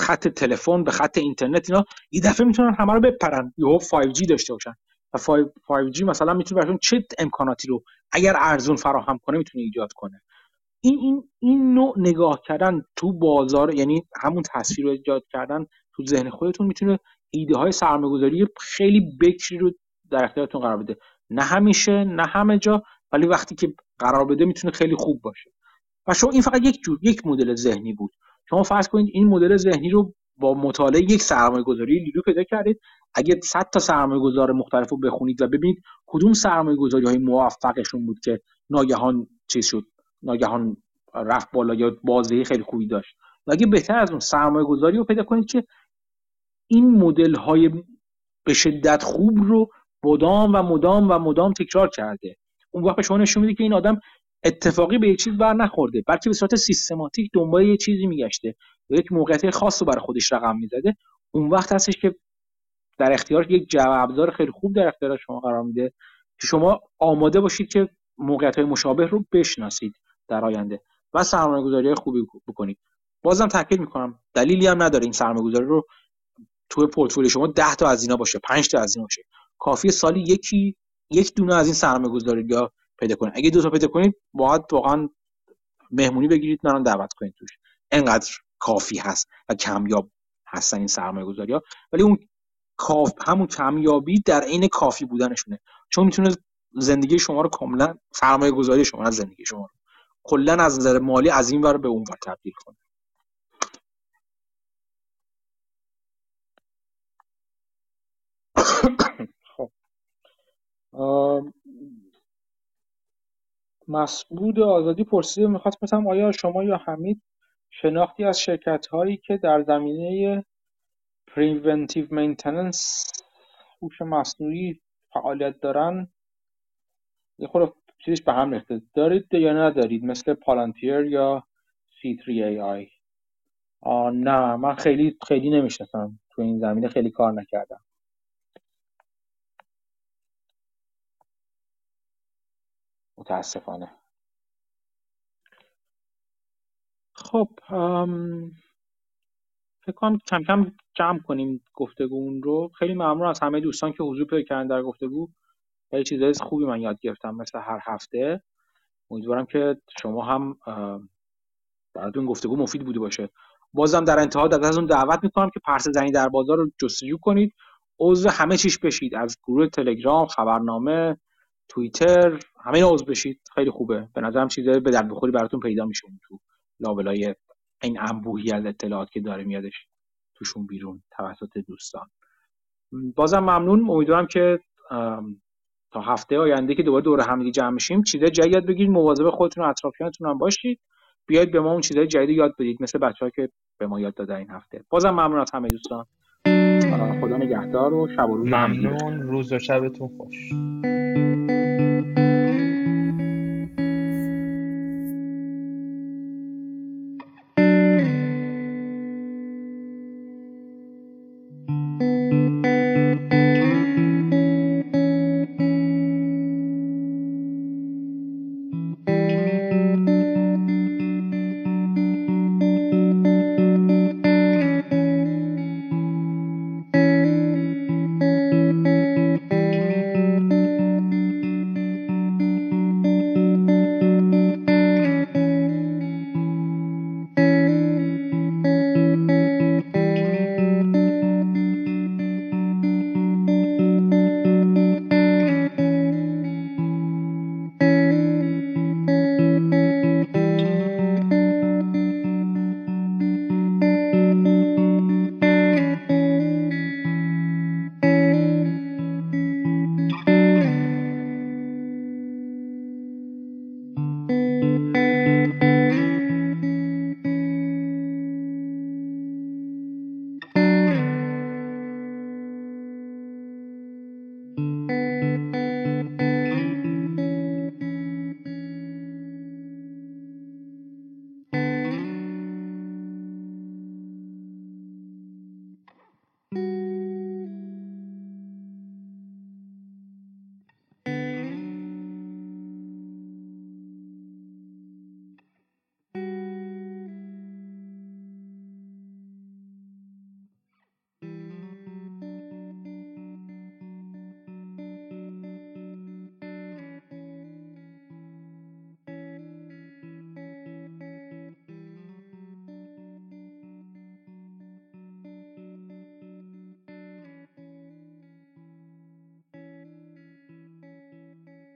خط تلفن به خط اینترنت اینا یه دفعه می‌تونن همه رو بپرن. یهو 5G داشته باشن. و 5G مثلا می‌تونه براشون چه امکاناتی رو اگر ارزون فراهم کنه می‌تونه ایجاد کنه. این این این نوع نگاه کردن تو بازار یعنی همون تصویر رو ایجاد کردن تو ذهن خودتون می‌تونه ایده های سرمایه‌گذاری خیلی بکری رو در اختیارتون قرار بده. نه همیشه نه همه جا ولی وقتی که قرار بده می‌تونه خیلی خوب باشه. و شما این فقط یک جور یک مدل ذهنی بود. شما فرض کنید این مدل ذهنی رو با مطالعه یک سرمایه گذاری لیلو پیدا کردید. اگه 100 تا سرمایه گذار مختلف رو بخونید و ببینید کدوم سرمایه گذاری های موفقشون بود که ناگهان چیز شد ناگهان رفت بالا یا بازدهی خیلی خوبی داشت. و اگه بهتر از اون سرمایه گذاری رو پیدا کنید که این مدل های به شدت خوب رو مدام و مدام و مدام تکرار کرده. اون وقت شما نشون میده که این آدم اتفاقی به یک چیز بر نخورده بلکه به صورت سیستماتیک دنبال یه چیزی میگشته یک موقعیت خاص رو برای خودش رقم می‌زده. اون وقت هستش که در اختیار یک جواب ابزار خیلی خوب در اختیار شما قرار میده. که شما آماده باشید که موقعیت های مشابه رو بشناسید در آینده و سرمایه گذاری خوبی بکنید. بازم تاکید می‌کنم دلیلی هم نداره این سرمایه گذاری رو توی پورتفولیو شما 10 تا از اینا باشه 5 تا از اینا باشه. کافی سالی یکی یک دونه از این سرمایه گذاری یا پیدا کنید. اگه دو تا پیدا کنید باید واقعا مهمونی بگیرید منو دعوت کنید توش. انقدر کافی هست و کمیاب هستن این سرمایه گذاری ها ولی اون کاف همون کمیابی در عین کافی بودنشونه. چون می‌تونه زندگی شما رو کاملا سرمایه گذاری شما از زندگی شما رو کلا از نظر مالی از این ور به اون ور تبدیل کنه. خب. مسعود آزادی پرسیده می‌خواست بپرسم آیا شما یا حمید شناختی از شرکت هایی که در زمینه preventive maintenance هوش مصنوعی فعالیت دارن. یه خورده چیزش به هم ریخته. دارید یا ندارید مثل پالانتیر یا C3AI نه من خیلی خیلی نمی‌شناسم. تو این زمینه خیلی کار نکردم. متاسفانه. خب فکر کنم کم کم جمع کنیم گفتگو رو. خیلی ممنون از همه دوستان که حضور پیدا کردن در گفتگو. خیلی چیزای خوبی من یاد گرفتم مثل هر هفته. امیدوارم که شما هم براتون گفتگو مفید بوده باشه. بازم در انتها از اون دعوت می‌کنم که پرس زنی در بازار رو جستجو کنید. عضو همه چیش بشید. از گروه تلگرام خبرنامه توییتر همه عضو بشید. خیلی خوبه. به نظرم چیزای به درد بخوری براتون پیدا میشه تو لابلای این انبوهی از اطلاعات که داره میادش توشون بیرون توسط دوستان. بازم ممنون. امیدوارم که تا هفته آینده که دوباره دور همدیگه جمع میشیم چیزای جدید یاد بگیرید. مواظب خودتون و اطرافیانتون هم باشید. بیاید به ما اون چیزای جدید یاد بدید مثل بچه‌ها که به ما یاد دادن این هفته. بازم ممنون از همه دوستان. خدا نگهدار و شب و روز ممنون. روز و شبتون خوش.